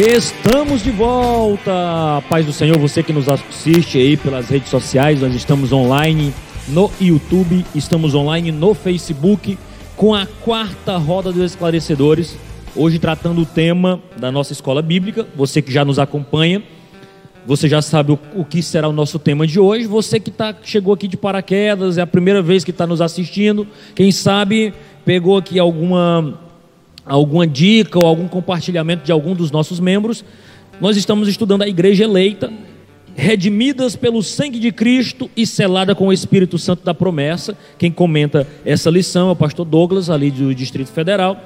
Estamos de volta, paz do Senhor, você que nos assiste aí pelas redes sociais, nós estamos online no YouTube, estamos online no Facebook com a quarta roda dos esclarecedores. Hoje tratando o tema da nossa escola bíblica. Você que já nos acompanha, você já sabe o, que será o nosso tema de hoje. Você que tá, chegou aqui de paraquedas, é a primeira vez que está nos assistindo, quem sabe pegou aqui alguma alguma dica ou algum compartilhamento de algum dos nossos membros, nós estamos estudando a igreja eleita, redimidas pelo sangue de Cristo e selada com o Espírito Santo da promessa. Quem comenta essa lição é o pastor Douglas, ali do Distrito Federal.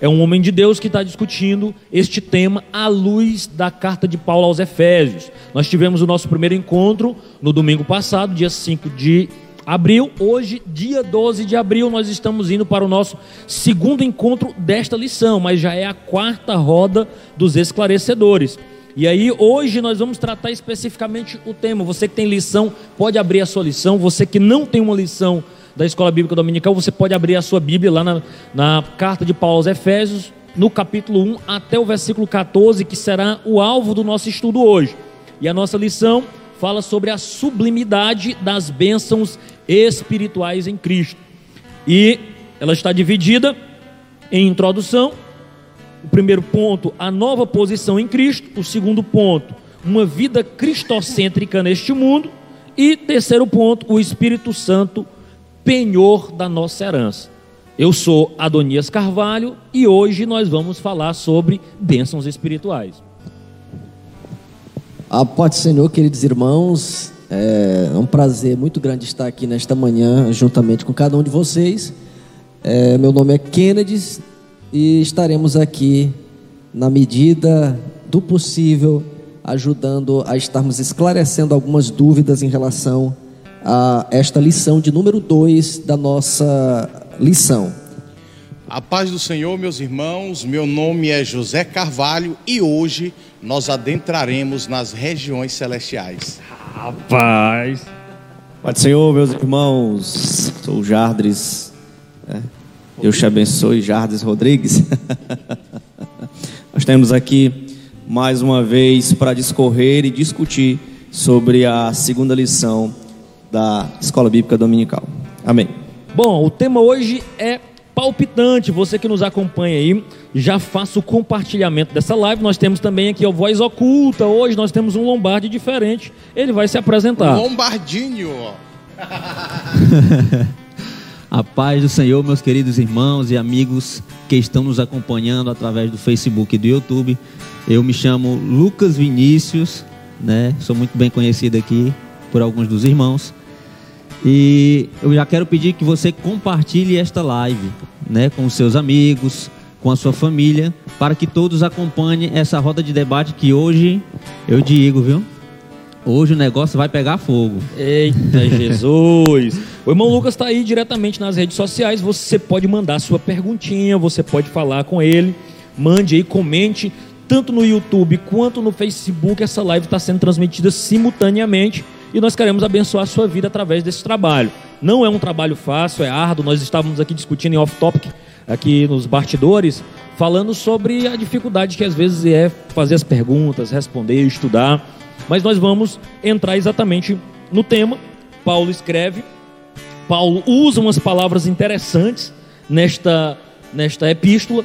É um homem de Deus que está discutindo este tema à luz da carta de Paulo aos Efésios. Nós tivemos o nosso primeiro encontro no domingo passado, dia 5 de abril. Hoje, dia 12 de abril, nós estamos indo para o nosso segundo encontro desta lição, mas já é a quarta roda dos esclarecedores. E aí, hoje nós vamos tratar especificamente o tema. Você que tem lição, pode abrir a sua lição. Você que não tem uma lição da Escola Bíblica Dominical, você pode abrir a sua Bíblia lá na, na carta de Paulo aos Efésios, no capítulo 1 até o versículo 14, que será o alvo do nosso estudo hoje. E a nossa lição fala sobre a sublimidade das bênçãos espirituais em Cristo. E ela está dividida em introdução. O primeiro ponto, a nova posição em Cristo. O segundo ponto, uma vida cristocêntrica neste mundo. E terceiro ponto, o Espírito Santo, penhor da nossa herança. Eu sou Adonias Carvalho e hoje nós vamos falar sobre bênçãos espirituais. A paz do Senhor, queridos irmãos, é um prazer muito grande estar aqui nesta manhã, juntamente com cada um de vocês. É, meu nome é Kennedy e estaremos aqui, na medida do possível, ajudando a estarmos esclarecendo algumas dúvidas em relação a esta lição de número 2 da nossa lição. A paz do Senhor, meus irmãos, meu nome é José Carvalho e hoje nós adentraremos nas regiões celestiais. Rapaz. Pai do Senhor, meus irmãos. Sou o Jardres. É. Deus te abençoe, Jardres Rodrigues. Nós temos aqui mais uma vez para discorrer e discutir sobre a segunda lição da Escola Bíblica Dominical. Amém. Bom, o tema hoje é palpitante. Você que nos acompanha aí, já faça o compartilhamento dessa live. Nós temos também aqui o Voz Oculta. Hoje nós temos um Lombardi diferente. Ele vai se apresentar. Lombardinho. A paz do Senhor, meus queridos irmãos e amigos que estão nos acompanhando através do Facebook e do YouTube. Eu me chamo Lucas Vinícius, né? Sou muito bem conhecido aqui por alguns dos irmãos. E eu já quero pedir que você compartilhe esta live, né, com seus amigos, com a sua família, para que todos acompanhem essa roda de debate que hoje eu digo, viu? Hoje o negócio vai pegar fogo. Eita Jesus! o irmão Lucas está aí diretamente nas redes sociais. Você pode mandar sua perguntinha, você pode falar com ele. Mande aí, comente, tanto no YouTube quanto no Facebook. Essa live está sendo transmitida simultaneamente e nós queremos abençoar a sua vida através desse trabalho. Não é um trabalho fácil, é árduo. Nós estávamos aqui discutindo em off-topic, aqui nos bastidores, falando sobre a dificuldade que às vezes é fazer as perguntas, responder, estudar. Mas nós vamos entrar exatamente no tema. Paulo escreve, Paulo usa umas palavras interessantes nesta, nesta epístola.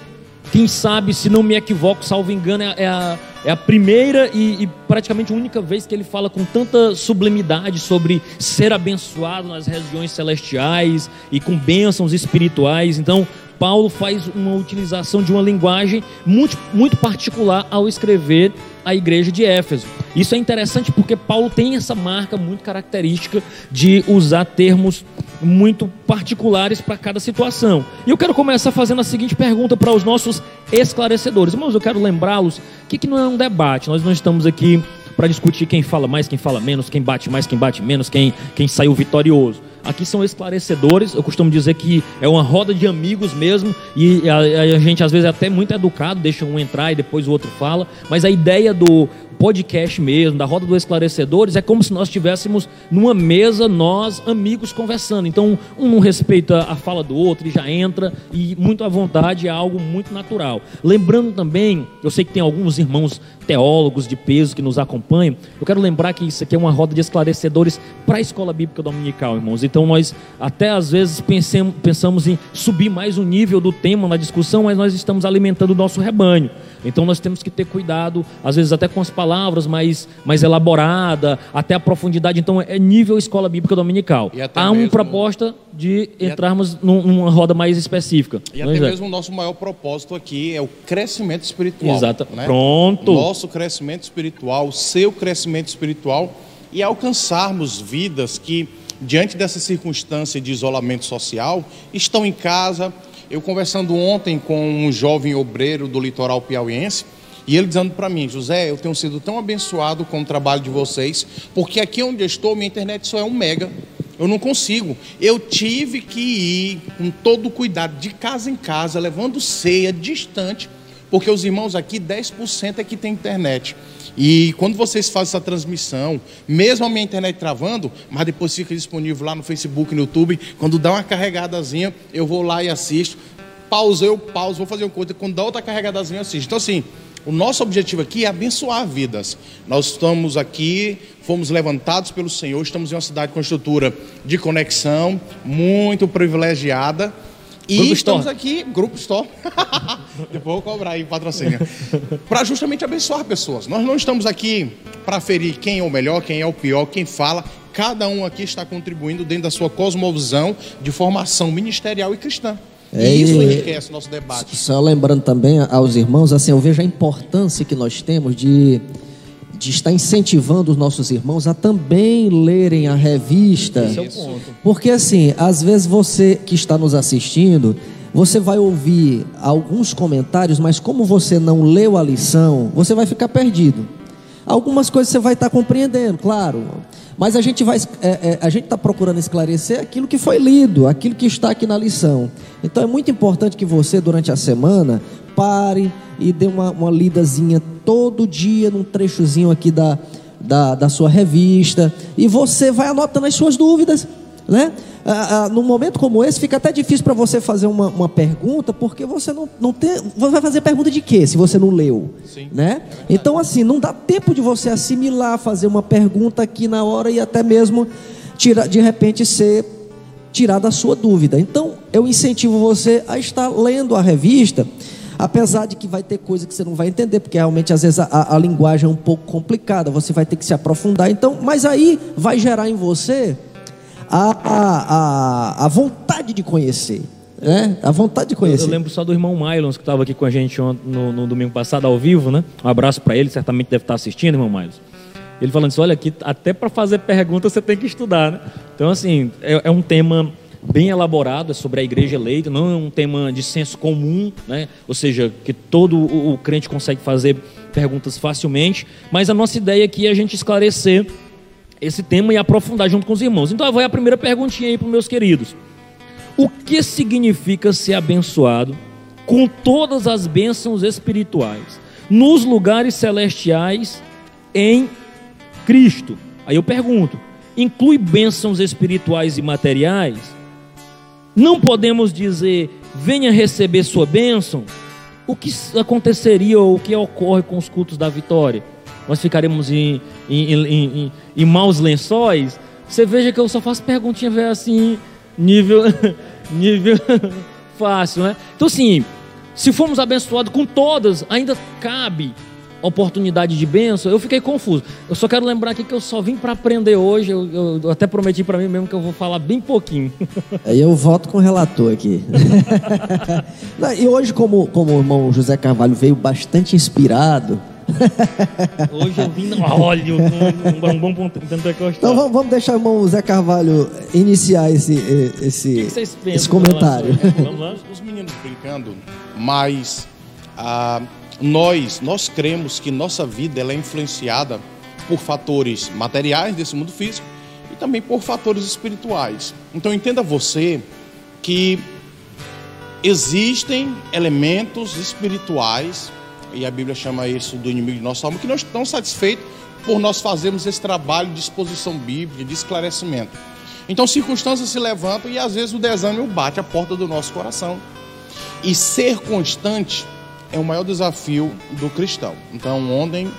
Quem sabe, se não me equivoco, salvo engano, é a é a primeira e, e, praticamente única vez que ele fala com tanta sublimidade sobre ser abençoado nas regiões celestiais e com bênçãos espirituais. Então, Paulo faz uma utilização de uma linguagem muito, muito particular ao escrever a igreja de Éfeso. Isso é interessante porque Paulo tem essa marca muito característica de usar termos muito particulares para cada situação. E eu quero começar fazendo a seguinte pergunta para os nossos esclarecedores. Irmãos, eu quero lembrá-los que, que não é um debate, nós não estamos aqui para discutir quem fala mais, quem fala menos, quem bate mais, quem bate menos, quem, quem saiu vitorioso. Aqui são esclarecedores. Eu costumo dizer que é uma roda de amigos mesmo, e a, a gente às vezes é até muito educado, deixa um entrar e depois o outro fala, mas a ideia do podcast mesmo, da roda dos esclarecedores, é como se nós estivéssemos numa mesa, nós, amigos, conversando. Então, um não respeita a fala do outro e já entra, e muito à vontade, é algo muito natural. Lembrando também, eu sei que tem alguns irmãos teólogos de peso que nos acompanham, eu quero lembrar que isso aqui é uma roda de esclarecedores para a escola bíblica dominical, irmãos. Então, nós até às vezes pensemos, pensamos em subir mais o nível do tema na discussão, mas nós estamos alimentando o nosso rebanho. Então, nós temos que ter cuidado, às vezes até com as palavras mais, mais elaborada, até a profundidade. Então, é nível escola bíblica dominical. Há uma proposta de entrarmos numa roda mais específica. E até mesmo o nosso maior propósito aqui é o crescimento espiritual. Exato. Né? Pronto. O nosso crescimento espiritual, o seu crescimento espiritual e alcançarmos vidas que, diante dessa circunstância de isolamento social, estão em casa. Eu conversando ontem com um jovem obreiro do litoral piauiense, e ele dizendo para mim, José, eu tenho sido tão abençoado com o trabalho de vocês, porque aqui onde eu estou, minha internet só é um mega. Eu não consigo. Eu tive que ir com todo cuidado, de casa em casa, levando ceia distante, porque os irmãos aqui, 10% é que tem internet. E quando vocês fazem essa transmissão, mesmo a minha internet travando, mas depois fica disponível lá no Facebook, no YouTube, quando dá uma carregadazinha, eu vou lá e assisto. Pausei, eu pauso, vou fazer uma coisa, quando dá outra carregadazinha, eu assisto. Então, assim, o nosso objetivo aqui é abençoar vidas. Nós estamos aqui, fomos levantados pelo Senhor, estamos em uma cidade com estrutura de conexão, muito privilegiada. E grupo estamos Store. aqui, Grupo Store. Depois vou cobrar aí patrocínio. para justamente abençoar pessoas. Nós não estamos aqui para ferir quem é o melhor, quem é o pior, quem fala. Cada um aqui está contribuindo dentro da sua cosmovisão de formação ministerial e cristã. É, e isso enriquece o nosso debate. Só lembrando também aos irmãos, assim, eu vejo a importância que nós temos de, de estar incentivando os nossos irmãos a também lerem a revista. Esse é o ponto. Porque assim, às vezes você que está nos assistindo, você vai ouvir alguns comentários, mas como você não leu a lição, você vai ficar perdido. Algumas coisas você vai estar compreendendo, claro. Mas a gente vai, é, é, a gente está procurando esclarecer aquilo que foi lido, aquilo que está aqui na lição. Então é muito importante que você durante a semana pare e dê uma, uma lidazinha todo dia num trechozinho aqui da, da, da sua revista e você vai anotando as suas dúvidas, né? Ah, ah, num momento como esse, fica até difícil para você fazer uma, uma pergunta, porque você não, não tem. Vai fazer pergunta de quê se você não leu? Sim, né? É então, assim, não dá tempo de você assimilar, fazer uma pergunta aqui na hora e até mesmo tirar, de repente ser tirar da sua dúvida. Então, eu incentivo você a estar lendo a revista, apesar de que vai ter coisa que você não vai entender, porque realmente às vezes a, a, a linguagem é um pouco complicada, você vai ter que se aprofundar. Então, mas aí vai gerar em você a, a, a, vontade de conhecer. Né? A vontade de conhecer. Eu, eu lembro só do irmão Mylons, que estava aqui com a gente no, no, domingo passado, ao vivo, né? Um abraço para ele, certamente deve estar assistindo, irmão Mylons. Ele falando assim: olha, aqui até para fazer pergunta você tem que estudar, né? Então, assim, é, é um tema bem elaborado é sobre a igreja eleita, não é um tema de senso comum, né? ou seja, que todo o, o crente consegue fazer perguntas facilmente, mas a nossa ideia aqui é a gente esclarecer esse tema e aprofundar junto com os irmãos. Então vai a primeira perguntinha aí para meus queridos. O que significa ser abençoado com todas as bênçãos espirituais nos lugares celestiais em Cristo? Aí eu pergunto: inclui bênçãos espirituais e materiais? Não podemos dizer, venha receber sua bênção? O que aconteceria ou o que ocorre com os cultos da vitória? nós ficaremos em, em, em, em, maus lençóis. Você veja que eu só faço perguntinha assim, nível, nível fácil, né? Então, assim, se formos abençoados com todas, ainda cabe oportunidade de bênção, eu fiquei confuso. Eu só quero lembrar aqui que eu só vim para aprender hoje. Eu, eu até prometi para mim mesmo que eu vou falar bem pouquinho. Aí eu voto com o relator aqui. e hoje, como, como o irmão José Carvalho veio bastante inspirado, Hoje eu vim no óleo, um bom pentecostal. Então vamos, vamos deixar o irmão Zé Carvalho iniciar esse, esse, que que esse comentário. Vamos lá? Os meninos brincando, mas ah, nós, nós cremos que nossa vida ela é influenciada por fatores materiais desse mundo físico também por fatores espirituais. Então entenda você que existem elementos espirituais, e a Bíblia chama isso do inimigo de nossa alma, que não estão satisfeitos por nós fazermos esse trabalho de exposição bíblica, de esclarecimento. Então circunstâncias se levantam e às vezes o desânimo bate a porta do nosso coração. E ser constante é o maior desafio do cristão. Então ontem,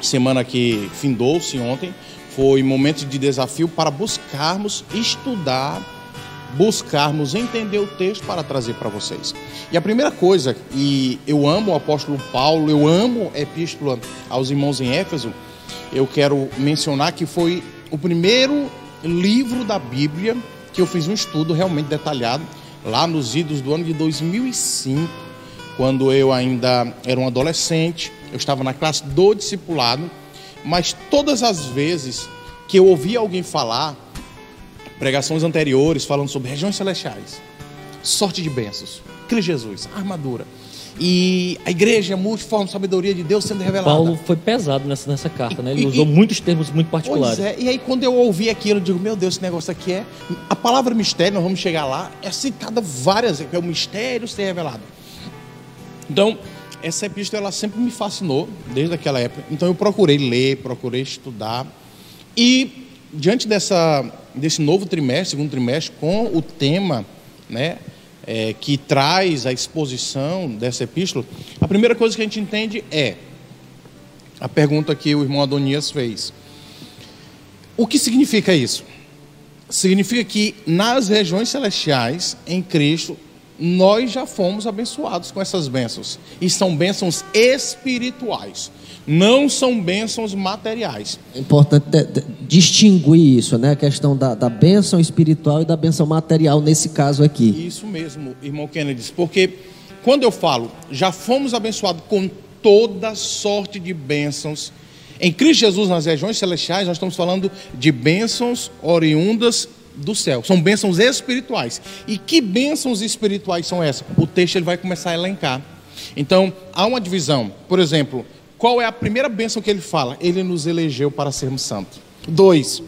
semana que findou-se ontem, foi momento de desafio para buscarmos estudar buscarmos entender o texto para trazer para vocês. E a primeira coisa, e eu amo o apóstolo Paulo, eu amo a epístola aos irmãos em Éfeso, eu quero mencionar que foi o primeiro livro da Bíblia que eu fiz um estudo realmente detalhado, lá nos idos do ano de 2005, quando eu ainda era um adolescente, eu estava na classe do discipulado, mas todas as vezes que eu ouvia alguém falar pregações anteriores falando sobre regiões celestiais, sorte de bênçãos, Cristo Jesus, armadura. E a igreja, a multiforme sabedoria de Deus sendo revelada. Paulo foi pesado nessa, nessa carta, né? Ele e, usou e, muitos termos muito particulares. Pois é, e aí quando eu ouvi aquilo, eu digo, meu Deus, esse negócio aqui é. A palavra mistério, nós vamos chegar lá, é citada várias vezes, é o mistério ser revelado. Então, essa epístola ela sempre me fascinou, desde aquela época. Então eu procurei ler, procurei estudar. E diante dessa, desse novo trimestre, segundo trimestre, com o tema né, é, que traz a exposição dessa epístola, a primeira coisa que a gente entende é a pergunta que o irmão Adonias fez. O que significa isso? Significa que nas regiões celestiais, em Cristo, nós já fomos abençoados com essas bênçãos. E são bênçãos espirituais não são bênçãos materiais. É importante distinguir isso, né? A questão da, da bênção espiritual e da bênção material nesse caso aqui. Isso mesmo, irmão Kennedy, porque quando eu falo, já fomos abençoados com toda sorte de bênçãos. Em Cristo Jesus, nas regiões celestiais, nós estamos falando de bênçãos oriundas do céu. São bênçãos espirituais. E que bênçãos espirituais são essas? O texto ele vai começar a elencar. Então, há uma divisão. Por exemplo, qual é a primeira bênção que ele fala? Ele nos elegeu para sermos santos. Dois,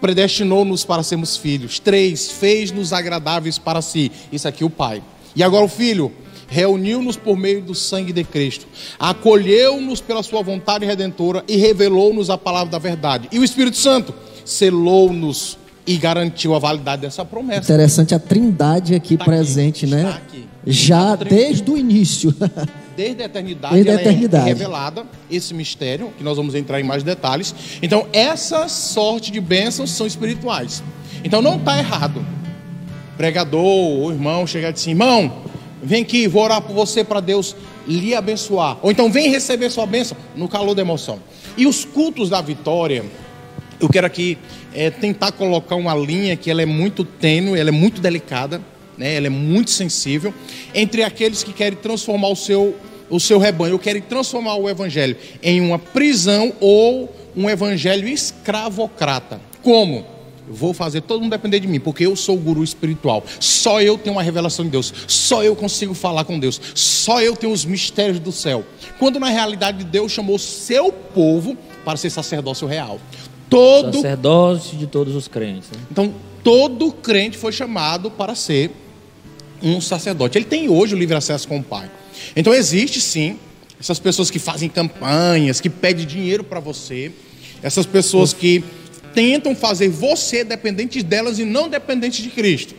predestinou-nos para sermos filhos. Três, fez-nos agradáveis para si. Isso aqui o Pai. E agora o Filho reuniu-nos por meio do sangue de Cristo, acolheu-nos pela sua vontade redentora e revelou-nos a palavra da verdade. E o Espírito Santo selou-nos e garantiu a validade dessa promessa. Interessante a Trindade aqui tá presente, aqui, né? Aqui. Já desde o início. desde a eternidade, desde a é eternidade. É revelada esse mistério, que nós vamos entrar em mais detalhes. Então, essa sorte de bênçãos são espirituais. Então, não está errado. Pregador ou irmão chegar e dizer, irmão, vem aqui, vou orar por você para Deus lhe abençoar. Ou então, vem receber sua bênção no calor da emoção. E os cultos da vitória, eu quero aqui é, tentar colocar uma linha que ela é muito tênue, ela é muito delicada, né? ela é muito sensível, entre aqueles que querem transformar o seu o seu rebanho, querem transformar o evangelho em uma prisão ou um evangelho escravocrata. Como? vou fazer todo mundo depender de mim, porque eu sou o guru espiritual. Só eu tenho uma revelação de Deus. Só eu consigo falar com Deus. Só eu tenho os mistérios do céu. Quando na realidade Deus chamou seu povo para ser sacerdócio real. Todo sacerdócio de todos os crentes. Né? Então, todo crente foi chamado para ser um sacerdote. Ele tem hoje o livre acesso com o Pai. Então existe sim essas pessoas que fazem campanhas, que pedem dinheiro para você, essas pessoas que tentam fazer você dependente delas e não dependente de Cristo.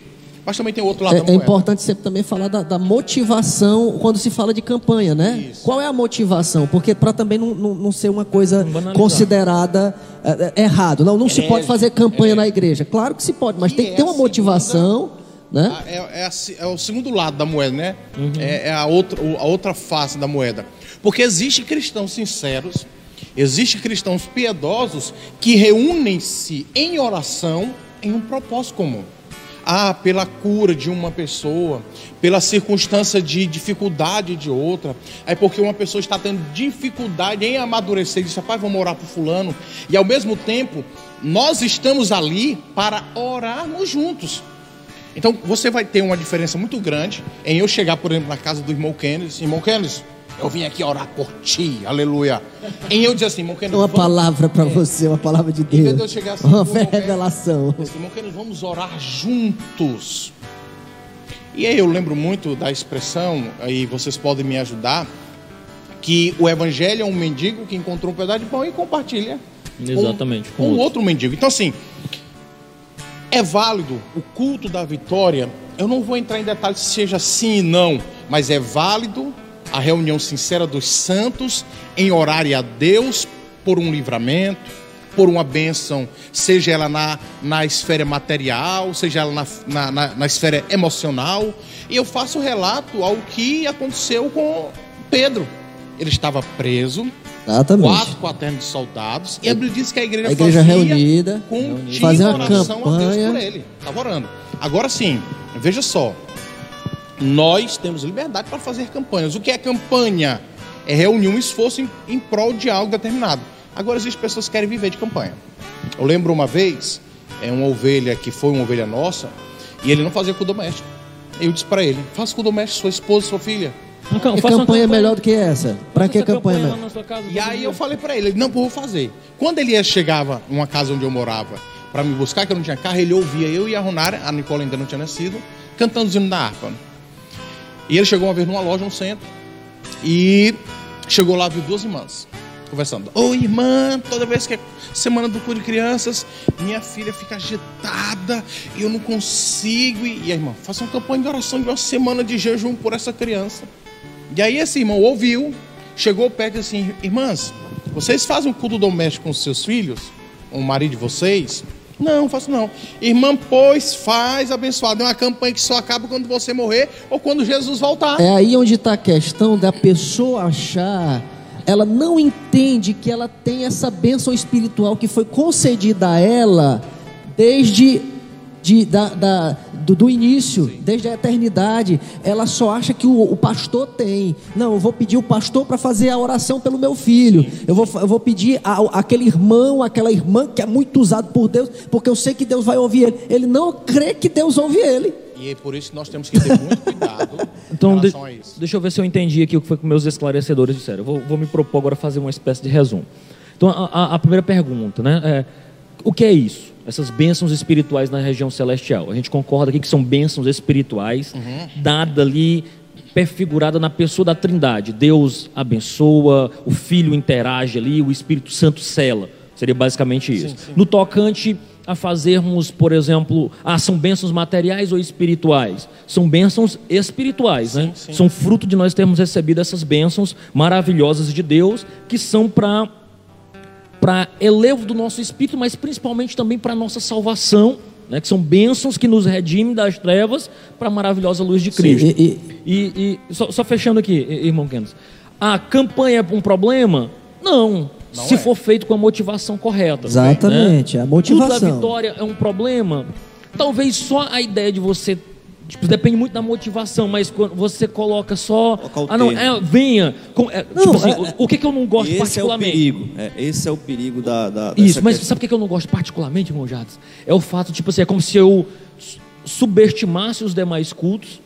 Mas também tem outro lado é, da moeda. É importante sempre também falar da, da, motivação quando se fala de campanha, né? Isso. Qual é a motivação? Porque para também não, não, não, ser uma coisa considerada é, é, errado. Não, não se pode fazer campanha na igreja. Claro que se pode, mas tem que ter uma motivação. Segunda né? É, é, a, é, o segundo lado da moeda, né? Uhum. É, é, a, outra, a outra face da moeda. Porque existe cristãos sinceros, existe cristãos piedosos que reúnem-se em oração em um propósito comum. Ah, pela cura de uma pessoa, pela circunstância de dificuldade de outra. É porque uma pessoa está tendo dificuldade em amadurecer diz, pai, vamos orar para fulano. E ao mesmo tempo, nós estamos ali para orarmos juntos. Então você vai ter uma diferença muito grande em eu chegar, por exemplo, na casa do irmão Kennedy, irmão Kennedy, eu vim aqui orar por ti, aleluia. E eu disse assim, irmão Kennedy, Uma vamos- palavra para você, uma palavra de Em vez de eu Deus. chegar assim, Uma Kennedy, revelação. disse, irmão Kennedy, vamos orar juntos. E aí eu lembro muito da expressão, aí vocês podem me ajudar, que o evangelho é um mendigo que encontrou um pedaço de pão e compartilha. com- Exatamente, com Com, outro. outro mendigo. Então assim, é válido o culto da vitória. Eu não vou entrar em detalhes se seja sim e não, mas é válido a reunião sincera dos santos em orar a Deus por um livramento, por uma bênção, seja ela na, na esfera material, seja ela na, na, na, na esfera emocional. E eu faço relato ao que aconteceu com Pedro. Ele estava preso, Exatamente. quatro quaternos de soldados, e a Bíblia diz que a igreja, A igreja fazia reunida, contínua fazia uma oração a Deus campanha. por ele. Estava orando. Agora sim, veja só. Nós temos liberdade para fazer campanhas. O que é campanha? É reunir um esforço em, em prol de algo determinado. Agora existem pessoas que querem viver de campanha. Eu lembro uma vez, é uma ovelha que foi uma ovelha nossa, e ele não fazia culto doméstico. Eu disse para ele: faça culto doméstico, sua esposa, sua filha. Uma faça uma campanha é melhor do que essa? Para faça que campanha é lá melhor? casa, E aí dia. eu falei pra ele, ele, não, vou fazer. Quando ele chegava numa casa onde eu morava para me buscar, que eu não tinha carro, ele ouvia eu e a Ronara, a Nicole ainda não tinha nascido, cantando os hinos da harpa. E ele chegou uma vez numa loja, no centro, e chegou lá, viu duas irmãs conversando. Ô irmã, toda vez que é semana do culto de crianças, minha filha fica agitada, e eu não consigo. E, e a irmã, faça uma campanha de oração de uma semana de jejum por essa criança. E aí esse irmão ouviu, chegou perto e assim, irmãs, vocês fazem um culto doméstico com os seus filhos? O marido de vocês? Não, faço não. Irmã, pois faz abençoado. É uma campanha que só acaba quando você morrer ou quando Jesus voltar. É aí onde está a questão da pessoa achar, ela não entende que ela tem essa bênção espiritual que foi concedida a ela desde de, da, da- do, do início, desde a eternidade. Ela só acha que o, o pastor tem. Não, eu vou pedir o pastor para fazer a oração pelo meu filho. Eu vou, eu vou pedir a- aquele irmão, aquela irmã que é muito usado por Deus, porque eu sei que Deus vai ouvir ele. Ele não crê que Deus ouve ele. E é por isso que nós temos que ter muito cuidado Então, em de- relação a isso. deixa eu ver se eu entendi aqui o que foi que meus esclarecedores disseram. Eu vou, vou me propor agora fazer uma espécie de resumo. Então, a, a- a primeira pergunta, né? É, o que é isso? Essas bênçãos espirituais na região celestial. A gente concorda aqui que são bênçãos espirituais, dada ali, perfigurada na pessoa da trindade. Deus abençoa, o Filho interage ali, o Espírito Santo cela. Seria basicamente isso. No tocante a fazermos, por exemplo, ah, são bênçãos materiais ou espirituais? São bênçãos espirituais, né? São fruto de nós termos recebido essas bênçãos maravilhosas de Deus, que são para para elevo do nosso espírito, mas principalmente também para a nossa salvação, né? que são bênçãos que nos redimem das trevas para a maravilhosa luz de Cristo. E- e- E, e- só, só fechando aqui, irmão Kenneth, a campanha é um problema? Não. Não se é. for feito com a motivação correta. Exatamente, né? a motivação. Culto da vitória é um problema? Talvez só a ideia de você. Tipo, depende muito da motivação, mas quando você coloca só. O Ah, não, é, venha. com- é, Não, tipo assim, é- o, o que, que eu não gosto esse é o particularmente? perigo. É, esse é o perigo da. da Isso, mas questão. sabe por que que eu não gosto particularmente, irmão Jades? É o fato, tipo assim, é como se eu su- subestimasse os demais cultos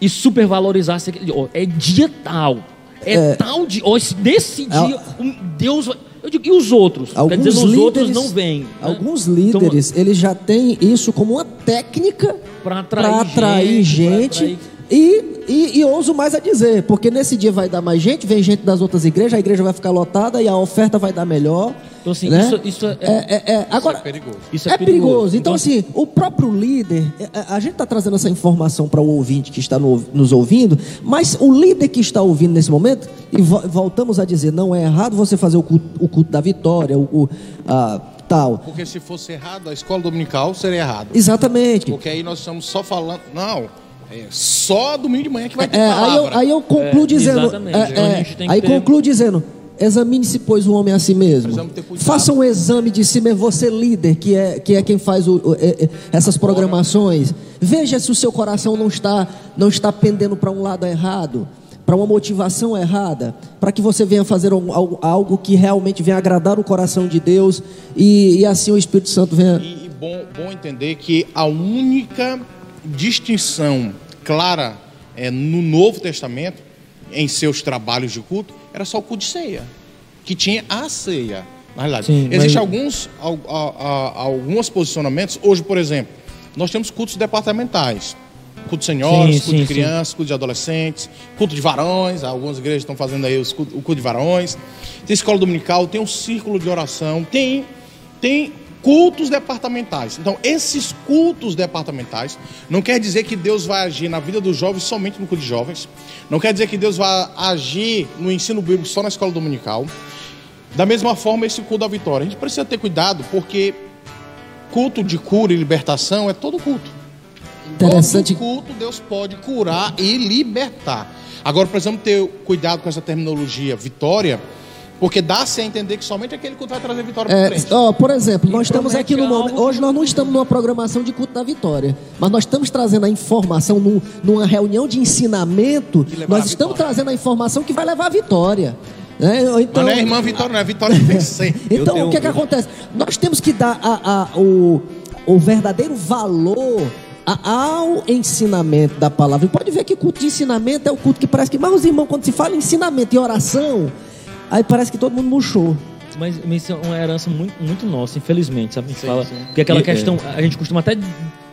e supervalorizasse aquele. ó, é dia tal. É, tal dia. ó, esse- nesse É- dia, um Deus vai. Eu digo, e os outros? Alguns dizer, os líderes, outros não vêm. né? Alguns Então, líderes, eles já têm isso como uma técnica Pra atrair atrair gente, pra E, e, e ouso mais a dizer, porque nesse dia vai dar mais gente, vem gente das outras igrejas, a igreja vai ficar lotada e a oferta vai dar melhor. Então, assim, né? isso, isso é, É, é, é, agora, é perigoso. Isso é, é perigoso. perigoso. Então, Então, assim, o próprio líder, é, a gente está trazendo essa informação para o ouvinte que está no- nos ouvindo, mas o líder que está ouvindo nesse momento, e vo- voltamos a dizer, não é errado você fazer o culto, o culto da vitória, o, o- a, tal. Porque se fosse errado, a escola dominical seria errado. Exatamente. Porque aí nós estamos só falando. Não, é só domingo de manhã que vai ter É, aí, eu, palavra. aí eu concluo É, dizendo. exatamente. é, Então é, aí ter- concluo dizendo. Examine-se, pois, o homem a si mesmo. Faça um exame de si mesmo, você líder, que é, que é quem faz o- o- é- é- essas programações. Veja se o seu coração não está, não está pendendo para um lado errado, para uma motivação errada, para que você venha fazer um- algo, algo que realmente venha agradar o coração de Deus e, e assim o Espírito Santo venha. E, e bom, bom entender que a única distinção clara é, no Novo Testamento em seus trabalhos de culto, era só o culto de ceia, que tinha a ceia. Na realidade, Sim, existem mas- alguns, al- alguns posicionamentos. Hoje, por exemplo, nós temos cultos departamentais. Culto de senhoras, Sim, culto sim, de sim. crianças, culto de adolescentes, culto de varões. Algumas igrejas estão fazendo aí os o culto de varões. Tem escola dominical, tem um círculo de oração, tem, tem cultos departamentais. Então, esses cultos departamentais não quer dizer que Deus vai agir na vida dos jovens somente no culto de jovens. Não quer dizer que Deus vai agir no ensino bíblico só na escola dominical. Da mesma forma, esse culto da vitória. A gente precisa ter cuidado porque culto de cura e libertação é todo culto. Interessante. Todo culto Deus pode curar e libertar. Agora precisamos ter cuidado com essa terminologia vitória, porque dá-se a entender que somente aquele culto vai trazer vitória para É, frente. ó, por exemplo, nós estamos promete aqui no algo momento. Hoje nós não estamos numa programação de culto da vitória, mas nós estamos trazendo a informação num- numa reunião de ensinamento. Nós a estamos vitória. trazendo a informação que vai levar à vitória. Né? Então, Mas não é irmã Vitória, não é Vitória de vencer. então tenho- o que, que acontece? Nós temos que dar a- a- o, o verdadeiro valor a- ao ensinamento da palavra. E pode ver que culto de ensinamento é o culto que parece que, mas os irmãos, quando se fala em ensinamento e oração, aí parece que todo mundo murchou. Mas, mas isso é uma herança muito, muito nossa, infelizmente, sabe? A gente Sim, fala, sim. porque aquela E- questão, a gente costuma até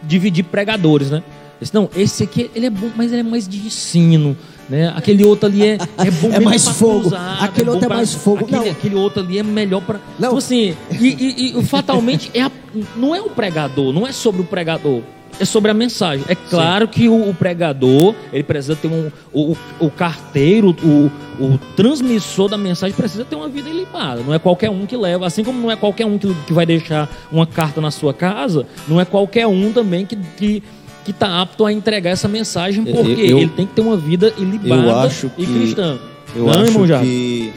dividir pregadores, né? Esse, não, esse aqui ele é bom, mas ele é mais de ensino, né? Aquele outro ali é, é bom É mais fogo. pousada, Aquele bom outro é pra- mais fogo. Aquele, Não. aquele outro ali é melhor para. Não. Então, assim, e, e- e fatalmente é a- não é o pregador, não é sobre o pregador. É sobre a mensagem. É claro que o, o pregador, ele precisa ter um. O, o- carteiro, o, o transmissor da mensagem precisa ter uma vida ilibada. Não é qualquer um que leva. Assim como não é qualquer um que, que vai deixar uma carta na sua casa, não é qualquer um também que. que que está apto a entregar essa mensagem, Eu- porque eu- ele tem que ter uma vida ilibada eu e cristã. Eu Não, acho irmão que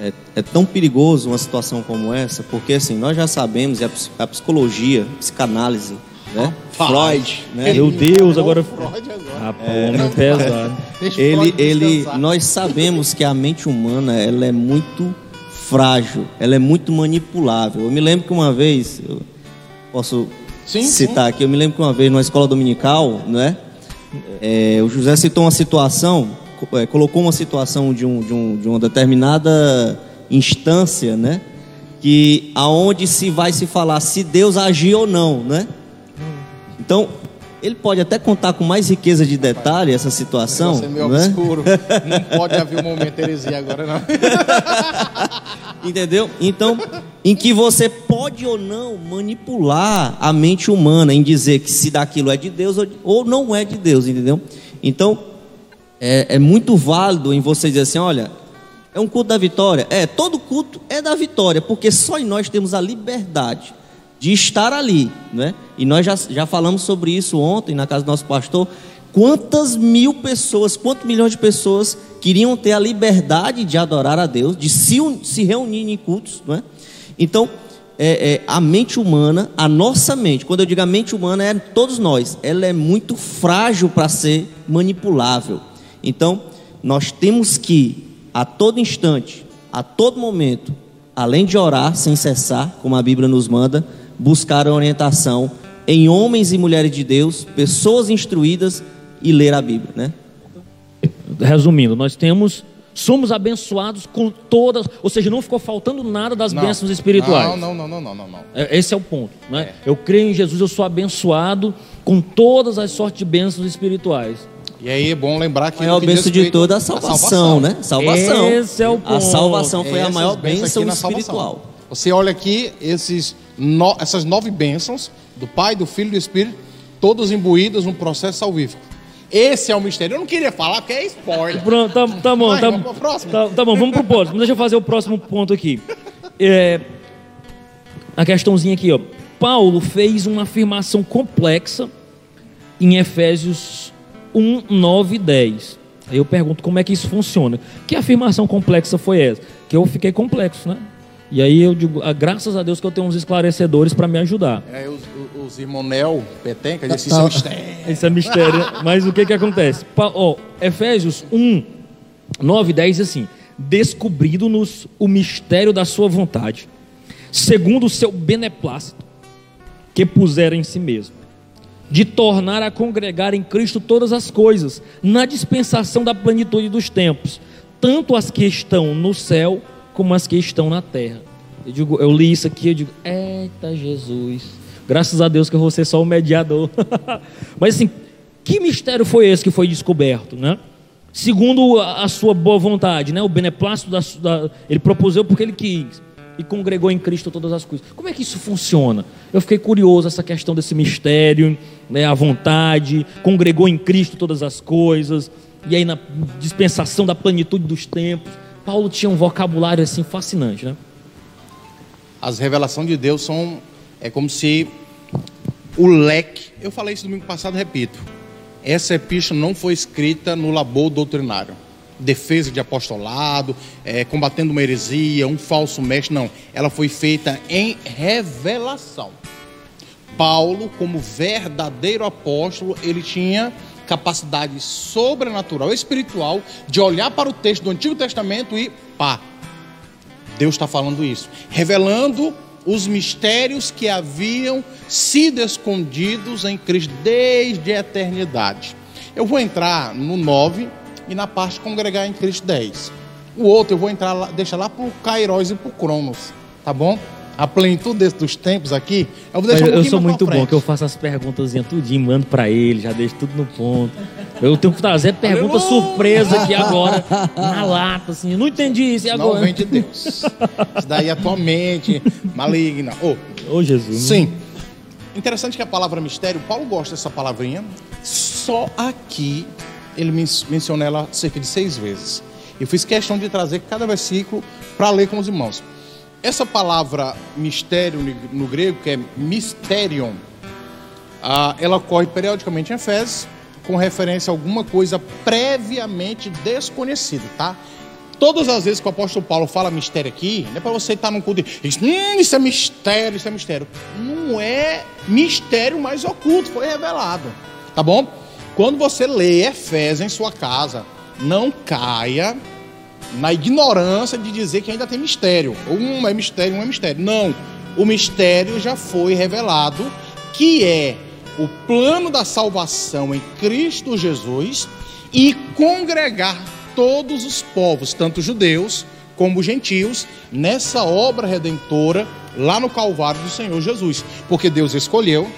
é, é tão perigoso uma situação como essa, porque assim, nós já sabemos, e a, a psicologia, psicanálise, né? Freud, né? Meu Deus, agora. Freud agora. É pesado. Ele, ele, nós sabemos que a mente humana ela é muito frágil, ela é muito manipulável. Eu me lembro que uma vez, eu posso Sim, citar aqui, eu me lembro que uma vez numa escola dominical, né? é, o José citou uma situação, é, colocou uma situação de, um, de, um, de uma determinada instância, né? Que aonde se vai se falar se Deus agir ou não, né? Então, ele pode até contar com mais riqueza de detalhe essa situação, Você é meio né? obscuro. Não pode haver um momento heresia agora, não. Entendeu? Então, em que você pode ou não manipular a mente humana em dizer que se daquilo é de Deus ou- ou não é de Deus, entendeu? Então, é, é muito válido em você dizer assim: olha, é um culto da vitória. É, todo culto é da vitória, porque só em nós temos a liberdade de estar ali, né? E nós já, já falamos sobre isso ontem na casa do nosso pastor. Quantas mil pessoas, quantos milhões de pessoas queriam ter a liberdade de adorar a Deus, de se, se reunir em cultos, não é? Então, é, é, a mente humana, a nossa mente, quando eu digo a mente humana, é todos nós, ela é muito frágil para ser manipulável. Então, nós temos que, a todo instante, a todo momento, além de orar sem cessar, como a Bíblia nos manda, buscar a orientação em homens e mulheres de Deus, pessoas instruídas e ler a Bíblia, né? Resumindo, nós temos. Somos abençoados com todas. Ou seja, não ficou faltando nada das Não. bênçãos espirituais. Não, não, não, não, não, não. não. É, Esse é o ponto. Né? É. Eu creio em Jesus, eu sou abençoado com todas as sortes de bênçãos espirituais. E aí é bom lembrar que. A maior bênção de toda é a à salvação, né? Salvação. Esse é o A ponto. salvação foi a Essas maior bênçãos bênção salvação. espiritual. Você olha aqui esses no- essas nove bênçãos do Pai, do Filho e do Espírito, todas imbuídas num processo salvífico. Esse é o mistério. Eu não queria falar porque é spoiler. Pronto, tá, tá bom. Vai, tá, vamos pro próximo. Tá, tá bom, vamos pro próximo. Deixa eu fazer o próximo ponto aqui. É, a questãozinha aqui, ó. Paulo fez uma afirmação complexa em Efésios 1, 9 e 10. Aí eu pergunto como é que isso funciona. Que afirmação complexa foi essa? Que eu fiquei complexo, né? E aí eu digo, ah, graças a Deus que eu tenho uns esclarecedores para me ajudar. É, os, os, os irmãos Nel, Petenca, Tá. isso é um mistério. Esse é mistério. né? Mas o que que acontece? Pa- ó, Efésios 1, 9 e 10 diz assim: Descobrindo-nos o mistério da sua vontade, segundo o seu beneplácito, que pusera em si mesmo, de tornar a congregar em Cristo todas as coisas, na dispensação da plenitude dos tempos, tanto as que estão no céu como as que estão na terra. Eu, digo, eu li isso aqui, eu digo, eita Jesus, graças a Deus que eu vou ser só o mediador. Mas assim, que mistério foi esse que foi descoberto, né? Segundo a, a sua boa vontade, né? O beneplácito da, da, ele propuseu porque ele quis e congregou em Cristo todas as coisas. Como é que isso funciona? Eu fiquei curioso essa questão desse mistério, né, a vontade, congregou em Cristo todas as coisas, e aí na dispensação da plenitude dos tempos, Paulo tinha um vocabulário assim fascinante, né? As revelações de Deus são é como se o leque, eu falei isso domingo passado, repito. Essa epístola não foi escrita no labor doutrinário defesa de apostolado, é, combatendo uma heresia, um falso mestre, não. Ela foi feita em revelação. Paulo, como verdadeiro apóstolo, ele tinha capacidade sobrenatural, espiritual, de olhar para o texto do Antigo Testamento e pá, Deus está falando isso, revelando os mistérios que haviam sido escondidos em Cristo desde a eternidade. Eu vou entrar no 9, e na parte congregar em Cristo 10. O outro eu vou entrar deixar lá para o Kairos e o Cronos, tá bom? A plenitude dos tempos aqui, eu vou deixar um Eu sou muito bom, que eu faço as perguntas tudinho, mando para ele, já deixo tudo no ponto. Eu tenho que trazer pergunta surpresa aqui agora, na lata, assim. Não entendi isso, e agora? Não vem de Deus. Isso daí é a tua mente maligna. Ô, oh, oh, Jesus. Sim. Interessante que a palavra mistério, Paulo gosta dessa palavrinha. Só aqui ele menciona ela cerca de seis vezes. Eu fiz questão de trazer cada versículo para ler com os irmãos. Essa palavra mistério no grego, que é mysterion, ah, ela ocorre periodicamente em Efésios, com referência a alguma coisa previamente desconhecida, tá? Todas as vezes que o apóstolo Paulo fala mistério aqui, não é para você estar num culto e diz, hum, isso é mistério, isso é mistério. Não é mistério mais oculto, foi revelado, tá bom? Quando você lê Efésios em sua casa, não caia na ignorância de dizer que ainda tem mistério. Um é mistério, um é mistério. Não. O mistério já foi revelado, que é o plano da salvação em Cristo Jesus e congregar todos os povos, tanto judeus como gentios, nessa obra redentora lá no Calvário do Senhor Jesus. Porque Deus escolheu,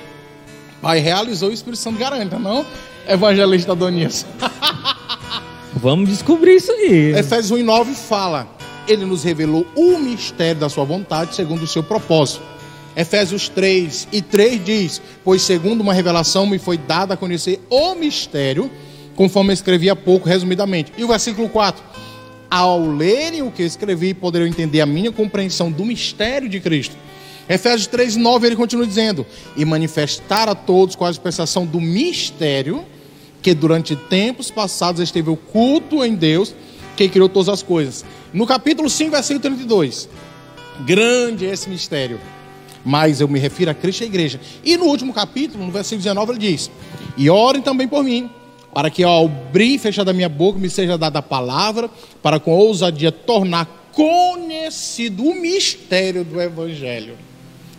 Pai realizou e o Espírito Santo garante, não? evangelista Adonias. Vamos descobrir isso aí. Efésios 1 e 9 fala: Ele nos revelou o mistério da sua vontade segundo o seu propósito. Efésios 3 e 3 diz: Pois segundo uma revelação me foi dada a conhecer o mistério, conforme eu escrevi há pouco, resumidamente. E o versículo 4: Ao lerem o que escrevi, poderão entender a minha compreensão do mistério de Cristo Efésios 3, 9, ele continua dizendo: E manifestar a todos com a dispensação do mistério, que durante tempos passados esteve oculto em Deus, que criou todas as coisas. No capítulo 5, versículo 32. Grande é esse mistério. Mas eu me refiro a Cristo e a igreja. E no último capítulo, no versículo 19, ele diz: E orem também por mim, para que ao abrir e fechar da minha boca me seja dada a palavra, para com ousadia tornar conhecido o mistério do Evangelho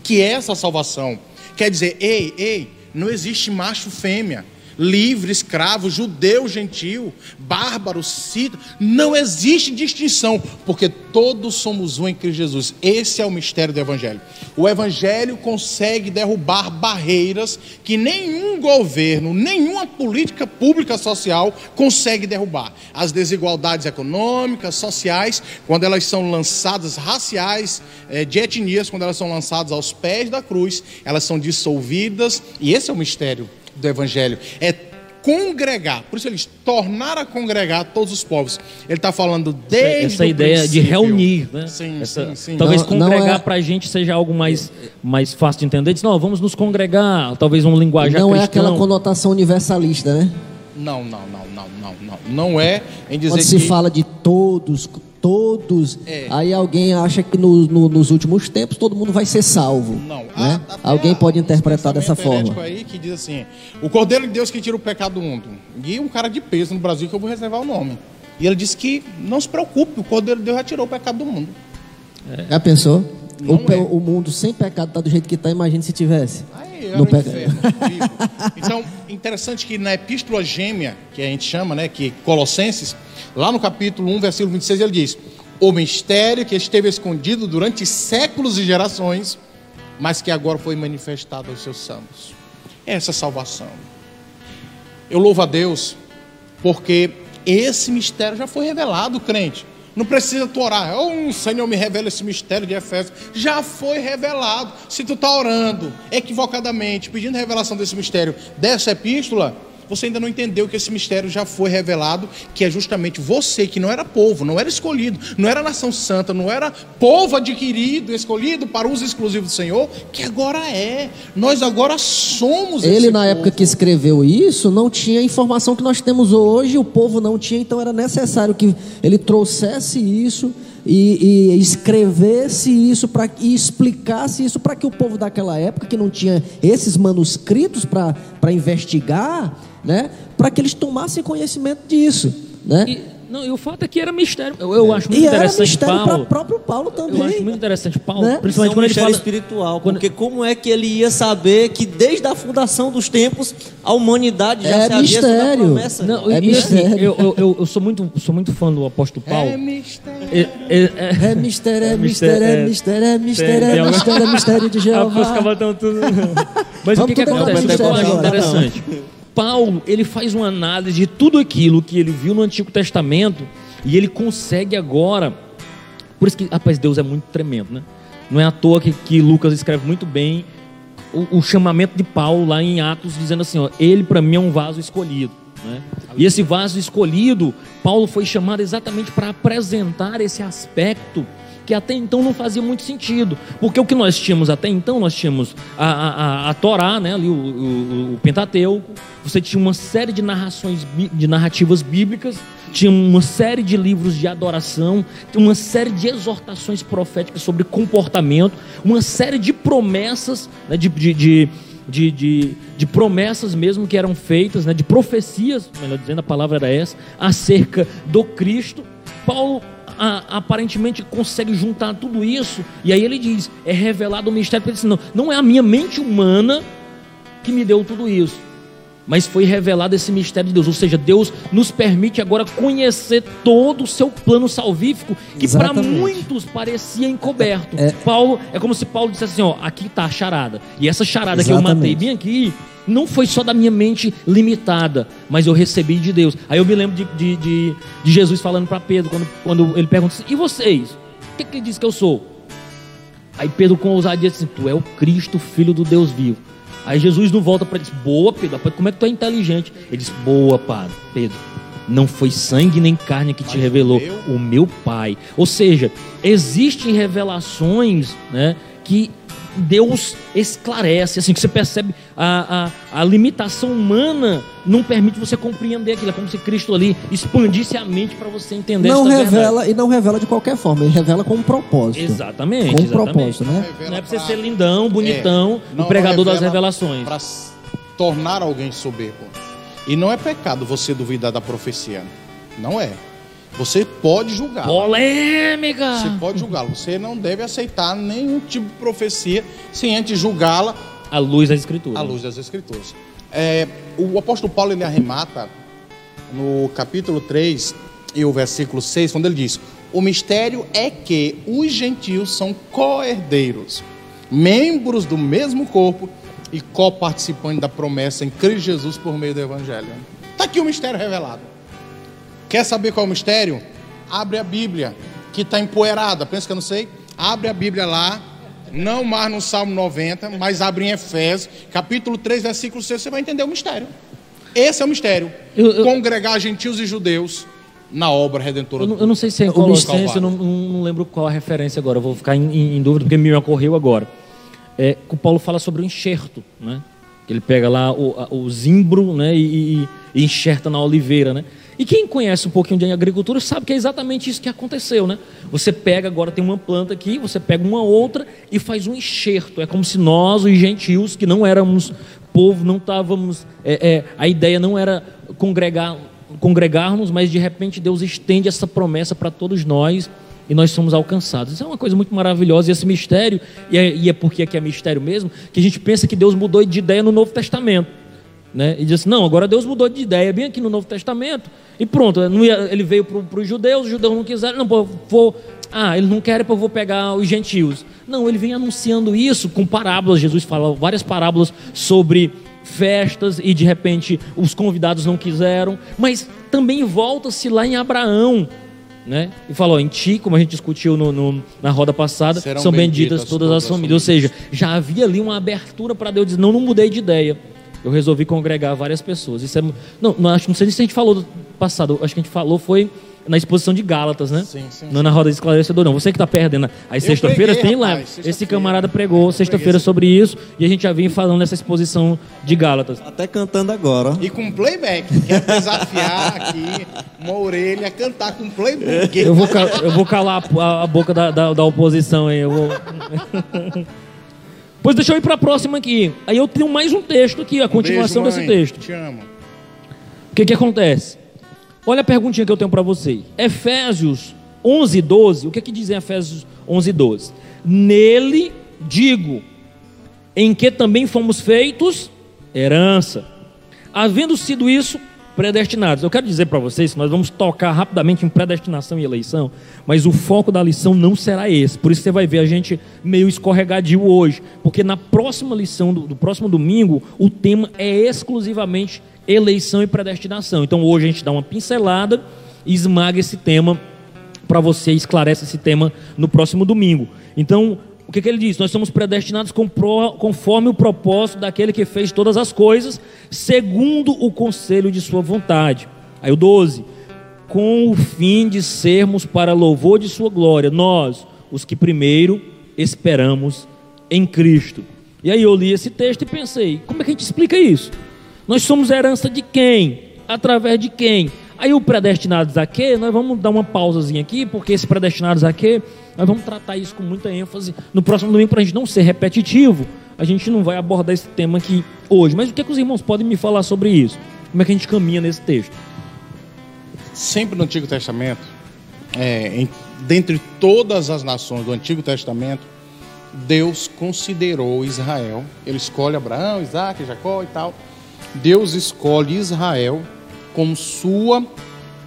que é essa salvação. Quer dizer, ei, ei, não existe macho fêmea livre, escravo, judeu, gentil, bárbaro, cita. Não existe distinção, porque todos somos um em Cristo Jesus. Esse é o mistério do Evangelho. O Evangelho consegue derrubar barreiras que nenhum governo, nenhuma política pública social consegue derrubar. As desigualdades econômicas, sociais, quando elas são lançadas, raciais, eh, de etnias, quando elas são lançadas aos pés da cruz, elas são dissolvidas, e esse é o mistério do Evangelho. É congregar. Por isso eles tornar a congregar todos os povos. Ele está falando desde essa ideia princípio. de reunir, né? Sim, essa, sim, sim. Talvez não, congregar é... para a gente seja algo mais, mais fácil de entender. Diz, não, vamos nos congregar. Talvez um linguagem Não cristão. é aquela conotação universalista, né? Não, não, não, não, não, não. Não é em dizer Quando se que... fala de todos, todos. É. Aí alguém acha que no, no, nos últimos tempos todo mundo vai ser salvo. Não. Né? A, alguém pode interpretar dessa forma. aí que diz assim: o Cordeiro de Deus que tira o pecado do mundo. E um cara de peso no Brasil que eu vou reservar o nome. E ele disse que não se preocupe, o Cordeiro de Deus já tirou o pecado do mundo. É. Já pensou? O, é. o mundo sem pecado tá do jeito que tá, imagine se tivesse. Aí era No peca- inferno. Então, interessante que na epístola gêmea, que a gente chama, né, que Colossenses, lá no capítulo 1, versículo 26, ele diz: "O mistério que esteve escondido durante séculos e gerações, mas que agora foi manifestado aos seus santos." Essa salvação. Eu louvo a Deus porque esse mistério já foi revelado, crente. Não precisa tu orar. Oh, Senhor, me revela esse mistério de Efésios. Já foi revelado. Se tu está orando equivocadamente, pedindo revelação desse mistério dessa epístola, você ainda não entendeu que esse mistério já foi revelado, que é justamente você que não era povo, não era escolhido, não era nação santa, não era povo adquirido, escolhido para uso exclusivo do Senhor, que agora é. Nós agora somos Ele, na época povo. que escreveu isso, não tinha a informação que nós temos hoje, o povo não tinha, então era necessário que ele trouxesse isso e, e escrevesse isso pra, e explicasse isso para que o povo daquela época, que não tinha esses manuscritos para investigar, né, para que eles tomassem conhecimento disso. Né? E, não, e o fato é que era mistério. Eu, eu acho muito E era interessante mistério para Paulo. o próprio Paulo também. Eu acho muito interessante Paulo, Né? É principalmente um quando ele mistério fala espiritual, quando- porque como é que ele ia saber que desde a fundação dos tempos a humanidade já É a mistério. promessa? Não, É e, assim, mistério. eu, eu, eu, eu sou muito, sou muito fã do apóstolo Paulo. É mistério. É- é- é- É mistério, é É mistério, é mistério, mistério, é mistério, é mistério, é mistério de Ah, os Jeová. cavalos estão tudo. Mas o Vamos que, que entrar acontece? O que eu acho interessante. Paulo, ele faz uma análise de tudo aquilo que ele viu no Antigo Testamento e ele consegue agora. Por isso que, rapaz, Deus é muito tremendo, né? Não é à toa que, que Lucas escreve muito bem o, o chamamento de Paulo lá em Atos, dizendo assim: ó, ele para mim é um vaso escolhido. Né? E esse vaso escolhido, Paulo foi chamado exatamente para apresentar esse aspecto que até então não fazia muito sentido, porque o que nós tínhamos até então, nós tínhamos a, a, a, Torá, né, ali o, o, o Pentateuco, você tinha uma série de narrações, de narrativas bíblicas, tinha uma série de livros de adoração, uma série de exortações proféticas sobre comportamento, uma série de promessas, né, de, de, de, de, de, de promessas mesmo que eram feitas, né, de profecias, melhor dizendo, a palavra era essa, acerca do Cristo. Paulo a- aparentemente consegue juntar tudo isso, e aí ele diz: é revelado o mistério, porque ele diz, não, não é a minha mente humana que me deu tudo isso. Mas foi revelado esse mistério de Deus, ou seja, Deus nos permite agora conhecer todo o seu plano salvífico, que para Exatamente. muitos parecia encoberto. É. Paulo, é como se Paulo dissesse assim: ó, aqui está a charada. E essa charada que eu Exatamente. matei bem aqui, não foi só da minha mente limitada, mas eu recebi de Deus. Aí eu me lembro de, de, de, de Jesus falando para Pedro, quando, quando ele pergunta assim: e vocês? O que, que ele diz que eu sou? Aí Pedro com ousadia disse: Tu é o Cristo, filho do Deus vivo. Aí Jesus não volta para ele diz: Boa, Pedro, como é que tu é inteligente? Ele diz: Boa, Padre, Pedro. Não foi sangue nem carne que te Mas revelou, o o meu Pai. Ou seja, existem revelações né, que Deus esclarece, assim, que você percebe a, a, a limitação humana não permite você compreender aquilo. É como se Cristo ali expandisse a mente para você entender Não essa verdade. revela, e não revela de qualquer forma, ele revela com um propósito. Exatamente. Com um exatamente. propósito, né? Não é pra você ser lindão, bonitão, É, não- pregador não das revela revelações. Para tornar alguém soberbo. E não é pecado você duvidar da profecia. Não é. Você pode julgar. Polêmica! Você pode julgá-lo. Você não deve aceitar nenhum tipo de profecia sem antes julgá-la A luz da escritura. à luz das Escrituras. É, o apóstolo Paulo ele arremata no capítulo 3 e o versículo 6, quando ele diz: O mistério é que os gentios são co-herdeiros, membros do mesmo corpo e co-participantes da promessa em Cristo Jesus por meio do Evangelho. Está aqui o mistério revelado. Quer saber qual é o mistério? Abre a Bíblia, que está empoeirada. Pensa que eu não sei? Abre a Bíblia lá, não mais no Salmo 90, mas abre em Efésios, capítulo 3, versículo 6, você vai entender o mistério. Esse é o mistério. Eu- eu- Congregar gentios e judeus na obra redentora Eu eu não sei se é em O Colossenses, eu não, não- lembro qual a referência agora, eu vou ficar em, em- dúvida porque me ocorreu agora. É, o Paulo fala sobre o enxerto, né? Ele pega lá o, a- o zimbro né? e, e- e enxerta na oliveira, né? E quem conhece um pouquinho de agricultura sabe que é exatamente isso que aconteceu, né? Você pega, agora tem uma planta aqui, você pega uma outra e faz um enxerto. É como se nós, os gentios, que não éramos povo, não estávamos. é, é, a ideia não era congregar, congregarmos, mas de repente Deus estende essa promessa para todos nós e nós somos alcançados. Isso é uma coisa muito maravilhosa. E esse mistério, e é, e é porque aqui é mistério mesmo, que a gente pensa que Deus mudou de ideia no Novo Testamento. Né? E diz assim, não, agora Deus mudou de ideia, bem aqui no Novo Testamento. E pronto, ia, ele veio para os judeus, os judeus não quiseram, não, vou, ah, ele não quer, eu vou pegar os gentios. Não, ele vem anunciando isso com parábolas. Jesus fala várias parábolas sobre festas e de repente os convidados não quiseram, mas também volta-se lá em Abraão, né? E falou: em ti, como a gente discutiu no, no, na roda passada, Serão são benditas, benditas todas as famílias. Ou seja, já havia ali uma abertura para Deus dizer: não, não mudei de ideia. Eu resolvi congregar várias pessoas. Isso é, não, não, acho, não sei se a gente falou do passado, acho que a gente falou foi na exposição de Gálatas, né? Sim, sim. Não na roda de esclarecedor, não. Você que está perdendo. Aí sexta-feira tem lá. Sexta Esse camarada pregou sexta-feira sobre isso e a gente já vinha falando nessa exposição de Gálatas. Até cantando agora. E com playback. Quero desafiar aqui uma orelha a cantar com playback. Eu vou, eu vou calar a, a boca da, da, da, oposição aí. Eu vou. pois deixa eu ir para a próxima aqui. Aí eu tenho mais um texto aqui, a um continuação beijo, desse texto. Te amo. O que que acontece? Olha a perguntinha que eu tenho para você. Efésios 11, 12. O que é que diz em Efésios 11, 12? Nele digo, em que também fomos feitos herança. Havendo sido isso, predestinados. Eu quero dizer para vocês que nós vamos tocar rapidamente em predestinação e eleição, mas o foco da lição não será esse. Por isso você vai ver a gente meio escorregadio hoje, porque na próxima lição do, do próximo domingo, o tema é exclusivamente eleição e predestinação. Então hoje a gente dá uma pincelada e esmaga esse tema para você, esclarece esse tema no próximo domingo. Então, o que, que ele diz? Nós somos predestinados conforme o propósito daquele que fez todas as coisas, segundo o conselho de sua vontade. Aí o 12. Com o fim de sermos para louvor de sua glória, nós, os que primeiro esperamos em Cristo. E aí eu li esse texto e pensei, como é que a gente explica isso? Nós somos herança de quem? Através de quem? Aí o predestinados a quê? Nós vamos dar uma pausazinha aqui, porque esse predestinados a quê? Nós vamos tratar isso com muita ênfase no próximo domingo para a gente não ser repetitivo. A gente não vai abordar esse tema aqui hoje. Mas o que, é que os irmãos podem me falar sobre isso? Como é que a gente caminha nesse texto? Sempre no Antigo Testamento, é, em, dentre todas as nações do Antigo Testamento, Deus considerou Israel. Ele escolhe Abraão, Isaac, Jacó e tal Deus escolhe Israel como sua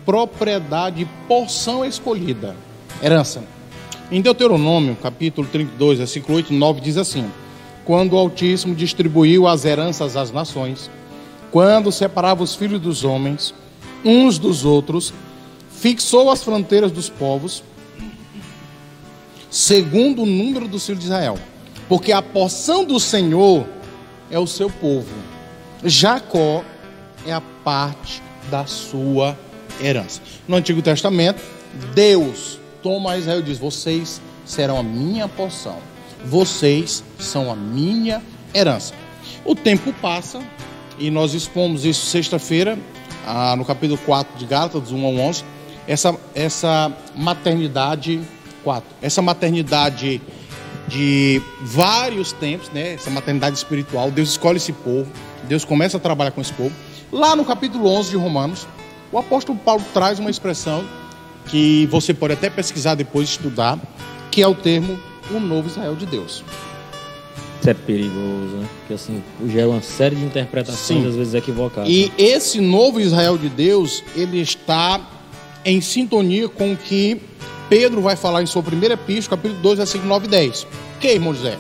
propriedade porção escolhida, herança. Em Deuteronômio, capítulo 32, versículo 8 e 9, diz assim: Quando o Altíssimo distribuiu as heranças às nações, quando separava os filhos dos homens uns dos outros, fixou as fronteiras dos povos, segundo o número dos filhos de Israel, porque a porção do Senhor é o seu povo Jacó é a parte da sua herança. No Antigo Testamento, Deus toma Israel e diz: Vocês serão a minha porção, vocês são a minha herança. O tempo passa e nós expomos isso sexta-feira, ah, no capítulo 4 de Gálatas, 1 ao 11, essa, essa maternidade 4, essa maternidade de vários tempos, né? essa maternidade espiritual, Deus escolhe esse povo Deus começa a trabalhar com esse povo. Lá no capítulo 11 de Romanos, o apóstolo Paulo traz uma expressão que você pode até pesquisar depois, estudar, que é o termo o novo Israel de Deus. Isso é perigoso, né? Porque assim, gera uma série de interpretações, Sim. às vezes equivocadas. E esse novo Israel de Deus, ele está em sintonia com o que Pedro vai falar em sua primeira epístola, capítulo 2, versículo 9 e 10. Que, irmão José?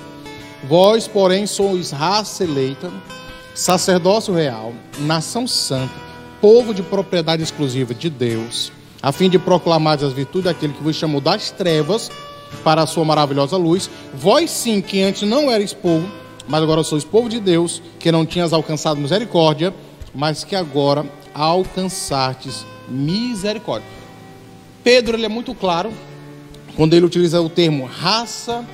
Vós, porém, sois raça eleita, sacerdócio real, nação santa, povo de propriedade exclusiva de Deus, a fim de proclamar as virtudes daquele que vos chamou das trevas para a sua maravilhosa luz. Vós sim, que antes não erais povo, mas agora sois povo de Deus, que não tinhas alcançado misericórdia, mas que agora alcançastes misericórdia. Pedro ele é muito claro quando ele utiliza o termo raça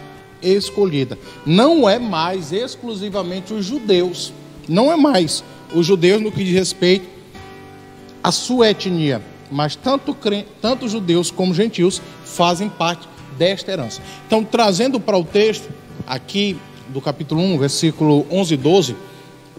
escolhida. Não é mais exclusivamente os judeus não é mais os judeus no que diz respeito à sua etnia, mas tanto, tanto judeus como gentios fazem parte desta herança. Então, trazendo para o texto aqui do capítulo 1, versículo 11 e 12,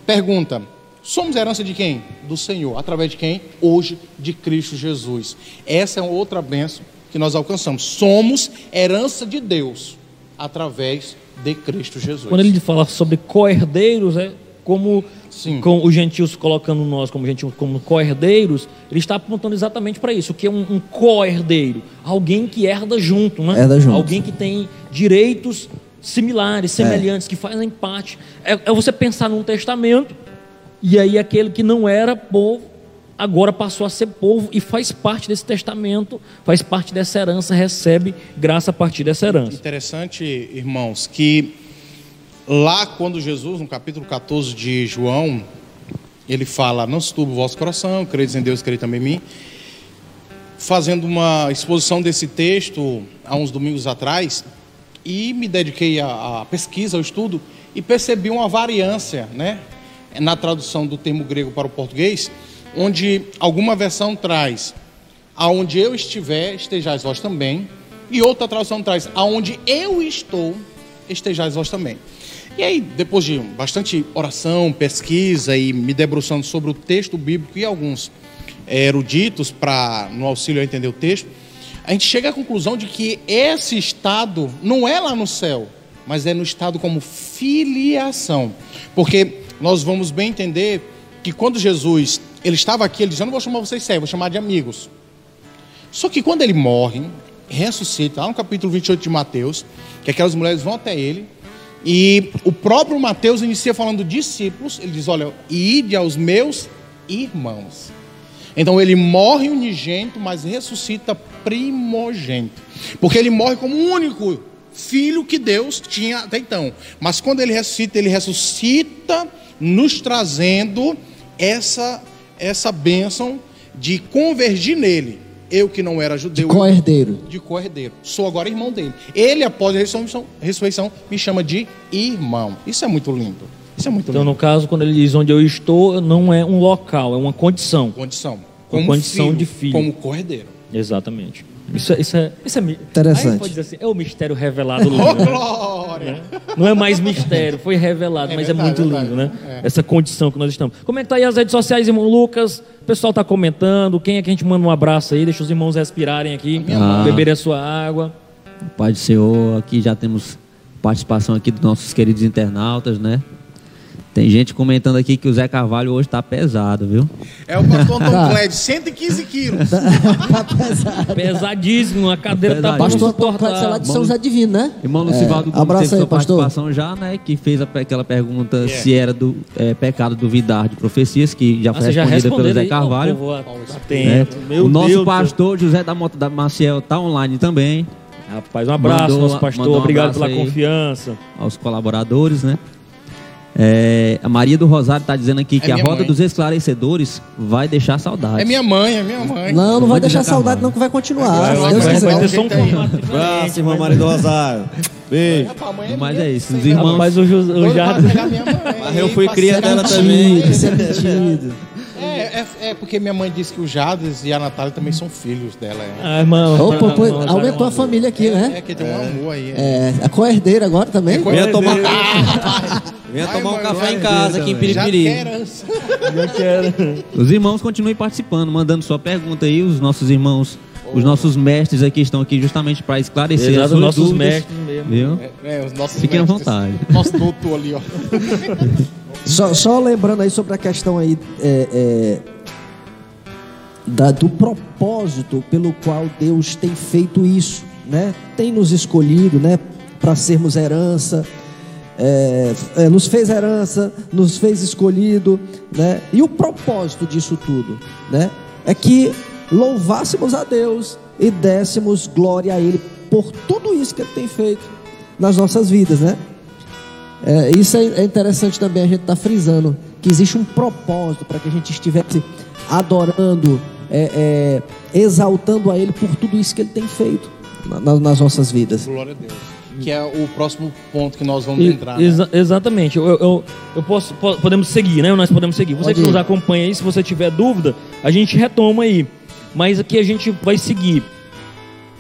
pergunta: Somos herança de quem? Do Senhor. Através de quem? Hoje, de Cristo Jesus. Essa é outra benção que nós alcançamos. Somos herança de Deus através de Cristo Jesus. Quando ele fala sobre co-herdeiros, é como Sim. com os gentios colocando nós como gentios como co-herdeiros, ele está apontando exatamente para isso. O que é um, um co-herdeiro? Alguém que herda junto, né? Herda junto. Alguém que tem direitos similares, semelhantes, que fazem parte. É, é você pensar num testamento e aí aquele que não era povo agora passou a ser povo e faz parte desse testamento, faz parte dessa herança, recebe graça a partir dessa herança. Interessante, irmãos, que lá quando Jesus, no capítulo 14 de João, ele fala: Não se turbe o vosso coração, credes em Deus, credes também em mim. Fazendo uma exposição desse texto há uns domingos atrás, e me dediquei à, à pesquisa, ao estudo, e percebi uma variância né, na tradução do termo grego para o português, onde alguma versão traz aonde eu estiver, estejais vós também, e outra tradução traz aonde eu estou, estejais vós também. E aí, depois de bastante oração, pesquisa e me debruçando sobre o texto bíblico e alguns eh, eruditos para no auxílio a entender o texto, a gente chega à conclusão de que esse estado não é lá no céu, mas é no estado como filiação. Porque nós vamos bem entender que quando Jesus ele estava aqui, ele disse: Eu não vou chamar vocês servos, vou chamar de amigos. Só que quando ele morre, ressuscita, lá no capítulo 28 de Mateus, que aquelas mulheres vão até ele, e o próprio Mateus inicia falando discípulos, ele diz: Olha, ide aos meus irmãos. Então ele morre unigênito, mas ressuscita primogênito. Porque ele morre como o único filho que Deus tinha até então. Mas quando ele ressuscita, ele ressuscita nos trazendo essa essa bênção de convergir nele. Eu que não era judeu, eu- Co-herdeiro. de co-herdeiro. Sou agora irmão dele. Ele, após a ressurreição, ressurreição, me chama de irmão. Isso é muito lindo. Isso é muito Então, lindo. no caso, quando ele diz onde eu estou, não é um local, é uma condição. Condição. Com condição de filho. Como co-herdeiro. Exatamente. Isso, é- isso é, isso é mi- Interessante. Aí pode dizer assim, é o mistério revelado lindo. Oh, né? glória! Não é mais mistério, foi revelado, É mas verdade, é muito verdade. lindo, né? É. Essa condição que nós estamos. Como é que tá aí as redes sociais, irmão Lucas? O pessoal tá comentando. Quem é que a gente manda um abraço aí? Deixa os irmãos respirarem aqui, mãe. beberem a sua água. Pai do Senhor, aqui já temos participação aqui dos nossos queridos internautas, né? Tem gente comentando aqui que o Zé Carvalho hoje tá pesado, viu? É o pastor Tom Clédio, 115 quilos. Pesadíssimo, a cadeira tá Pesadíssimo. Pastor Tom Clédio, sei lá de São José Divino, né? Irmão Lucivaldo Gomes abraço teve aí, sua pastor. participação já, né? Que fez a- aquela pergunta É. se era do é, pecado duvidar de profecias, que já Ah, foi já respondida pelo respondeu Zé? Carvalho. Ó, o povo né? atento. Meu o nosso Deus do céu. pastor José da Mota da Maciel tá online também, Rapaz, um abraço, Mandou nosso pastor. um Obrigado pela confiança. aos colaboradores, né? É, a Maria do Rosário está dizendo aqui que a roda mãe. dos esclarecedores vai deixar saudades. É minha mãe, é minha mãe. Não, não vai deixar saudade, não, que vai continuar. Vai, Deus vai, quiser. vai. Vai ter só um Abraço, irmão Maria do Rosário. Beijo. É Mas é isso, os irmãos- Rapaz, o, o Jardim. Mas eu fui cria dela é também. Isso é mentido. É, é, é porque minha mãe disse que o Jades e a Natália também são filhos dela. É, Ah, irmão. Opa, pô, irmão, aumentou a família aqui, é, né? que tem um amor aí. É. É, a co-herdeira agora também. Venha tomar, Ah, venha tomar um mãe, café em casa aqui em Piripiri. Já quero. Os irmãos continuem participando, mandando sua pergunta aí. Os nossos irmãos, os nossos mestres aqui estão aqui justamente para esclarecer as Exato, suas nossos dúvidas. mestres mesmo. Viu? É, os nossos Fiquem à mestres. vontade. Nosso doutor ali, ó. Só, só lembrando aí sobre a questão aí é, é, da- do propósito pelo qual Deus tem feito isso, né? Tem nos escolhido, né? Para sermos herança, é, é, nos fez herança, nos fez escolhido, né? E o propósito disso tudo, né? É que louvássemos a Deus e dessemos glória a Ele por tudo isso que Ele tem feito nas nossas vidas, né? É, isso é é interessante também a gente estar frisando que existe um propósito para que a gente estivesse adorando, é, é, exaltando a Ele por tudo isso que Ele tem feito na- na- nas nossas vidas. Glória a Deus. Que é o próximo ponto que nós vamos E- entrar. né? exa- exatamente. Eu, eu, eu posso, po- podemos seguir, né? Nós podemos seguir. Você Pode que ir. nos acompanha aí, se você tiver dúvida, a gente retoma aí. Mas aqui a gente vai seguir.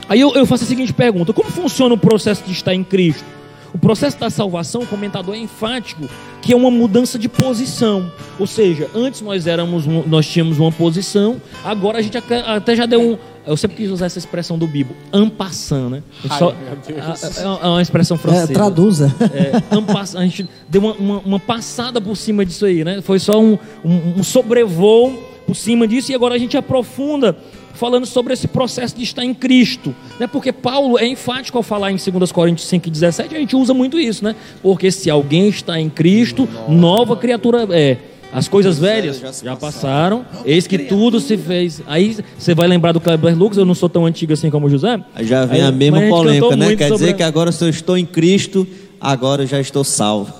Aí eu, eu faço a seguinte pergunta: como funciona o processo de estar em Cristo? O processo da salvação, o comentador é enfático que é uma mudança de posição. Ou seja, antes nós éramos, nós tínhamos uma posição, agora a gente até já deu um, eu sempre quis usar essa expressão do Bibo, ampassando, né? Ai, só- meu Deus. a- é uma expressão É, francesa. traduza. É, a gente deu uma, uma- uma passada por cima disso aí, né? Foi só um, um, um sobrevoo por cima disso e agora a gente aprofunda falando sobre esse processo de estar em Cristo, né? Porque Paulo é enfático ao falar em 2 Coríntios 5,17, a gente usa muito isso, né? Porque se alguém está em Cristo, nova criatura é. As coisas velhas já passaram, eis que tudo se fez. Aí você vai lembrar do Kleber Lucas, eu não sou tão antigo assim como o José. Aí já vem Aí- a mesma gente polêmica, né? Quer sobre dizer a- que agora se eu estou em Cristo, agora eu já estou salvo.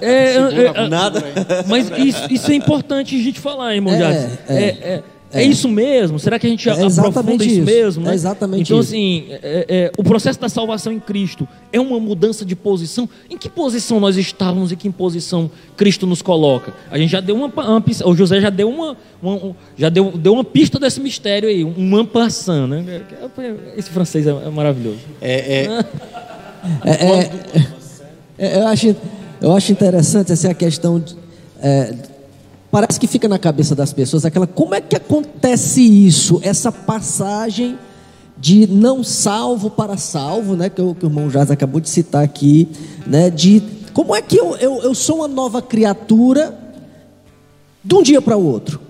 É, é, é, Nada. Mas isso, isso é importante a gente falar, irmão É. é, É, isso mesmo? Será que a gente É aprofunda isso, isso. mesmo? Né? É exatamente então, isso. assim, é- é, o processo da salvação em Cristo é uma mudança de posição. Em que posição nós estávamos e que posição Cristo nos coloca? A gente já deu uma, uma pista- o José já deu uma, uma- um- já deu, deu uma pista desse mistério aí, um ampassant, né? Esse francês é, é maravilhoso. É, é, É, eu, acho, eu acho interessante essa questão. de- é, parece que fica na cabeça das pessoas aquela. Como é que acontece isso? Essa passagem de não salvo para salvo, né? Que o, que o irmão Jaz acabou de citar aqui, né? De como é que eu, eu, eu sou uma nova criatura de um dia para o outro,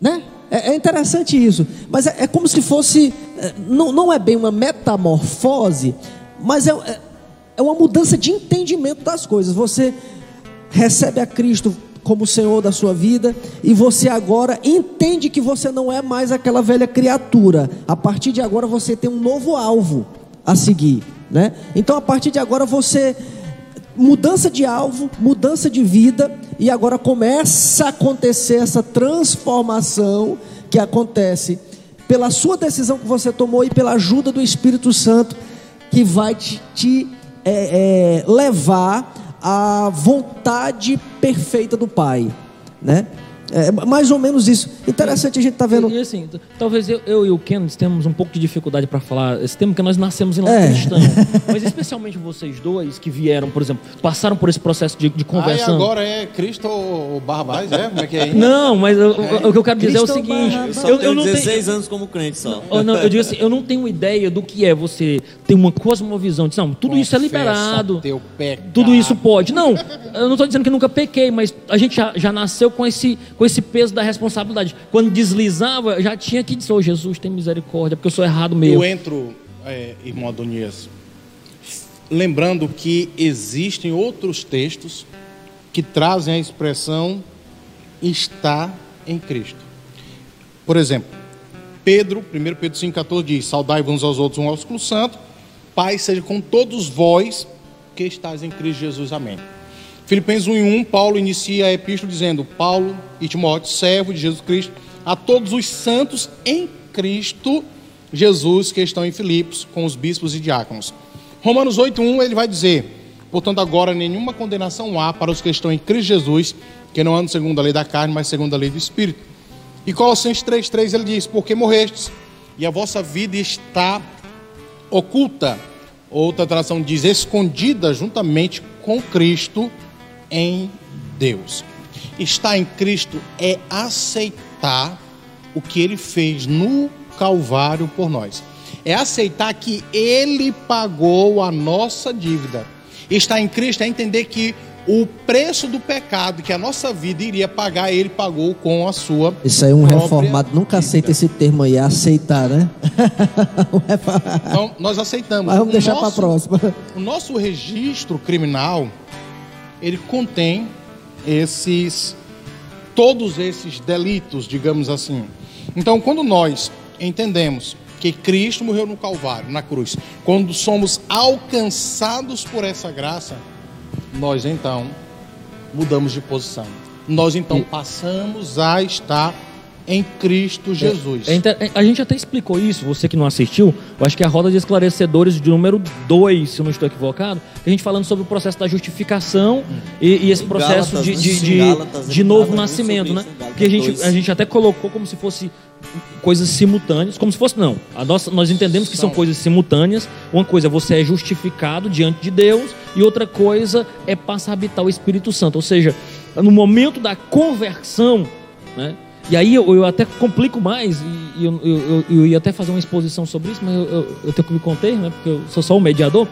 né? É, é interessante isso, mas é, é como se fosse, é, não, não é bem uma metamorfose, mas é, é, é uma mudança de entendimento das coisas. Você recebe a Cristo como Senhor da sua vida e você agora entende que você não é mais aquela velha criatura. A partir de agora você tem um novo alvo a seguir, né? Então a partir de agora você mudança de alvo, mudança de vida, e agora começa a acontecer essa transformação que acontece pela sua decisão que você tomou e pela ajuda do Espírito Santo, que vai te, te, é, é, levar à vontade perfeita do Pai, né? É mais ou menos isso. Interessante a gente tá vendo. E assim, talvez eu, eu e o Kenneth temos um pouco de dificuldade para falar esse tema, porque nós nascemos em lar É. cristão. Mas especialmente vocês dois que vieram, por exemplo, passaram por esse processo de, de Aí conversão. agora é Cristo ou Barrabás, é? Como é que é? Não, mas eu- o- o que eu quero dizer é o seguinte: Barrabás. Eu, tenho eu não tenho. 16 anos como crente só. Oh, não, eu digo assim, eu não tenho ideia do que é você ter uma cosmovisão. de, Não, tudo isso é Confessa liberado. Tudo isso pode. Não, eu não estou dizendo que nunca pequei, mas a gente já, já nasceu com esse, com esse peso da responsabilidade. Quando deslizava, já tinha que dizer, ô Jesus, tem misericórdia, porque eu sou errado mesmo. Eu entro, é, irmão Adonias, lembrando que existem outros textos que trazem a expressão está em Cristo. Por exemplo, Pedro, 1 Pedro 5,14 diz: Saudai-vos aos outros, um ao Santo, Pai seja com todos vós que estáis em Cristo Jesus. Amém. Filipenses 1 em 1, Paulo inicia a epístola dizendo: Paulo e Timóteo, servo de Jesus Cristo, a todos os santos em Cristo Jesus que estão em Filipos, com os bispos e diáconos. Romanos 8,1 ele vai dizer: Portanto, agora nenhuma condenação há para os que estão em Cristo Jesus, que não andam segundo a lei da carne, mas segundo a lei do Espírito. E Colossenses 3,3 ele diz: Porque morrestes, e a vossa vida está oculta, outra tradução diz escondida juntamente com Cristo em Deus. Estar em Cristo é aceitar o que ele fez no Calvário por nós. É aceitar que ele pagou a nossa dívida. Estar em Cristo é entender que o preço do pecado que a nossa vida iria pagar, ele pagou com a sua. Isso aí, um reformado nunca aceita esse termo aí, é aceitar, né? Então, nós aceitamos. Mas vamos O deixar para a próxima. O nosso registro criminal, ele contém esses todos esses delitos, digamos assim. Então, quando nós entendemos que Cristo morreu no Calvário, na cruz, quando somos alcançados por essa graça, nós então mudamos de posição. Nós então passamos a estar em Cristo Jesus. É inter- A gente até explicou isso, você que não assistiu, eu acho que é a roda de esclarecedores de número 2, se eu não estou equivocado, a gente falando sobre o processo da justificação e, e esse processo Gálatas, de, né? de, de, Gálatas, de novo muito nascimento, né? Gálatas Porque a gente, 2. a gente até colocou como se fosse coisas simultâneas, como se fosse não. A nossa, nós entendemos que são São. coisas simultâneas. Uma coisa é você é justificado diante de Deus e outra coisa é passar a habitar o Espírito Santo. Ou seja, no momento da conversão, né? E aí eu, eu até complico mais, e, eu, eu, eu, ia até fazer uma exposição sobre isso, mas eu, eu, tenho que me conter, né? Porque eu sou só o mediador.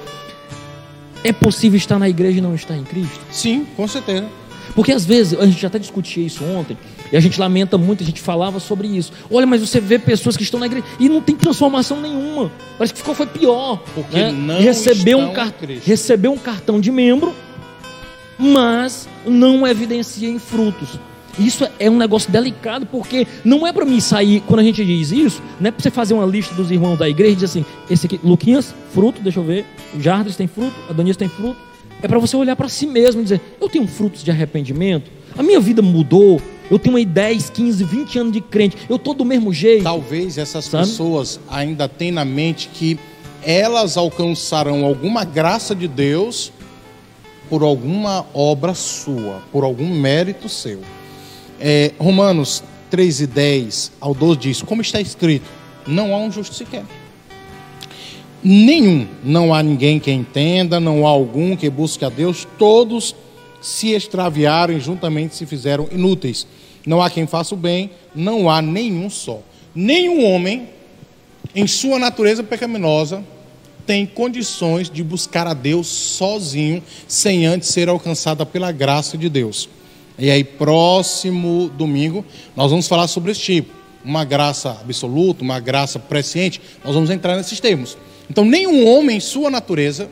É possível estar na igreja e não estar em Cristo? Sim, com certeza. Porque às vezes, a gente até discutia isso ontem, e a gente lamenta muito, a gente falava sobre isso. Olha, mas você vê pessoas que estão na igreja e não tem transformação nenhuma. Parece que ficou foi pior. Porque né? não recebeu um, car recebeu um cartão de membro, mas não evidencia em frutos. Isso é um negócio delicado, porque não é para mim sair, quando a gente diz isso, não é para você fazer uma lista dos irmãos da igreja e dizer assim: esse aqui, Luquinhas, fruto, deixa eu ver, Jardim tem fruto, Adonias tem fruto. É para você olhar para si mesmo e dizer: eu tenho frutos de arrependimento, a minha vida mudou, eu tenho aí 10, 15, 20 anos de crente, eu estou do mesmo jeito. Talvez essas Sabe? pessoas ainda tenham na mente que elas alcançarão alguma graça de Deus por alguma obra sua, por algum mérito seu. É, Romanos 3 e 10 ao 12 diz: Como está escrito, não há um justo sequer. Nenhum, não há ninguém que entenda, não há algum que busque a Deus, todos se extraviaram e juntamente se fizeram inúteis. Não há quem faça o bem, não há nenhum só. Nenhum homem, em sua natureza pecaminosa, tem condições de buscar a Deus sozinho, sem antes ser alcançada pela graça de Deus. E aí, próximo domingo, nós vamos falar sobre esse tipo. Uma graça absoluta, uma graça presciente, nós vamos entrar nesses termos. Então, nenhum homem em sua natureza,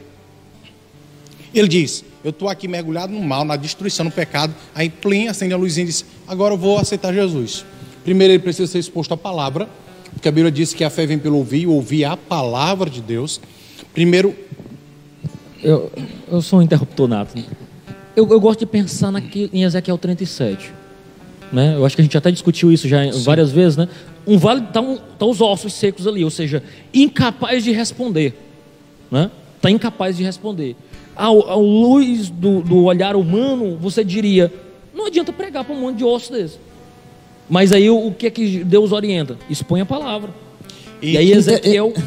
ele diz, eu estou aqui mergulhado no mal, na destruição, no pecado, aí plim, acende a luzinha e diz, agora eu vou aceitar Jesus. Primeiro ele precisa ser exposto à palavra, porque a Bíblia diz que a fé vem pelo ouvir, ouvir a palavra de Deus. Primeiro, Eu, eu sou um interruptor nato. Eu, eu gosto de pensar naquilo, em Ezequiel 37. Né? Eu acho que a gente até discutiu isso já várias vezes. Né? Um vale está um, tá os ossos secos ali, ou seja, incapaz de responder. Né? Está incapaz de responder. Ao, ao luz do, do olhar humano, você diria: não adianta pregar para um monte de osso desse. Mas aí o, o que é que Deus orienta? Expõe a palavra. E, E- aí Ezequiel, pam,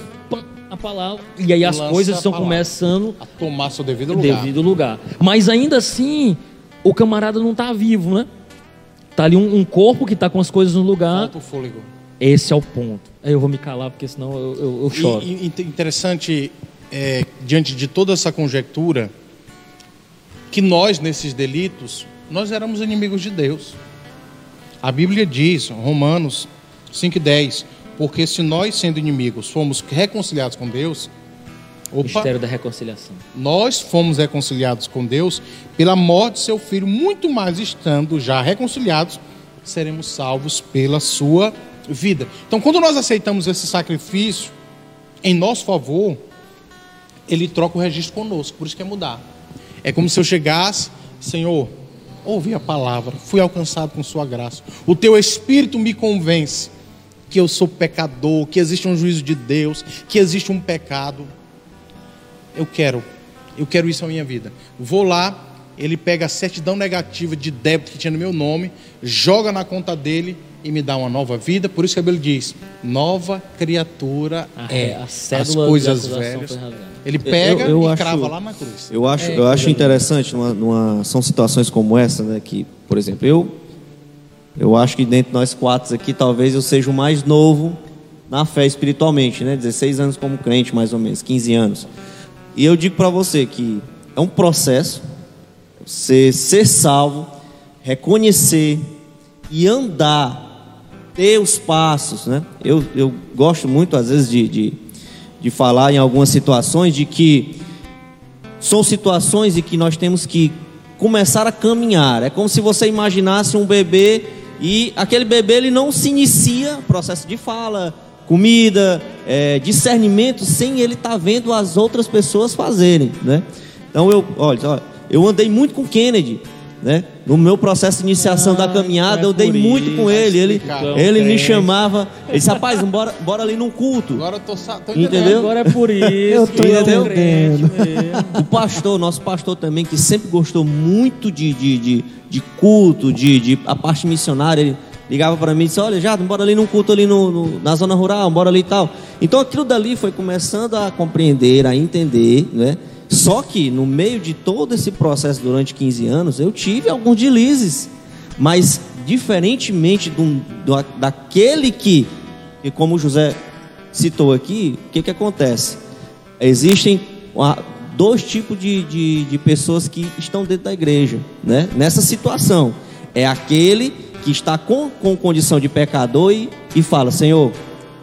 a palavra. E aí as Lança coisas estão palavra. começando a tomar seu devido lugar. devido lugar. Mas ainda assim, o camarada não está vivo, né? Tá ali um, um corpo que está com as coisas no lugar. Falta o fôlego. Esse é o ponto. Eu vou me calar porque senão eu, eu, eu choro. E, e inte- interessante, é, diante de toda essa conjectura, que nós, nesses delitos, nós éramos inimigos de Deus. A Bíblia diz, Romanos 5,10, porque se nós, sendo inimigos, fomos reconciliados com Deus, opa, Mistério da reconciliação. nós fomos reconciliados com Deus pela morte de seu filho, muito mais estando já reconciliados, seremos salvos pela sua vida. Então, quando nós aceitamos esse sacrifício em nosso favor, ele troca o registro conosco, por isso que é mudar. É como se eu chegasse, Senhor, ouvi a palavra, fui alcançado com sua graça. O teu espírito me convence que eu sou pecador, que existe um juízo de Deus, que existe um pecado eu quero, eu quero isso na minha vida. Vou lá, ele pega a certidão negativa de débito que tinha no meu nome, joga na conta dele e me dá uma nova vida. Por isso que a Bíblia diz: nova criatura A- é. a As coisas velhas. Ele pega Eu- eu e acho- crava lá na cruz. Eu acho, É, eu acho interessante, numa, numa- são situações como essa, né, que, por exemplo, eu, eu acho que dentre nós quatro aqui, talvez eu seja o mais novo na fé espiritualmente, né, 16 anos como crente, mais ou menos, 15 anos. E eu digo para você que é um processo, você ser salvo, reconhecer e andar, ter os passos, né? Eu, eu gosto muito, às vezes, de, de, de falar em algumas situações de que são situações em que nós temos que começar a caminhar. É como se você imaginasse um bebê e aquele bebê ele não se inicia processo de fala, comida, é, discernimento sem ele estar vendo as outras pessoas fazerem, né? Então eu, olha, eu andei muito com Kennedy, né? No meu processo de iniciação da caminhada, é eu dei muito isso, com ele. Ele, explicar. ele me chamava, ele disse, rapaz, bora, bora ali num culto. Agora eu tô, tô Entendeu? entendendo. Agora é por isso. Eu tô que é um entendendo. O pastor, nosso pastor também, que sempre gostou muito de, de, de, de culto, de, de a parte missionária, ele ligava para mim e disse: Olha, já, bora ali num culto ali no, no- na zona rural, bora ali e tal. Então aquilo dali foi começando a compreender, a entender, né? Só que no meio de todo esse processo durante 15 anos, eu tive alguns deslizes. Mas, diferentemente do, do, daquele que, que, como o José citou aqui, o que, que acontece? Existem dois tipos de, de, de pessoas que estão dentro da igreja, né? Nessa situação. É aquele que está com, com condição de pecador e, e fala: Senhor,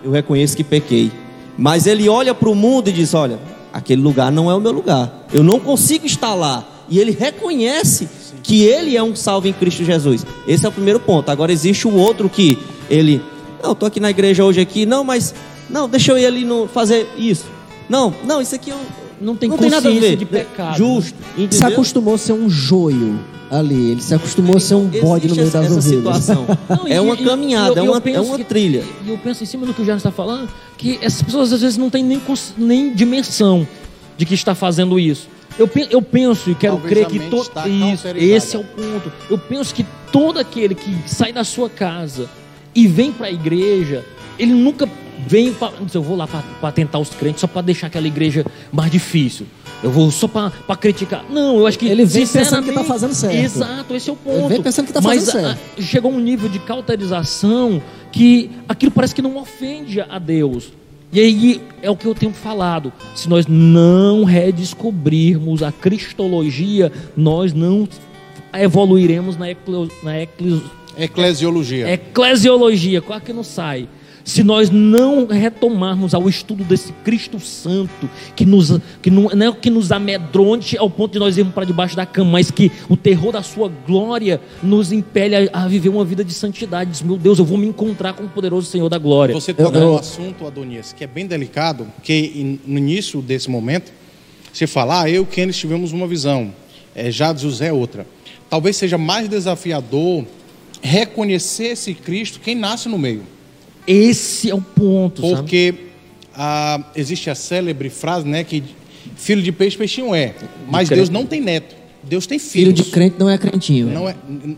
eu reconheço que pequei. Mas ele olha para o mundo e diz: Olha, aquele lugar não é o meu lugar. Eu não consigo estar lá. E ele reconhece que ele é um salvo em Cristo Jesus. Esse é o primeiro ponto. Agora existe o outro que ele, não, estou aqui na igreja hoje aqui, não, mas não, deixa eu ir ali no, fazer isso. Não, não, isso aqui eu, não tem não tem nada a ver de pecado. Justo. Entendeu? Se acostumou a ser um joio ali. Ele se acostumou a ser um bode no meio das essa ovelhas. Situação. Não, é uma caminhada, é uma, é uma trilha. E eu penso em cima do que o Jair está falando, que essas pessoas às vezes não têm nem, nem dimensão de que está fazendo isso. Eu, eu penso e quero Talvez crer que todo isso, esse é o ponto. Eu penso que todo aquele que sai da sua casa e vem para a igreja, ele nunca vem para, eu vou lá para tentar os crentes só para deixar aquela igreja mais difícil. Eu vou só para criticar. Não, eu acho que. Ele vem pensando que está fazendo certo. Exato, esse é o ponto. Ele vem pensando que está fazendo certo. Mas chegou um nível de cauterização que aquilo parece que não ofende a Deus. E aí é o que eu tenho falado. Se nós não redescobrirmos a cristologia, nós não evoluiremos na, eclesiologia. na eclesiologia. Eclesiologia, quase que não sai se nós não retomarmos ao estudo desse Cristo Santo, que nos, que não, não é que nos amedronte ao ponto de nós irmos para debaixo da cama, mas que o terror da sua glória nos impele a, a viver uma vida de santidade. Diz, meu Deus, eu vou me encontrar com o poderoso Senhor da glória. Você tocou um assunto, Adonias, que é bem delicado, que no início desse momento, você fala, ah, eu e Kenneth tivemos uma visão, é, Jades José é outra. Talvez seja mais desafiador reconhecer esse Cristo quem nasce no meio. Esse é o ponto, Porque ah, existe a célebre frase, né, que filho de peixe, peixinho é. Mas de Deus não tem neto. Deus tem filhos. Filho de crente não é crentinho. Não é,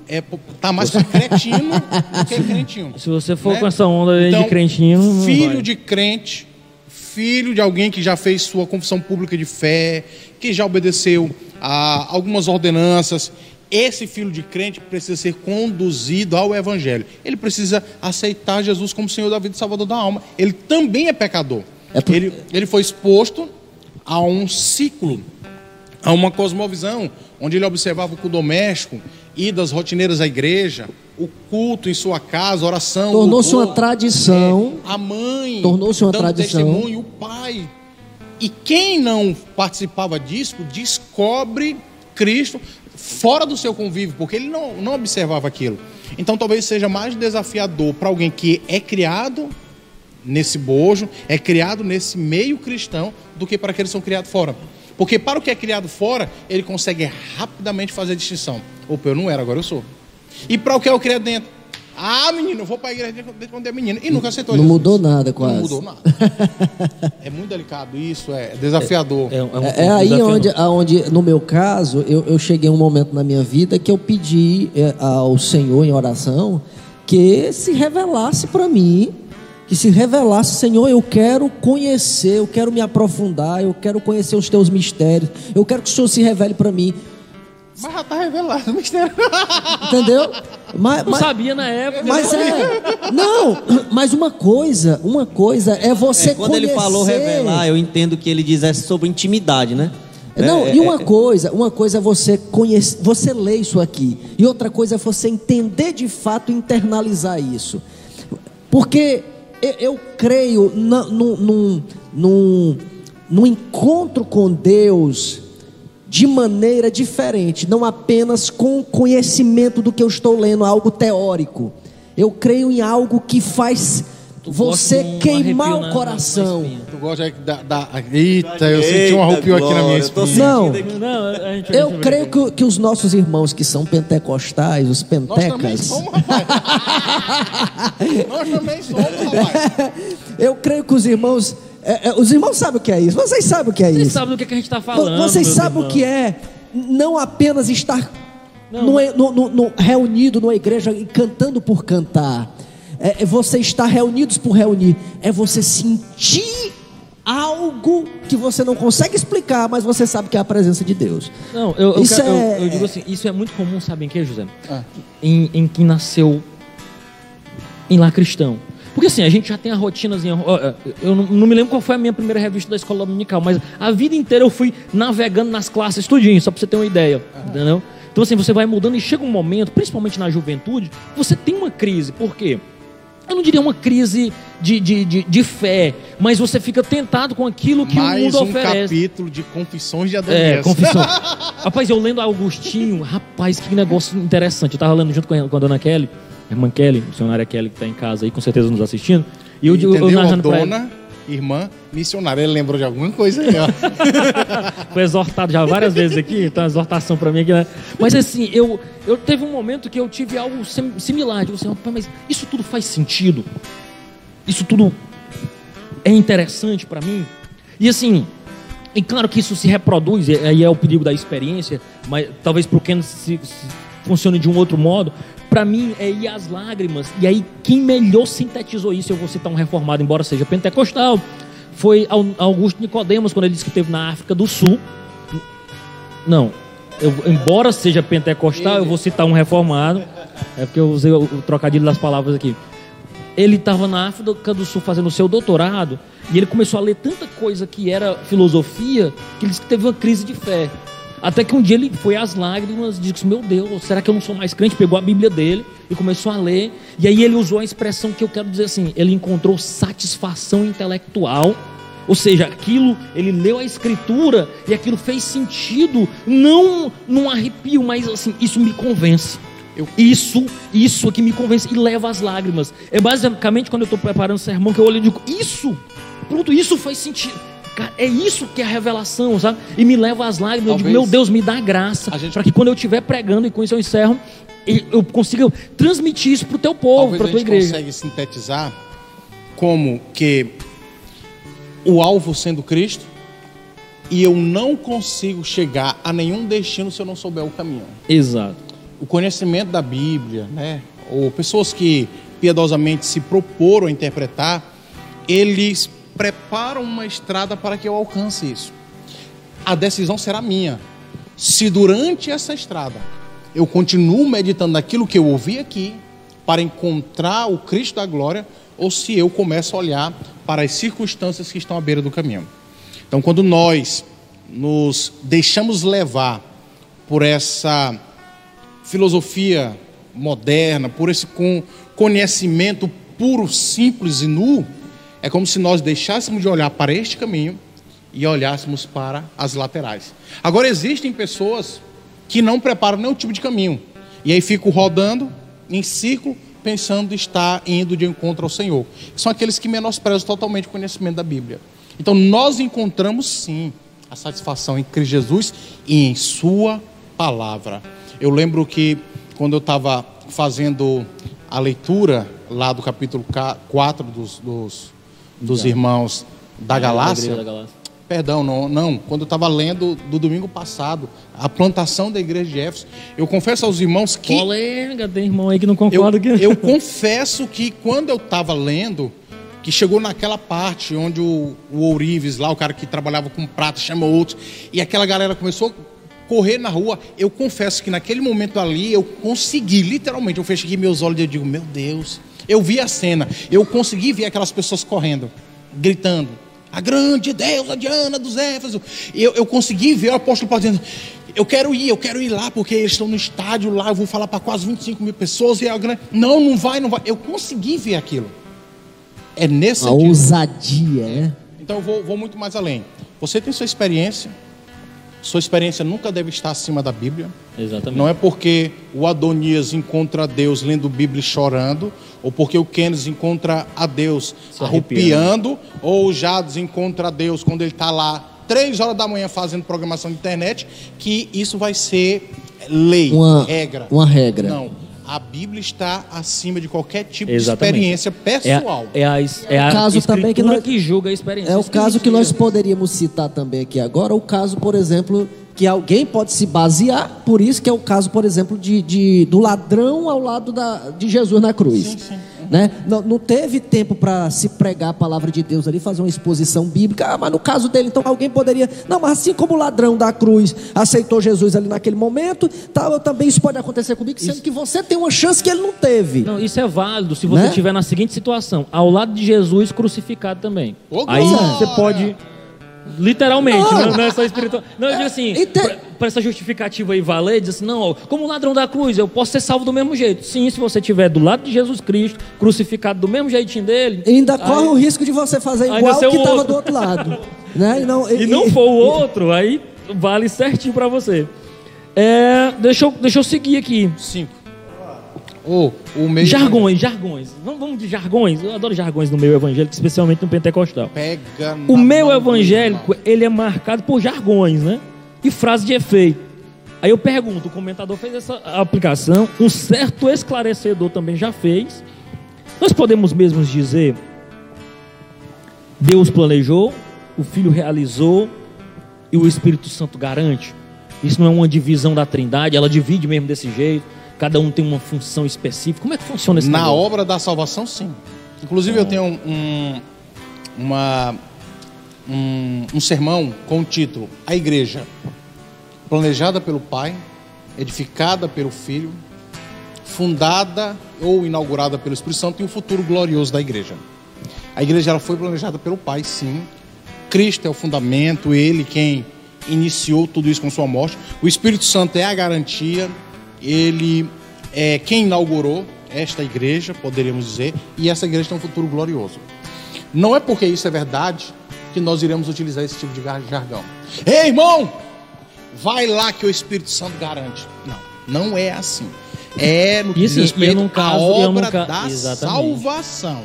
é tá mais cretino do que crentinho. Se você for né? com essa onda aí então, de crentinho, filho de crente, filho de alguém que já fez sua confissão pública de fé, que já obedeceu a algumas ordenanças, esse filho de crente precisa ser conduzido ao Evangelho. Ele precisa aceitar Jesus como Senhor da vida e Salvador da alma. Ele também é pecador. É por... ele, ele foi exposto a um ciclo, a uma cosmovisão, onde ele observava o culto doméstico, idas rotineiras à igreja, o culto em sua casa, oração. Tornou-se uma tradição. É, a mãe. Tornou-se uma tradição. Testemunho, o pai. E quem não participava disso descobre Cristo fora do seu convívio, porque ele não, não observava aquilo. Então talvez seja mais desafiador para alguém que é criado nesse bojo, é criado nesse meio cristão, do que para aqueles que são criados fora. Porque para o que é criado fora, ele consegue rapidamente fazer a distinção. Opa, eu não era, agora eu sou. E para o que é o criado dentro? Ah, menino, eu vou para a igreja desde quando é menino. E nunca aceitou Não Jesus. mudou nada, quase. Não mudou nada. é muito delicado isso, é desafiador. É, é, um é, é aí onde, onde, no meu caso, eu, eu cheguei a um momento na minha vida que eu pedi é, ao Senhor em oração que se revelasse para mim que se revelasse, Senhor, eu quero conhecer, eu quero me aprofundar, eu quero conhecer os teus mistérios, eu quero que o Senhor se revele para mim. Mas já está revelado o mistério. Entendeu? Mas, não sabia na época. Mas é. Não, mas uma coisa, uma coisa é você é, quando conhecer. ele falou revelar, eu entendo que ele diz é sobre intimidade, né? Não, é, e uma é, é, coisa, uma coisa é você conhecer, você ler isso aqui, e outra coisa é você entender de fato, internalizar isso. Porque eu, eu creio num, num, num encontro com Deus de maneira diferente, não apenas com conhecimento do que eu estou lendo, algo teórico. Eu creio em algo que faz tu você queimar o coração. Tu gosta da, da, Eita, eu Eita, senti um arrepio aqui na minha espinha. Não, não eu creio que, que, os nossos irmãos que são pentecostais, os pentecas. Nós também somos, rapaz. Nós também somos, rapaz. Eu creio que os irmãos é, é, os irmãos sabem o que é isso. Vocês sabem o que é Vocês isso. Vocês sabem do que, que a gente está falando. Vocês sabem irmãos. o que é não apenas estar no, no, no, reunido numa igreja e cantando por cantar. É, é você estar reunidos por reunir. É você sentir algo que você não consegue explicar, mas você sabe que é a presença de Deus. Não, eu, eu, Isso quero- eu- é- eu digo assim, isso é muito comum, sabe em que, José? Ah. Em, em quem nasceu em lá cristão. Porque assim, a gente já tem a rotinazinha. ó, Eu não, me lembro qual foi a minha primeira revista da escola dominical, mas a vida inteira eu fui navegando nas classes tudinho, só pra você ter uma ideia. Entendeu? Então assim, você vai mudando e chega um momento, principalmente na juventude, você tem uma crise. Por quê? Eu não diria uma crise de, de, de, de fé, mas você fica tentado com aquilo que o Mais mundo um oferece. capítulo de confissões de É, Adonias. confissão. rapaz, eu lendo Augustinho, rapaz, que negócio interessante. Eu tava lendo junto com a, com a dona Kelly, irmã Kelly, missionária Kelly, que tá em casa aí, com certeza nos assistindo. E eu, eu, eu narrando pra ela, dona, irmã, missionária. Ele lembrou de alguma coisa aí, ó. foi exortado já várias vezes aqui, então exortação pra mim aqui, né? Mas assim, eu, eu teve um momento que eu tive algo sim- similar. Digo assim, rapaz, mas isso tudo faz sentido? Isso tudo é interessante pra mim? E assim, e claro que isso se reproduz, e aí é o perigo da experiência, mas talvez para o Ken se, se funcione de um outro modo. Para mim é ir às lágrimas. E aí quem melhor sintetizou isso, eu vou citar um reformado, embora seja pentecostal, foi Au- Augusto Nicodemos, quando ele disse que esteve na África do Sul. Não, eu- embora seja pentecostal, eu vou citar um reformado. É porque eu usei o, o trocadilho das palavras aqui. Ele estava na África do Sul fazendo o seu doutorado e ele começou a ler tanta coisa que era filosofia que ele disse que teve uma crise de fé. Até que um dia ele foi às lágrimas e disse: Meu Deus, será que eu não sou mais crente? Pegou a Bíblia dele e começou a ler. E aí ele usou a expressão que eu quero dizer assim: ele encontrou satisfação intelectual. Ou seja, aquilo, ele leu a escritura e aquilo fez sentido, não num arrepio, mas assim, isso me convence. Eu- Isso, isso aqui me convence e leva às lágrimas. É basicamente quando eu estou preparando o sermão que eu olho e digo, isso, pronto, isso faz sentido. Cara, é isso que é a revelação, sabe? E me leva às lágrimas. Eu digo, Talvez meu Deus, me dá graça. gente- Para que quando eu estiver pregando, e com isso eu encerro, eu consiga transmitir isso para o teu povo, Talvez para a tua igreja. consegue sintetizar como que o alvo sendo Cristo e eu não consigo chegar a nenhum destino se eu não souber o caminho. Exato. o conhecimento da Bíblia, né? Ou pessoas que piedosamente se proporam a interpretar, eles preparam uma estrada para que eu alcance isso. A decisão será minha. Se durante essa estrada eu continuo meditando naquilo que eu ouvi aqui para encontrar o Cristo da glória, ou se eu começo a olhar para as circunstâncias que estão à beira do caminho. Então, quando nós nos deixamos levar por essa filosofia moderna, por esse con- conhecimento puro, simples e nu, é como se nós deixássemos de olhar para este caminho e olhássemos para as laterais. Agora existem pessoas que não preparam nenhum tipo de caminho e aí ficam rodando em círculo pensando estar indo de encontro ao Senhor. São aqueles que menosprezam totalmente o conhecimento da Bíblia. Então nós encontramos sim a satisfação em Cristo Jesus e em Sua palavra. Eu lembro que quando eu estava fazendo a leitura lá do capítulo 4 dos, dos, dos irmãos da Galácia, Da Galácia. Perdão, não, não. Quando eu estava lendo do domingo passado, a plantação da igreja de Éfeso, eu confesso aos irmãos que. Polêmica, tem irmão aí que não Eu, concorda que eu confesso que quando eu estava lendo, que chegou naquela parte onde o, o Ourives, lá, o cara que trabalhava com prata, chama outros, e aquela galera começou a correr na rua, eu confesso que naquele momento ali eu consegui, literalmente, eu fechei aqui meus olhos e eu digo, meu Deus, eu vi a cena, eu consegui ver aquelas pessoas correndo, gritando, a grande deusa Diana dos Éfesos. Eu, eu consegui ver o apóstolo Paulo dizendo, eu quero ir, eu quero ir lá, porque eles estão no estádio lá, eu vou falar para quase 25 mil pessoas, e a grande... Não, não vai, não vai. Eu consegui ver aquilo. É nesse A sentido. ousadia, né? Então eu vou, vou muito mais além. Você tem sua experiência, sua experiência nunca deve estar acima da Bíblia. Exatamente. Não é porque o Adonias encontra a Deus lendo Bíblia e chorando, ou porque o Kenneth encontra a Deus Se arrupiando, ou o Jades encontra a Deus quando ele está lá três horas da manhã fazendo programação de internet, que isso vai ser lei, Uma regra. Uma regra. Não. A Bíblia está acima de qualquer tipo Exatamente. de experiência pessoal. É a, é a, é a caso também que nós- que julga a experiência. É o caso que nós poderíamos citar também aqui agora, o caso, por exemplo, que alguém pode se basear, por isso que é o caso, por exemplo, de, de- do ladrão ao lado da, de Jesus na cruz. Né? Não, não teve tempo para se pregar a palavra de Deus ali, fazer uma exposição bíblica. Ah, mas no caso dele, então alguém poderia. Não, mas assim como o ladrão da cruz aceitou Jesus ali naquele momento, tal, também isso pode acontecer comigo, sendo Isso- que você tem uma chance que ele não teve. Não, isso é válido se você Né? estiver na seguinte situação, ao lado de Jesus crucificado também. Ô, Aí você pode. Literalmente, Não. não, não é só espiritual. Não, eu digo assim, E te- pra, pra essa justificativa aí valer, diz assim, não, ó, como ladrão da cruz, eu posso ser salvo do mesmo jeito. Sim, se você estiver do lado de Jesus Cristo, crucificado do mesmo jeitinho dele. E ainda aí- corre o risco de você fazer igual que estava outro. do outro lado. né? E não, e não for o outro, aí vale certinho pra você. É, deixa, eu, deixa eu seguir aqui. Cinco. O, o meio Jargões, jargões. Vamos, vamos de jargões. Eu adoro jargões no meio evangélico, especialmente no pentecostal. Pega O do evangélico, ele é marcado por jargões, né? E frases de efeito. Aí eu pergunto, o comentador fez essa aplicação, um certo esclarecedor também já fez. Nós podemos mesmo dizer, Deus planejou, o Filho realizou e o Espírito Santo garante. Isso não é uma divisão da Trindade, ela divide mesmo desse jeito. Cada um tem uma função específica. Como é que funciona esse Na negócio? obra da salvação, sim. Inclusive, eu tenho um, uma, um, um sermão com o título A Igreja, planejada pelo Pai, edificada pelo Filho, fundada ou inaugurada pelo Espírito Santo e o futuro glorioso da igreja. A igreja ela foi planejada pelo Pai, sim. Cristo é o fundamento, ele quem iniciou tudo isso com sua morte. O Espírito Santo é a garantia, ele é quem inaugurou esta igreja, poderíamos dizer, e essa igreja tem um futuro glorioso. Não é porque isso é verdade que nós iremos utilizar esse tipo de jargão. Ei, irmão, vai lá que o Espírito Santo garante. Não, não é assim. É no que E diz respeito à obra nunca- da Exatamente. salvação.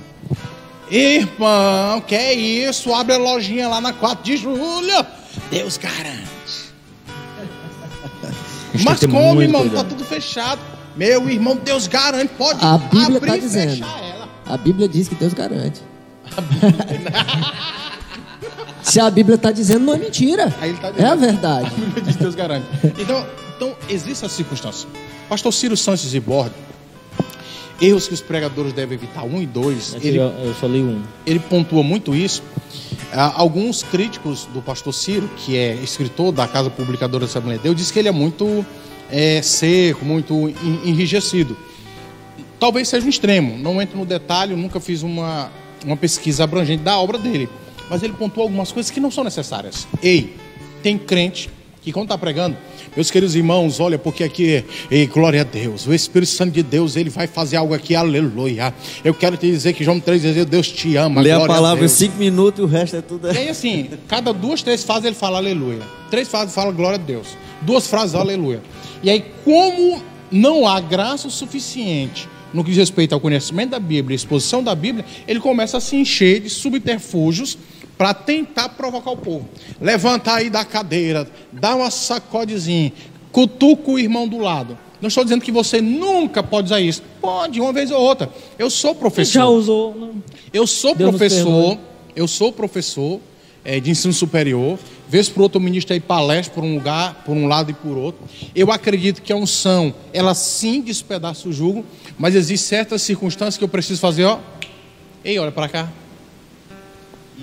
Irmão, que é isso? Abre a lojinha lá na 4 de julho. Deus garante. Gente Mas tem como, irmão? cuidado. Tá tudo fechado. Meu irmão, Deus garante. Pode A Bíblia abrir tá e dizendo. fechar ela. A Bíblia diz que Deus garante. Se a Bíblia está dizendo, não é mentira. Aí ele tá é a verdade. A Bíblia diz Deus garante. Então, então existe essa circunstância. Pastor Ciro Santos e Bordo, erros que os pregadores devem evitar, um e dois, ele, eu só li um. ele pontua muito isso. Ah, alguns críticos do pastor Ciro, que é escritor da Casa Publicadora da Assembleia de Deus, diz que ele é muito é, seco, muito en- enrijecido. Talvez seja um extremo, não entro no detalhe, nunca fiz uma, uma pesquisa abrangente da obra dele. Mas ele pontuou algumas coisas que não são necessárias. Ei, tem crente que quando está pregando, meus queridos irmãos, olha, porque aqui, ei, glória a Deus, o Espírito Santo de Deus, ele vai fazer algo aqui, aleluia. Eu quero te dizer que João 3 vezes Deus te ama. Lê a palavra em cinco minutos e o resto é tudo. E aí, assim, cada duas, três frases ele fala aleluia. Três frases fala glória a Deus. Duas frases aleluia. E aí, como não há graça o suficiente no que diz respeito ao conhecimento da Bíblia, exposição da Bíblia, ele começa a se encher de subterfúgios para tentar provocar o povo. Levanta aí da cadeira, dá uma sacodezinha, cutuca o irmão do lado. Não estou dizendo que você nunca pode usar isso. Pode, uma vez ou outra. Eu sou professor. Já usou. Não. Eu sou Deus professor, eu sou professor eh, de ensino superior. Vez por outro, eu ministro aí palestra por um lugar, por um lado e por outro. Eu acredito que a unção, ela sim despedaça o jugo, mas existem certas circunstâncias que eu preciso fazer, ó. Ei, olha para cá.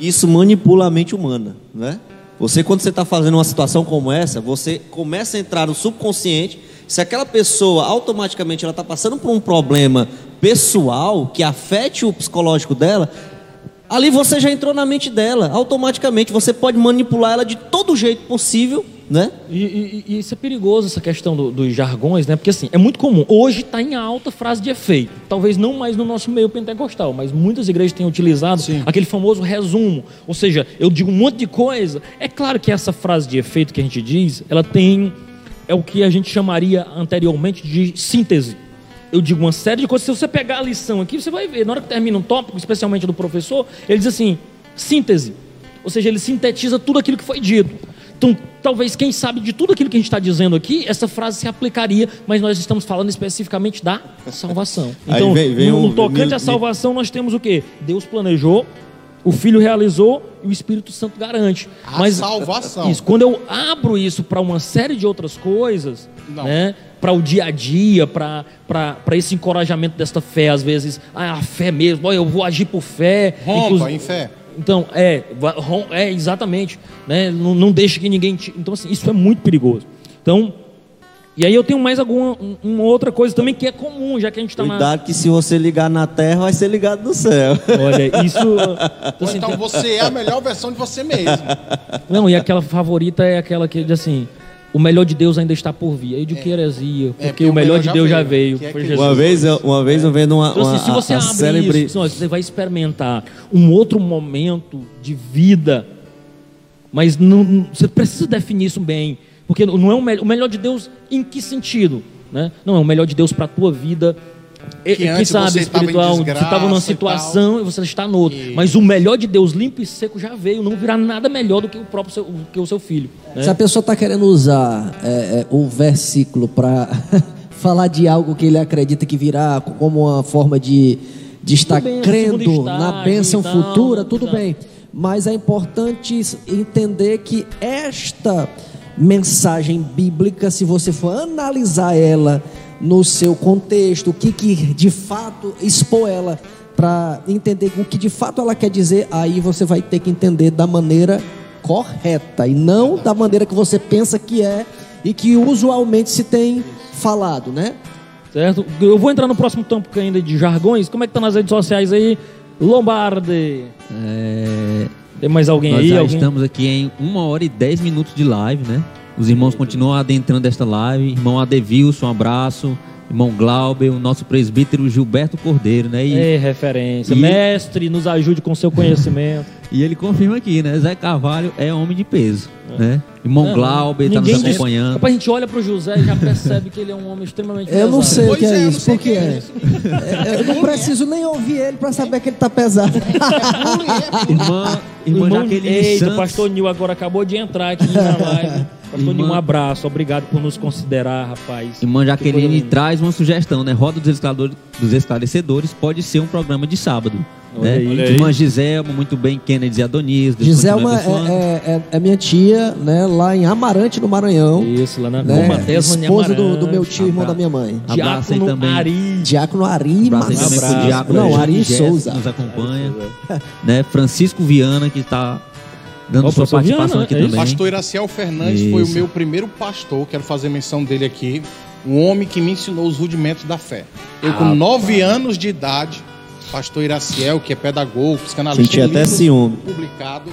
Isso manipula a mente humana, né? Você, quando você está fazendo uma situação como essa, você começa a entrar no subconsciente. Se aquela pessoa automaticamente ela está passando por um problema pessoal que afete o psicológico dela, ali você já entrou na mente dela. Automaticamente você pode manipular ela de todo jeito possível, né? E, e- e isso é perigoso, essa questão do- dos jargões, né? Porque assim, é muito comum. Hoje está em alta frase de efeito. Talvez não mais no nosso meio pentecostal, mas muitas igrejas têm utilizado aquele famoso resumo. Ou seja, eu digo um monte de coisa. É claro que essa frase de efeito que a gente diz, ela tem. É o que a gente chamaria anteriormente de síntese. Eu digo uma série de coisas. Se você pegar a lição aqui, você vai ver. Na hora que termina um tópico, especialmente do professor, ele diz assim: síntese. Ou seja, ele sintetiza tudo aquilo que foi dito. Então, talvez quem sabe de tudo aquilo que a gente está dizendo aqui, essa frase se aplicaria, mas nós estamos falando especificamente da salvação. Então, vem- vem no, no tocante à salvação, nós temos o quê? Deus planejou, o Filho realizou e o Espírito Santo garante. A salvação. Isso, quando eu abro isso para uma série de outras coisas, Não. né? Para o dia a dia, para esse encorajamento desta fé, às vezes, ah, a fé mesmo, olha, eu vou agir por fé. Rompa inclusive- em fé. então, é, é exatamente, né? Não, não deixe que ninguém. Te... Então, assim, isso é muito perigoso. Então, e aí eu tenho mais alguma um- uma outra coisa também que é comum, já que a gente está na. Cuidado que se você ligar na terra, vai ser ligado no céu. Olha, isso. Ou assim, então você é a melhor versão de você mesmo. Não, e aquela favorita é aquela que diz assim: o melhor de Deus ainda está por vir. Aí de que heresia? Porque, É, porque o melhor de Deus já veio. que é foi que- Jesus. Uma vez, eu, uma vez eu vendo uma, Então, uma assim, se você a, a abre célebre... isso, você vai experimentar um outro momento de vida, mas não- você precisa definir isso bem, porque não é o, me- o melhor de Deus em que sentido, né? Não é o melhor de Deus para a tua vida. E- Que Quem antes sabe você espiritual, você desgraça estava numa e situação e, você está noutra. Mas o melhor de Deus limpo e seco já veio, não virá nada melhor do que o próprio seu, que o seu filho. né? Se a pessoa está querendo usar é, é, o versículo para falar de algo que ele acredita que virá como uma forma de, de estar bem, crendo na bênção e tal, futura, tudo exato. bem. Mas é importante entender que esta mensagem bíblica, se você for analisar ela no seu contexto, o que, que de fato expor ela para entender o que de fato ela quer dizer, aí você vai ter que entender da maneira correta e não da maneira que você pensa que é e que usualmente se tem falado, né? Certo? Eu vou entrar no próximo tópico ainda de jargões. Como é que tá nas redes sociais aí? Lombardi. É, Tem mais alguém nós aí? já Alguém? estamos aqui em uma hora e dez minutos de live, né? Os irmãos continuam adentrando esta live. Irmão Adevilson, um abraço. Irmão Glauber, o nosso presbítero Gilberto Cordeiro, né? E, É, referência. E- Mestre, nos ajude com seu conhecimento. e ele confirma aqui, né? Zé Carvalho é homem de peso, né? Irmão Não, Glauber está nos ninguém diz- acompanhando. Rapaz, a gente olha pro José e já percebe que ele é um homem extremamente Eu não pesado. sei o Pois que é, é eu não isso, sei por que é é. isso. É, Eu não preciso nem ouvir ele para saber que ele tá pesado. Irmã, irmã Irmão, Jaqueline eita, Santos. o pastor Nil agora acabou de entrar aqui na live. Nil, um abraço. Obrigado por nos considerar, rapaz. Irmã Jaqueline traz uma sugestão, né? Roda dos Esclarecedores, dos Esclarecedores pode ser um programa de sábado. Né? Irmã Giselma, muito bem, Kennedy e Adonis. Giselma é, é- é- é minha tia, né? Lá em Amarante, no Maranhão. Isso, lá na Né? Roma Tesma Esposa do, do meu tio, irmão da minha mãe. Abraço aí também. Ari. Diácono Ari abraço aí Macedo. também pro abraço. Diácono Não, Ari Souza. que nos acompanha. né? Francisco Viana, que está dando sua pastor participação Viana, aqui é isso? também. Pastor Iraciel Fernandes foi o Isso. meu primeiro pastor, quero fazer menção dele aqui. Um homem que me ensinou os rudimentos da fé. Eu, Ah, com nove anos de idade, pastor Iraciel, que é pedagogo, psicanalista, Senti até ciúme. publicado.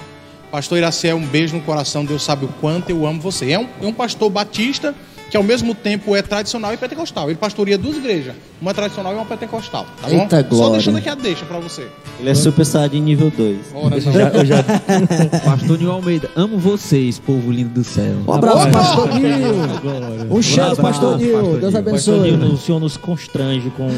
Pastor Iraciel, um beijo no coração, Deus sabe o quanto eu amo você. É um, é um pastor batista que ao mesmo tempo é tradicional e pentecostal. Ele pastoreia duas igrejas, uma tradicional e uma pentecostal, tá bom? Eita Só glória. deixando aqui a deixa pra você. Ele é super saiyajin nível 2. Ora, Eu não. já- eu já- Pastor Nil Almeida, amo vocês, povo lindo do céu. Um abraço, Opa! pastor Nil. Um cheiro, pastor Nil. Deus Nil. Pastor abençoe. Nil, o senhor nos constrange com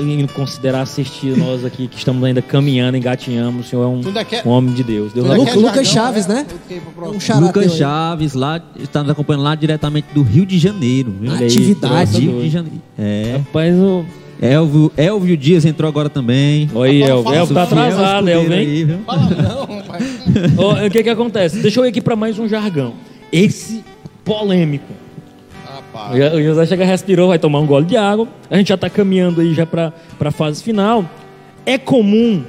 em considerar assistir nós aqui que estamos ainda caminhando, engatinhamos. O senhor é um, ainda quer- um homem de Deus. Deus Lu- abençoe. Lucas Chaves, é? né? Pro Um Lucas. Chaves, lá, está nos acompanhando lá diretamente do Rio de Janeiro. Viu? Olha aí, Atividade. Rio de Janeiro. É. Rapaz, o... Elvio, Elvio Dias entrou agora também. Fala, Elvio. Elvio tá atrasado, Elvio, hein? Fala não, rapaz. Ó, O que que acontece? Deixa eu ir aqui para mais um jargão. Esse polêmico. Rapaz. O José chega, respirou, vai tomar um gole de água. A gente já está caminhando aí já para a fase final. É comum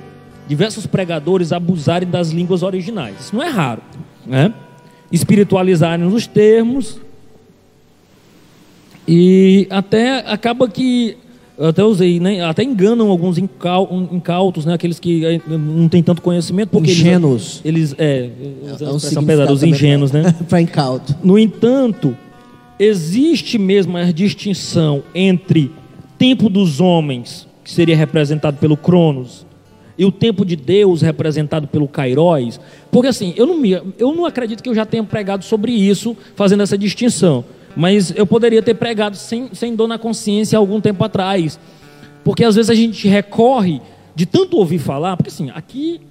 diversos pregadores abusarem das línguas originais. Isso não é raro, né? Espiritualizarem os termos e até acaba que eu até usei, né? Até enganam alguns um, incautos, né? Aqueles que eh, não têm tanto conhecimento porque eles- Ingênuos. Eles, é, É expressão pesada, os ingênuos, né? Pra incauto. No entanto, existe mesmo a distinção entre tempo dos homens, que seria representado pelo Cronos, e o tempo de Deus, representado pelo Kairos. Porque assim, eu não, me, eu não acredito que eu já tenha pregado sobre isso, fazendo essa distinção. Mas eu poderia ter pregado sem, sem dor na consciência algum tempo atrás. Porque às vezes a gente recorre de tanto ouvir falar, porque assim, aqui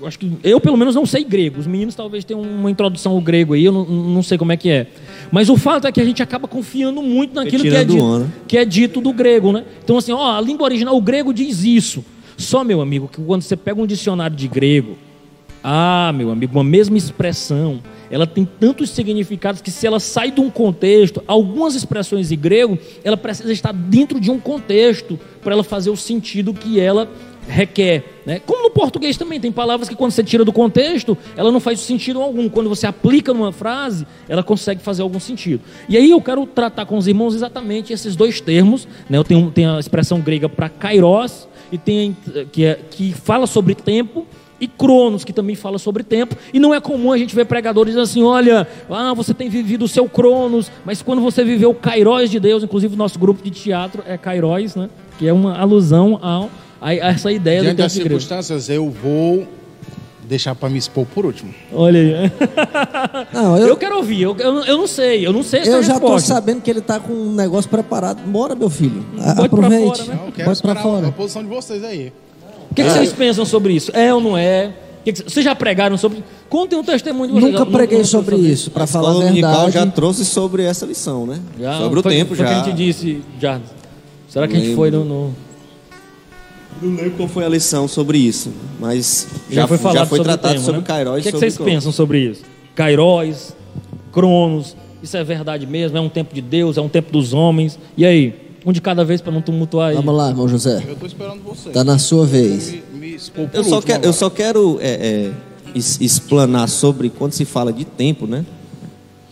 eu acho que eu pelo menos não sei grego. Os meninos talvez tenham uma introdução ao grego aí, eu não, não sei como é que é. Mas o fato é que a gente acaba confiando muito naquilo que é, dito, que é dito do grego, né? Então assim, ó, a língua original, o grego diz isso. Só meu amigo, que quando você pega um dicionário de grego, Ah, meu amigo, uma mesma expressão, ela tem tantos significados que se ela sai de um contexto, algumas expressões em grego, ela precisa estar dentro de um contexto para ela fazer o sentido que ela requer. Né? Como no português também, tem palavras que quando você tira do contexto, ela não faz sentido algum. Quando você aplica numa frase, ela consegue fazer algum sentido. E aí eu quero tratar com os irmãos exatamente esses dois termos. Né? Eu tenho, tenho a expressão grega para kairos, e tem, que, é, que fala sobre tempo, e Cronos, que também fala sobre tempo, e não é comum a gente ver pregadores dizendo assim: olha, ah, você tem vivido o seu Cronos, mas quando você viveu o Kairos de Deus, inclusive o nosso grupo de teatro é Kairos, né? que é uma alusão ao a, essa ideia Diante do das circunstâncias, eu vou deixar para me expor por último. Olha aí. Não, Eu, eu, quero ouvir, eu, eu, eu não sei, eu não sei essa eu já tô resposta. sabendo que ele tá com um negócio preparado. Bora, meu filho. A- Bota pra Aproveite. fora, né? Não, eu quero pra esperar fora. a posição de vocês aí. O que, que vocês pensam sobre isso? É ou não é? Que que vocês já pregaram sobre Contem um testemunho de vocês. Nunca preguei não- não- sobre isso, para A falar a verdade. já trouxe sobre essa lição, né? Já, sobre o foi- tempo foi já. que a gente disse, já. Será que a gente Lembro. foi no... no- Não lembro qual foi a lição sobre isso, mas Já, já, foi falado já foi sobre o tratado tema, sobre né? Kairos O que, e que vocês Cronos. pensam sobre isso? Kairos, Cronos, isso é verdade mesmo? É um tempo de Deus? É um tempo dos homens? E aí? Um de cada vez para não tumultuar aí. Vamos lá, irmão José. Eu estou esperando vocês. Tá na sua vez. Me, me Eu só, quero, eu só quero é, é, es- explanar sobre quando se fala de tempo, né?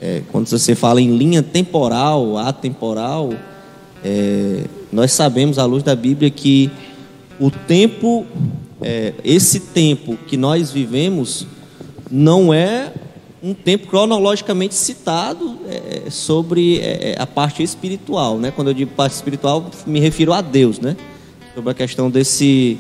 É, quando você fala em linha temporal, atemporal, é, nós sabemos à luz da Bíblia que o tempo, é, esse tempo que nós vivemos, não é um tempo cronologicamente citado é, sobre é, a parte espiritual, né? Quando eu digo parte espiritual, me refiro a Deus, né? Sobre a questão desse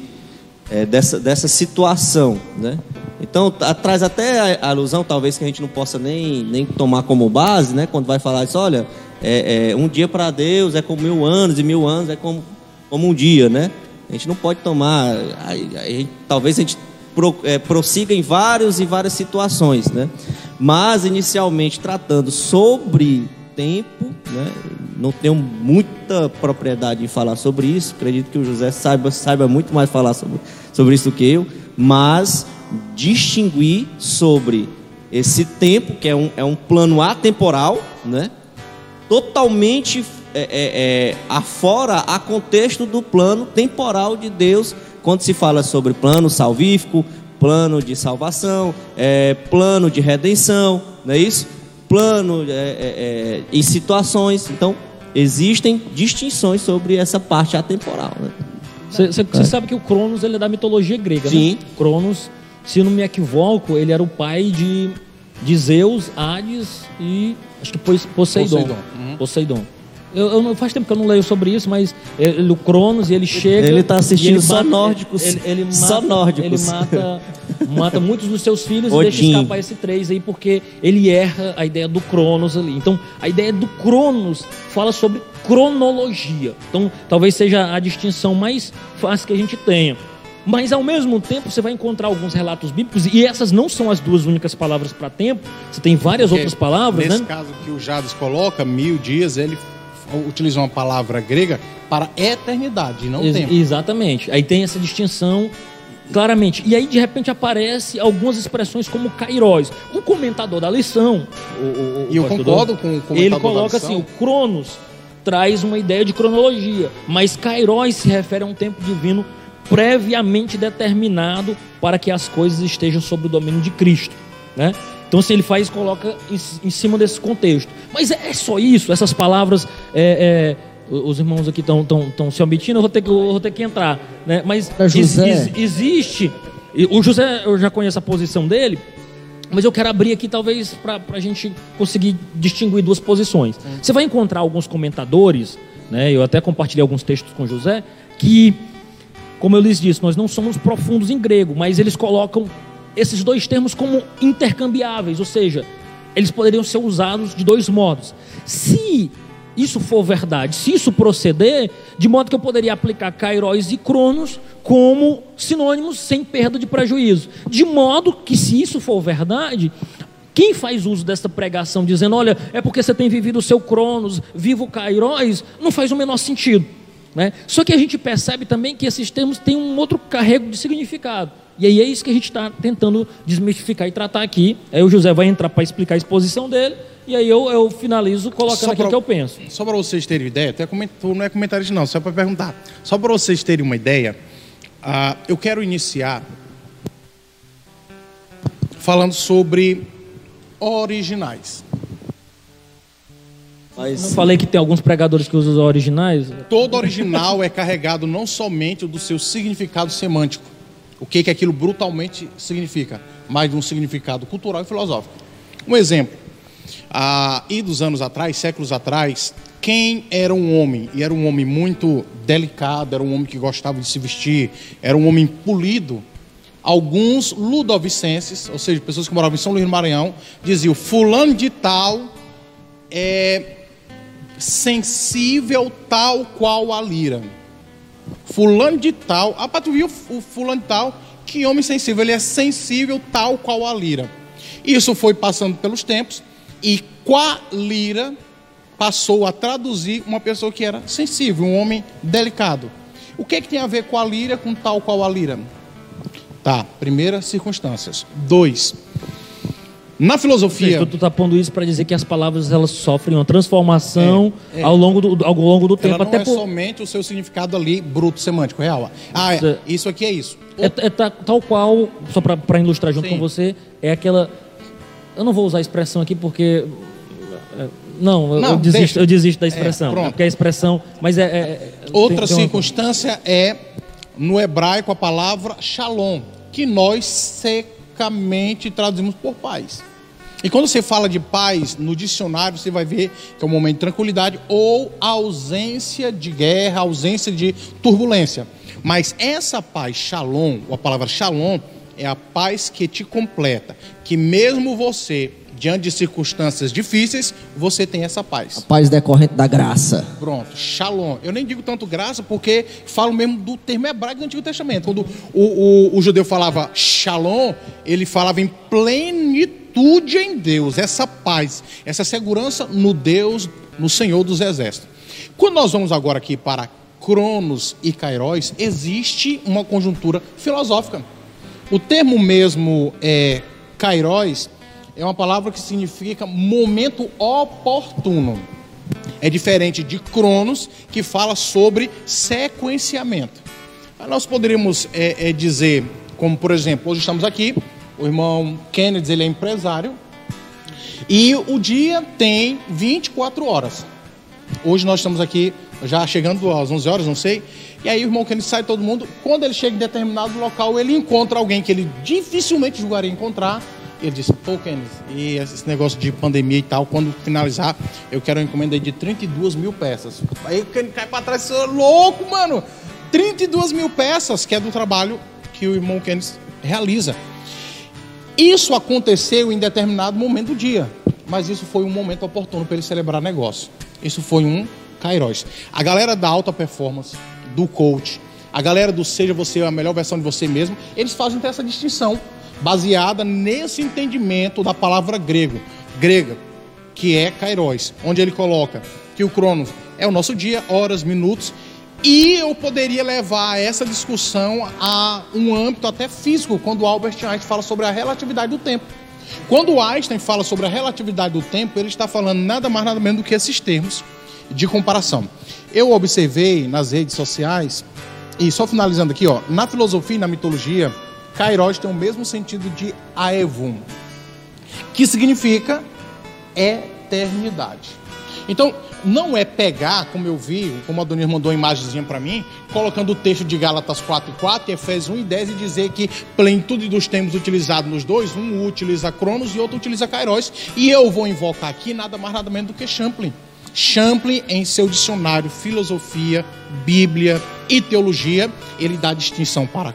é, dessa, dessa situação, né? Então tá- traz até a alusão, talvez que a gente não possa nem, nem tomar como base, né? Quando vai falar isso, olha, é, é, um dia para Deus é como mil anos e mil anos é como, como um dia, né? A gente não pode tomar, aí- aí talvez a gente pro, é, prossiga em vários e várias situações, né? Mas inicialmente tratando sobre tempo, né? Não tenho muita propriedade em falar sobre isso. Acredito que o José saiba, saiba muito mais falar sobre, sobre isso do que eu, mas distinguir sobre esse tempo, que é um, é um plano atemporal, né? totalmente é, é, é, afora a contexto do plano temporal de Deus, quando se fala sobre plano salvífico, plano de salvação, é, plano de redenção, não é isso? Plano é, é, é, em situações. Então, existem distinções sobre essa parte atemporal. Né? Você sabe que o Cronos ele é da mitologia grega, Sim. né? Cronos, se não me equivoco, ele era o pai de, de Zeus, Hades e acho que Pos- Poseidon. Poseidon, uhum. Poseidon. Eu, eu faz tempo que eu não leio sobre isso, mas ele, o Cronos, ele chega. Ele tá assistindo e ele só mata- nórdicos. Ele, ele mata, Só nórdicos. Ele mata, mata muitos dos seus filhos e Odin. deixa escapar esse três aí, porque ele erra a ideia do Cronos ali. Então, a ideia do Cronos fala sobre cronologia. Então, talvez seja a distinção mais fácil que a gente tenha. Mas ao mesmo tempo você vai encontrar alguns relatos bíblicos e essas não são as duas únicas palavras para tempo. Você tem várias Porque outras palavras, Nesse né? caso que o Jades coloca, mil dias, ele utiliza uma palavra grega para eternidade, não Ex- tempo. Exatamente. Aí tem essa distinção claramente. E aí de repente aparece algumas expressões como kairos. Um comentador da lição, o, o- o E eu concordo com o comentador Ele coloca assim, o cronos traz uma ideia de cronologia, mas kairos se refere a um tempo divino previamente determinado para que as coisas estejam sob o domínio de Cristo, né? Então, se ele faz, coloca em, em cima desse contexto. Mas é, é só isso, essas palavras. é, é, os irmãos aqui estão se omitindo, eu vou ter que, vou ter que entrar. Né? Mas José. ex- existe. e O José, eu já conheço a posição dele, mas eu quero abrir aqui, talvez, para a gente conseguir distinguir duas posições. Você vai encontrar alguns comentadores, né? eu até compartilhei alguns textos com o José, que, como eu lhes disse, nós não somos profundos em grego, mas eles colocam esses dois termos como intercambiáveis, ou seja, eles poderiam ser usados de dois modos. Se isso for verdade, se isso proceder, de modo que eu poderia aplicar Kairos e Cronos como sinônimos sem perda de prejuízo. De modo que, se isso for verdade, quem faz uso dessa pregação dizendo, olha, é porque você tem vivido o seu Cronos, vivo Kairos, não faz o menor sentido. Né? Só que a gente percebe também que esses termos têm um outro carrego de significado. E aí é isso que a gente está tentando desmistificar e tratar aqui. Aí o José vai entrar para explicar a exposição dele, e aí eu, eu finalizo colocando aquilo pra- que eu penso. Só para vocês terem ideia, até comentou, não é comentário não, só para perguntar. Só para vocês terem uma ideia, ah, eu quero iniciar falando sobre originais. Eu não falei que tem alguns pregadores que usam originais? Todo original é carregado não somente do seu significado semântico, o que, que aquilo brutalmente significa, mas de um significado cultural e filosófico. Um exemplo, há idos anos atrás, séculos atrás, quem era um homem, e era um homem muito delicado, era um homem que gostava de se vestir, era um homem polido, alguns ludovicenses, ou seja, pessoas que moravam em São Luís do Maranhão, diziam, fulano de tal é sensível tal qual a lira. Fulano de tal, ah, tu viu o fulano de tal, que homem sensível, ele é sensível tal qual a lira. Isso foi passando pelos tempos e com a lira passou a traduzir uma pessoa que era sensível, um homem delicado. O que, que tem a ver com a lira com tal qual a lira? Tá, primeira circunstâncias. Dois, na filosofia... Tu, tu tá pondo isso para dizer que as palavras elas sofrem uma transformação É, é. ao longo do, ao longo do Ela tempo. não Até é por, somente o seu significado ali bruto semântico real. Ah, é, isso aqui é isso. É, é ta- tal qual, só para ilustrar junto Sim. com você, é aquela. Eu não vou usar a expressão aqui porque. é, Não, eu- Não, eu, desisto, deixa. eu desisto da É, expressão. pronto. porque a expressão. Mas é. é- é- Outra tem- tem uma- circunstância é no hebraico a palavra shalom, que nós secamente traduzimos por paz. E quando você fala de paz no dicionário, você vai ver que é um momento de tranquilidade ou ausência de guerra, ausência de turbulência. Mas essa paz, shalom, a palavra shalom, é a paz que te completa, que mesmo você diante de circunstâncias difíceis, você tem essa paz. Paz decorrente da graça. Pronto, shalom. Eu nem digo tanto graça porque falo mesmo do termo hebraico do Antigo Testamento. Quando o, o, o judeu falava shalom, ele falava em plenitude em Deus, essa paz, essa segurança no Deus, no Senhor dos Exércitos. Quando nós vamos agora aqui para Cronos e Kairos, existe uma conjuntura filosófica. O termo mesmo é, Kairos é uma palavra que significa momento oportuno. É diferente de Cronos, que fala sobre sequenciamento. Nós poderíamos é, é, dizer, como por exemplo, hoje estamos aqui, o irmão Kennedy ele é empresário, e o dia tem 24 horas. Hoje nós estamos aqui já chegando às 11 horas, não sei. E aí o irmão Kennedy sai todo mundo. Quando ele chega em determinado local, ele encontra alguém que ele dificilmente julgaria encontrar. Ele diz, pô, Kennedy, e esse negócio de pandemia e tal, quando finalizar, eu quero uma encomenda de 32 mil peças. Aí o Kennedy cai pra trás, é louco, mano! 32 mil peças, que é do trabalho que o irmão Kennedy realiza. Isso aconteceu em determinado momento do dia, mas isso foi um momento oportuno para ele celebrar negócio. Isso foi um Kairos. A galera da alta performance, do coach, a galera do seja você a melhor versão de você mesmo, eles fazem essa distinção baseada nesse entendimento da palavra grego, grega, que é Kairos, onde ele coloca que o Cronos é o nosso dia, horas, minutos, e eu poderia levar essa discussão a um âmbito até físico, quando Albert Einstein fala sobre a relatividade do tempo. Quando Einstein fala sobre a relatividade do tempo, ele está falando nada mais nada menos do que esses termos de comparação. Eu observei nas redes sociais, e só finalizando aqui, ó, na filosofia e na mitologia, Kairos tem o mesmo sentido de Aevum, que significa eternidade. Então, não é pegar, como eu vi, como a Dona mandou uma imagenzinha para mim, colocando o texto de Gálatas 4 e 4 e Efésios 1 e 10 e dizer que plenitude dos termos utilizados nos dois, um utiliza Cronos e outro utiliza Kairos, e eu vou invocar aqui nada mais nada menos do que Champlin. Champlin, em seu dicionário Filosofia, Bíblia e Teologia, ele dá distinção para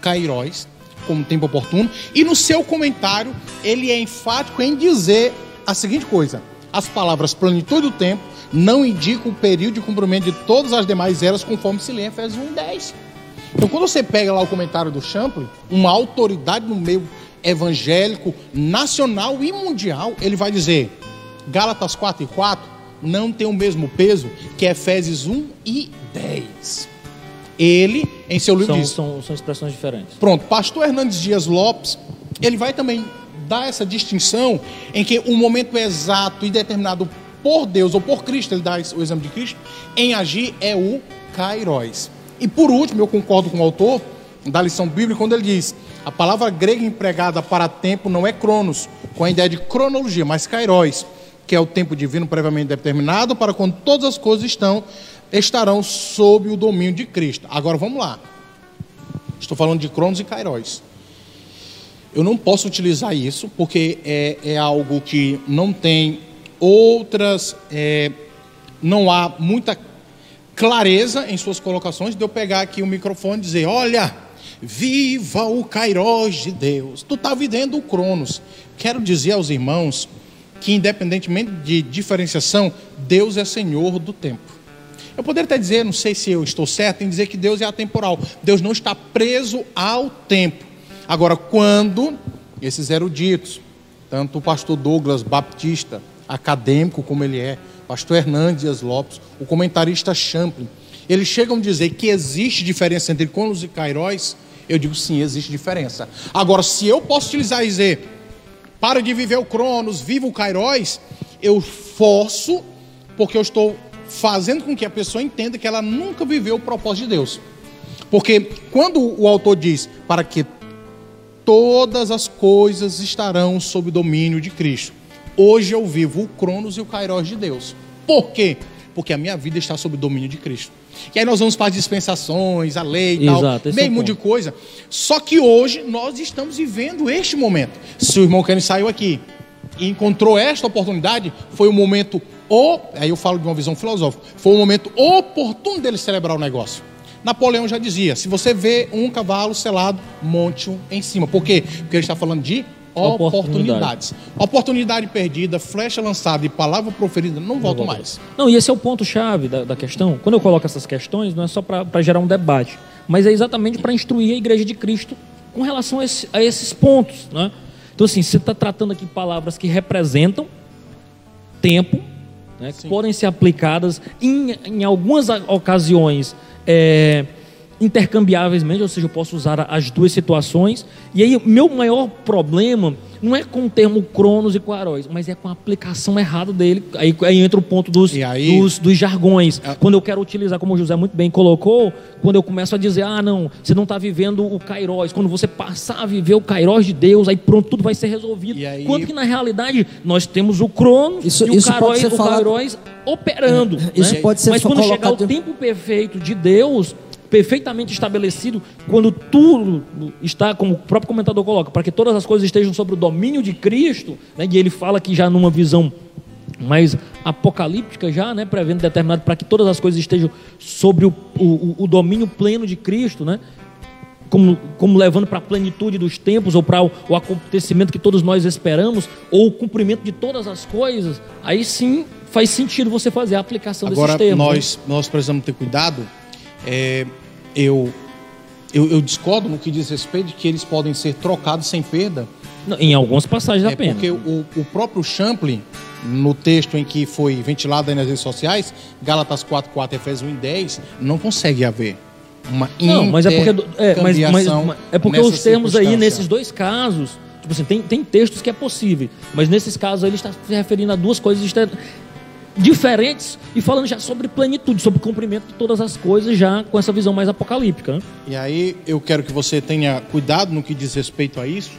Kairos, como tempo oportuno, e no seu comentário ele é enfático em dizer a seguinte coisa: as palavras plenitude do tempo não indicam o período de cumprimento de todas as demais eras, conforme se lê em Efésios 1 e 10. Então, quando você pega lá o comentário do Champlin, uma autoridade no meio evangélico, nacional e mundial, ele vai dizer: Gálatas 4 e 4 não tem o mesmo peso que Efésios 1 e 10. Ele, em seu livro, São, diz. são, são expressões diferentes. Pronto, pastor Hernandes Dias Lopes, ele vai também dar essa distinção em que o momento exato e determinado por Deus ou por Cristo, ele dá o exemplo de Cristo, em agir é o kairos. E por último, eu concordo com o autor da lição bíblica quando ele diz: a palavra grega empregada para tempo não é cronos, com a ideia de cronologia, mas kairos, que é o tempo divino previamente determinado para quando todas as coisas estão estarão sob o domínio de Cristo. Agora vamos lá. Estou falando de cronos e kairos. Eu não posso utilizar isso porque é, é algo que não tem outras, é, não há muita clareza em suas colocações de eu pegar aqui o microfone e dizer: Olha, viva o Kairos de Deus. Tu está vivendo o Cronos. Quero dizer aos irmãos que, independentemente de diferenciação, Deus é Senhor do tempo. Eu poderia até dizer, não sei se eu estou certo em dizer que Deus é atemporal. Deus não está preso ao tempo. Agora, quando esses eruditos, tanto o pastor Douglas Baptista, acadêmico como ele é, pastor Hernandes Lopes, o comentarista Champlin, eles chegam a dizer que existe diferença entre Cronos e Kairos, eu digo sim, existe diferença. Agora, se eu posso utilizar e dizer, para de viver o Cronos, viva o Kairos, eu forço, porque eu estou fazendo com que a pessoa entenda que ela nunca viveu o propósito de Deus. Porque quando o autor diz para que todas as coisas estarão sob o domínio de Cristo, hoje eu vivo o Cronos e o Kairos de Deus. Por quê? Porque a minha vida está sob o domínio de Cristo. E aí nós vamos para as dispensações, a lei e Exato, tal, é meio mundo de coisa. Só que hoje nós estamos vivendo este momento. Se o irmão Kenny saiu aqui e encontrou esta oportunidade, foi o momento, o, aí eu falo de uma visão filosófica, foi o momento oportuno dele celebrar o negócio. Napoleão já dizia: se você vê um cavalo selado, monte-o em cima. Por quê? Porque ele está falando de oportunidades. Oportunidade perdida, flecha lançada e palavra proferida não voltam mais. Não, e esse é o ponto-chave da, da questão. Quando eu coloco essas questões, não é só para gerar um debate, mas é exatamente para instruir a Igreja de Cristo com relação a, esse- a esses pontos. Né? Então, assim, você está tratando aqui palavras que representam tempo, né, que podem ser aplicadas em, em algumas ocasiões é, intercambiavelmente, ou seja, eu posso usar a- as duas situações. E aí, meu maior problema não é com o termo Cronos e Quaróis, mas é com a aplicação errada dele. Aí, aí entra o ponto dos, aí- dos, dos jargões. Quando eu quero utilizar, como o José muito bem colocou, quando eu começo a dizer, ah, não, você não está vivendo o Kairos. Quando você passar a viver o Kairos de Deus, aí pronto, tudo vai ser resolvido. E aí- Quando que na realidade nós temos o Cronos Isso- e o isso o falado- operando. Isso né? pode ser Mas quando chegar o tempo perfeito de Deus, perfeitamente estabelecido, quando tudo está, como o próprio comentador coloca, para que todas as coisas estejam sob o domínio de Cristo, né? e ele fala que já numa visão mais apocalíptica já, né, prevendo determinado para que todas as coisas estejam sobre o, o, o domínio pleno de Cristo, né, como, como levando para a plenitude dos tempos ou para o, o acontecimento que todos nós esperamos ou o cumprimento de todas as coisas, aí sim faz sentido você fazer a aplicação Agora, desses termos. né? nós, nós precisamos ter cuidado. É, eu, eu, eu discordo no que diz respeito de que eles podem ser trocados sem perda. Em algumas passagens É apenas. porque o, o próprio Champlin, no texto em que foi ventilado aí nas redes sociais, Gálatas 4, 4, Efésios 1 e 10, não consegue haver uma Não, mas é porque, é, mas, mas- mas- é porque os termos aí, nesses dois casos, tipo assim, tem, tem textos que é possível, mas nesses casos aí ele está se referindo a duas coisas diferentes e falando já sobre plenitude, sobre cumprimento de todas as coisas, já com essa visão mais apocalíptica. né? E aí eu quero que você tenha cuidado no que diz respeito a isso,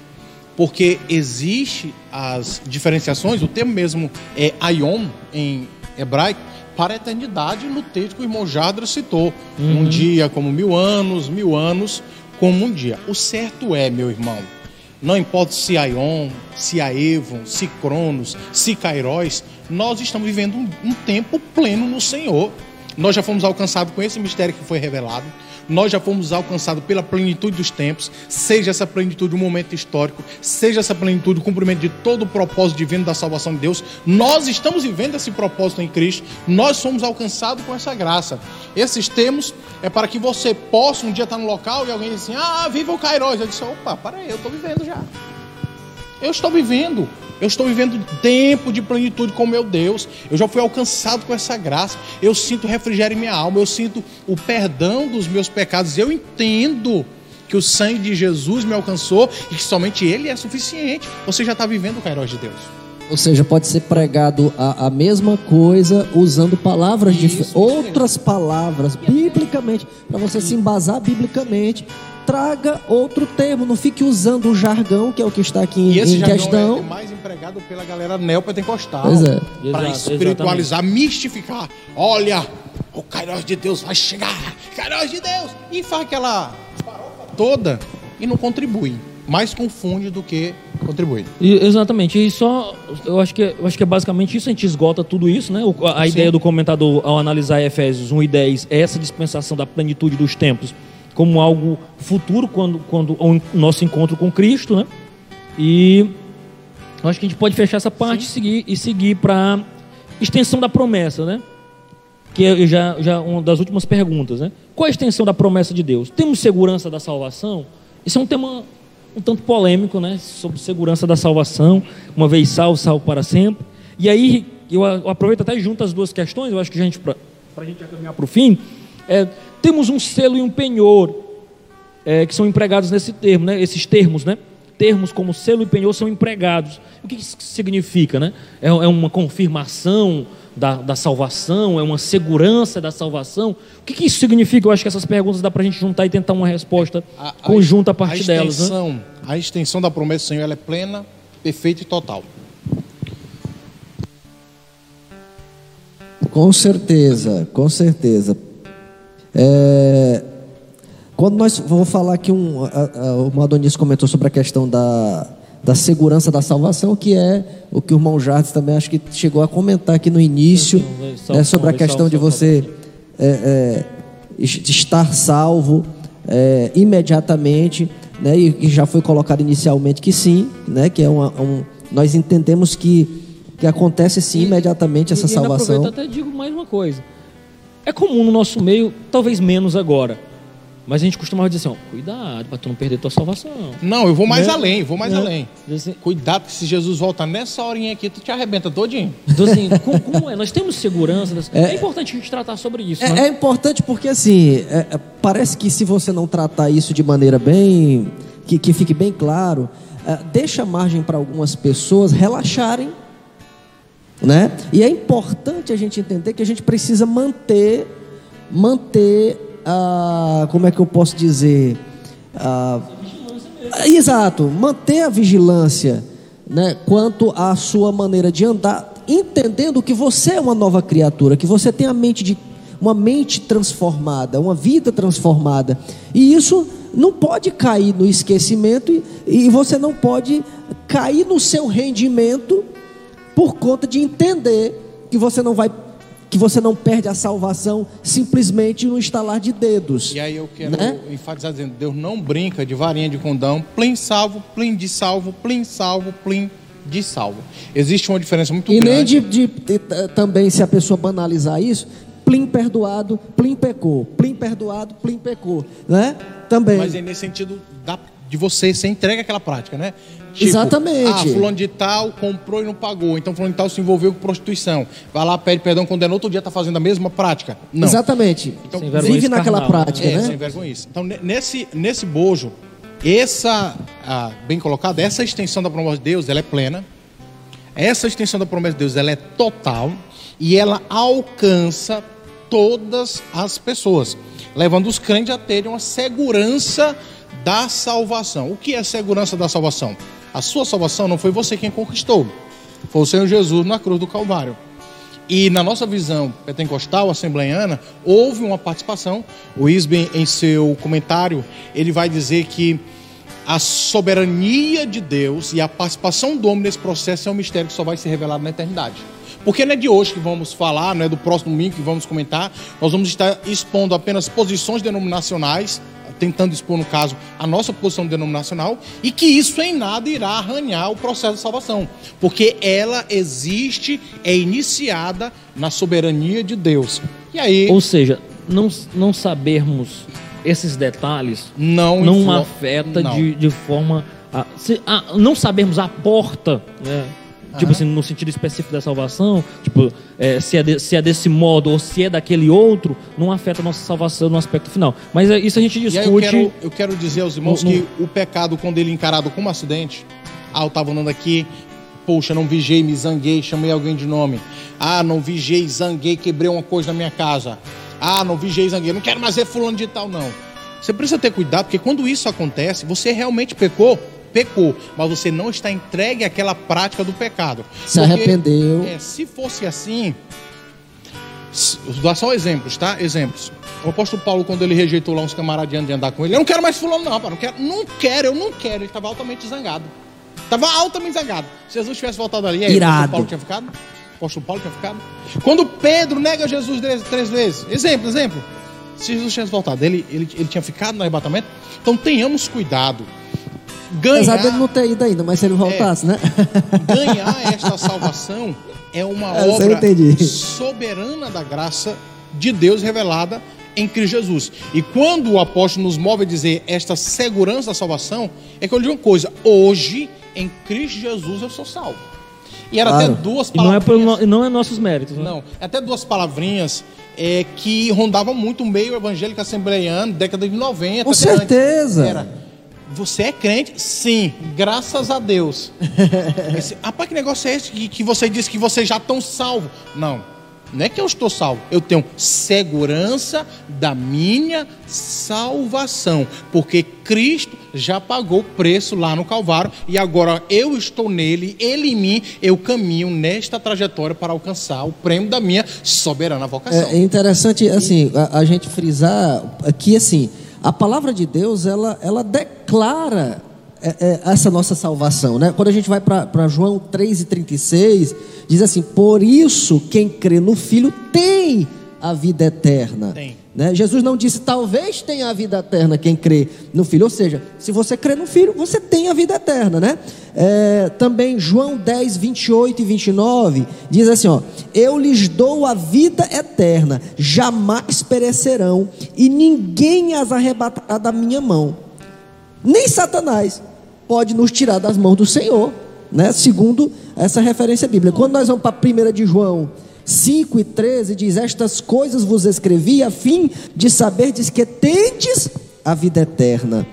porque existe as diferenciações, o termo mesmo é aion em hebraico, para a eternidade no texto que o irmão Jadra citou. Um dia como mil anos, mil anos como um dia. O certo é, meu irmão, não importa se Aion, se Aevon, se Cronos, se Kairos, nós estamos vivendo um, um tempo pleno no Senhor. Nós já fomos alcançados com esse mistério que foi revelado. Nós já fomos alcançados pela plenitude dos tempos, seja essa plenitude um momento histórico, seja essa plenitude o cumprimento de todo o propósito divino da salvação de Deus. Nós estamos vivendo esse propósito em Cristo. Nós somos alcançados com essa graça. Esses termos é para que você possa um dia estar no local e alguém diz assim: Ah, viva o Kairos. Eu disse: Opa, para aí, eu estou vivendo já. Eu estou vivendo. Eu estou vivendo tempo de plenitude com meu Deus. Eu já fui alcançado com essa graça. Eu sinto refrigério em minha alma. Eu sinto o perdão dos meus pecados. Eu entendo que o sangue de Jesus me alcançou e que somente Ele é suficiente. Você já está vivendo o Kairos de Deus. Ou seja, pode ser pregado a, a mesma coisa usando palavras diferentes, outras palavras, biblicamente, para você se embasar biblicamente. Traga outro termo, não fique usando o jargão, que é o que está aqui E esse em jargão questão. é mais empregado pela galera neopentecostal. Pois é. Para espiritualizar, mistificar. Olha, o Kairos de Deus vai chegar. Kairos de Deus. E faz aquela toda e não contribui. Mais confunde do que contribui. E- exatamente. E só, eu acho, que, eu acho que é basicamente isso, a gente esgota tudo isso, né? O- a a ideia do comentador ao analisar Efésios 1 e 10 é essa dispensação da plenitude dos tempos como algo futuro quando, quando o nosso encontro com Cristo, né? E acho que a gente pode fechar essa parte e seguir, e seguir para extensão da promessa, né? Que é já, já uma das últimas perguntas, né? Qual a extensão da promessa de Deus? Temos segurança da salvação? Isso é um tema um tanto polêmico, né? Sobre segurança da salvação, uma vez salvo, salvo para sempre. E aí, eu aproveito até junto as duas questões, eu acho que a gente, para a gente já caminhar para o fim, é, temos um selo e um penhor, é, que são empregados nesse termo, né? Esses termos, né? Termos como selo e penhor são empregados. O que isso significa, né? É, é uma confirmação da, da salvação, é uma segurança da salvação. O que, que isso significa? Eu acho que essas perguntas dá para a gente juntar e tentar uma resposta conjunta a partir delas, né? extensão, A extensão da promessa do Senhor ela é plena, perfeita e total. Com certeza, com certeza. É, quando nós vou falar aqui um, a- a- o Adonis comentou sobre a questão da, da segurança da salvação, que é o que o irmão Jardim também acho que chegou a comentar aqui no início, Sim, sim, sim. né, sobre a questão de você é, é, es- estar salvo é, imediatamente, né, e, e já foi colocado inicialmente que sim, né, que é uma, um, nós entendemos que que acontece sim imediatamente essa E salvação. aproveito até digo mais uma coisa. É comum no nosso meio, talvez menos agora, mas a gente costumava dizer assim, ó, cuidado para tu não perder tua salvação. Não, eu vou mais Né? além, vou mais Né? além. Assim, Cuidado que se Jesus voltar nessa horinha aqui, tu te arrebenta todinho. Então, assim, como, como é? Nós temos segurança. das- É, importante a gente tratar sobre isso. né? É, é importante porque assim, é- é- parece que se você não tratar isso de maneira bem, que, que fique bem claro, é, deixa margem para algumas pessoas relaxarem, né? E é importante a gente entender que a gente precisa manter, manter a, como é que eu posso dizer, a, Exato, manter a vigilância, né, quanto à sua maneira de andar, entendendo que você é uma nova criatura, que você tem a mente de uma mente transformada, uma vida transformada. E isso não pode cair no esquecimento e, e você não pode cair no seu rendimento por conta de entender que você não vai que você não perde a salvação simplesmente no estalar de dedos. E aí eu quero Né? enfatizar dizendo, Deus não brinca de varinha de condão, plim salvo, plim de salvo, plim salvo, plim de salvo. Existe uma diferença muito E nem grande. de, de- de- t- também, se a pessoa banalizar isso, plim perdoado, plim pecou. Plim perdoado, plim pecou. Né? Também. Mas é nesse sentido da- de você, você entrega aquela prática, né? Exatamente. Ah, fulano de tal comprou e não pagou. Então fulano de tal se envolveu com prostituição. Vai lá, pede perdão, condena, outro dia está fazendo a mesma prática. Não. Exatamente. Então, Vive naquela carnal, prática, É, né? sem vergonha isso. Então, ne- nesse, nesse bojo, essa, ah, bem colocado, essa extensão da promessa de Deus, ela é plena. Essa extensão da promessa de Deus, ela é total. E ela alcança todas as pessoas. Levando os crentes a terem uma segurança da salvação. O que é segurança da salvação? A sua salvação não foi você quem conquistou. Foi o Senhor Jesus na cruz do Calvário. E na nossa visão pentecostal, assembleiana, houve uma participação. O Isben, em seu comentário, ele vai dizer que a soberania de Deus e a participação do homem nesse processo é um mistério que só vai ser revelado na eternidade. Porque não é de hoje que vamos falar, não é do próximo domingo que vamos comentar. Nós vamos estar expondo apenas posições denominacionais, tentando expor, no caso, a nossa posição denominacional, e que isso em nada irá arranhar o processo de salvação, porque ela existe, é iniciada na soberania de Deus. E aí, Ou seja, não, não sabermos esses detalhes não, não afeta não. De, de forma a- se- a não sabermos a porta, né? Tipo assim, no sentido específico da salvação, tipo, é, se, é de- se é desse modo ou se é daquele outro, não afeta a nossa salvação no aspecto final. Mas é, isso a gente E aí eu discute. quero, eu quero dizer aos irmãos No- no- que o pecado, quando ele é encarado como acidente, ah, eu estava andando aqui, poxa, não vigiei, me zanguei, chamei alguém de nome. Ah, não vigiei, zanguei, quebrei uma coisa na minha casa. Ah, não vigiei, zanguei, não quero mais ver fulano de tal, não. Você precisa ter cuidado, porque quando isso acontece, você realmente pecou, pecou, mas você não está entregue àquela prática do pecado. Se Porque, arrependeu. é, se fosse assim, dar só exemplos, tá? Exemplos. O apóstolo Paulo, quando ele rejeitou lá uns camaradas de andar com ele, eu não quero mais fulano, não, rapaz, não quero, não quero, eu não quero. Ele estava altamente zangado. Estava altamente zangado. Se Jesus tivesse voltado ali, aí, o Irado. apóstolo Paulo tinha ficado? O apóstolo Paulo tinha ficado? Quando Pedro nega Jesus três, três vezes, exemplo, exemplo. Se Jesus tivesse voltado, ele, ele, ele tinha ficado no arrebatamento? Então tenhamos cuidado. Apesar dele Ganhar, não ter ido ainda, mas se ele voltasse, né? ganhar esta salvação é uma obra entendi. soberana da graça de Deus revelada em Cristo Jesus. E quando o apóstolo nos move a dizer esta segurança da salvação, é que eu lhe digo uma coisa: hoje, em Cristo Jesus, eu sou salvo. E era Claro. até duas E não é, pelo palavrinhas. no- e não é nossos méritos, né? Não, até duas palavrinhas é, que rondavam muito o meio evangélico assembleiano, década de 90. Com certeza. Era. Você é crente? Sim, graças a Deus. Esse, rapaz, que negócio é esse que, que você disse que vocês já estão salvos? Não, não é que eu estou salvo. Eu tenho segurança da minha salvação. Porque Cristo já pagou o preço lá no Calvário. E agora eu estou nele, ele em mim. Eu caminho nesta trajetória para alcançar o prêmio da minha soberana vocação. É, é interessante, assim, a, a gente frisar que, assim, a palavra de Deus, ela, ela declara é, é, essa nossa salvação, né? Quando a gente vai para João 3,36, diz assim, por isso quem crê no Filho tem a vida eterna. Né? Jesus não disse, talvez tenha a vida eterna quem crê no Filho. Ou seja, se você crê no Filho, você tem a vida eterna, né? É, também João 10, 28 e 29 diz assim: ó, Eu lhes dou a vida eterna, jamais perecerão, e ninguém as arrebatará da minha mão. Nem Satanás pode nos tirar das mãos do Senhor, né? Segundo essa referência bíblica. Quando nós vamos para a 1 de João 5 e 13, diz: Estas coisas vos escrevi a fim de saberdes que tendes a vida eterna,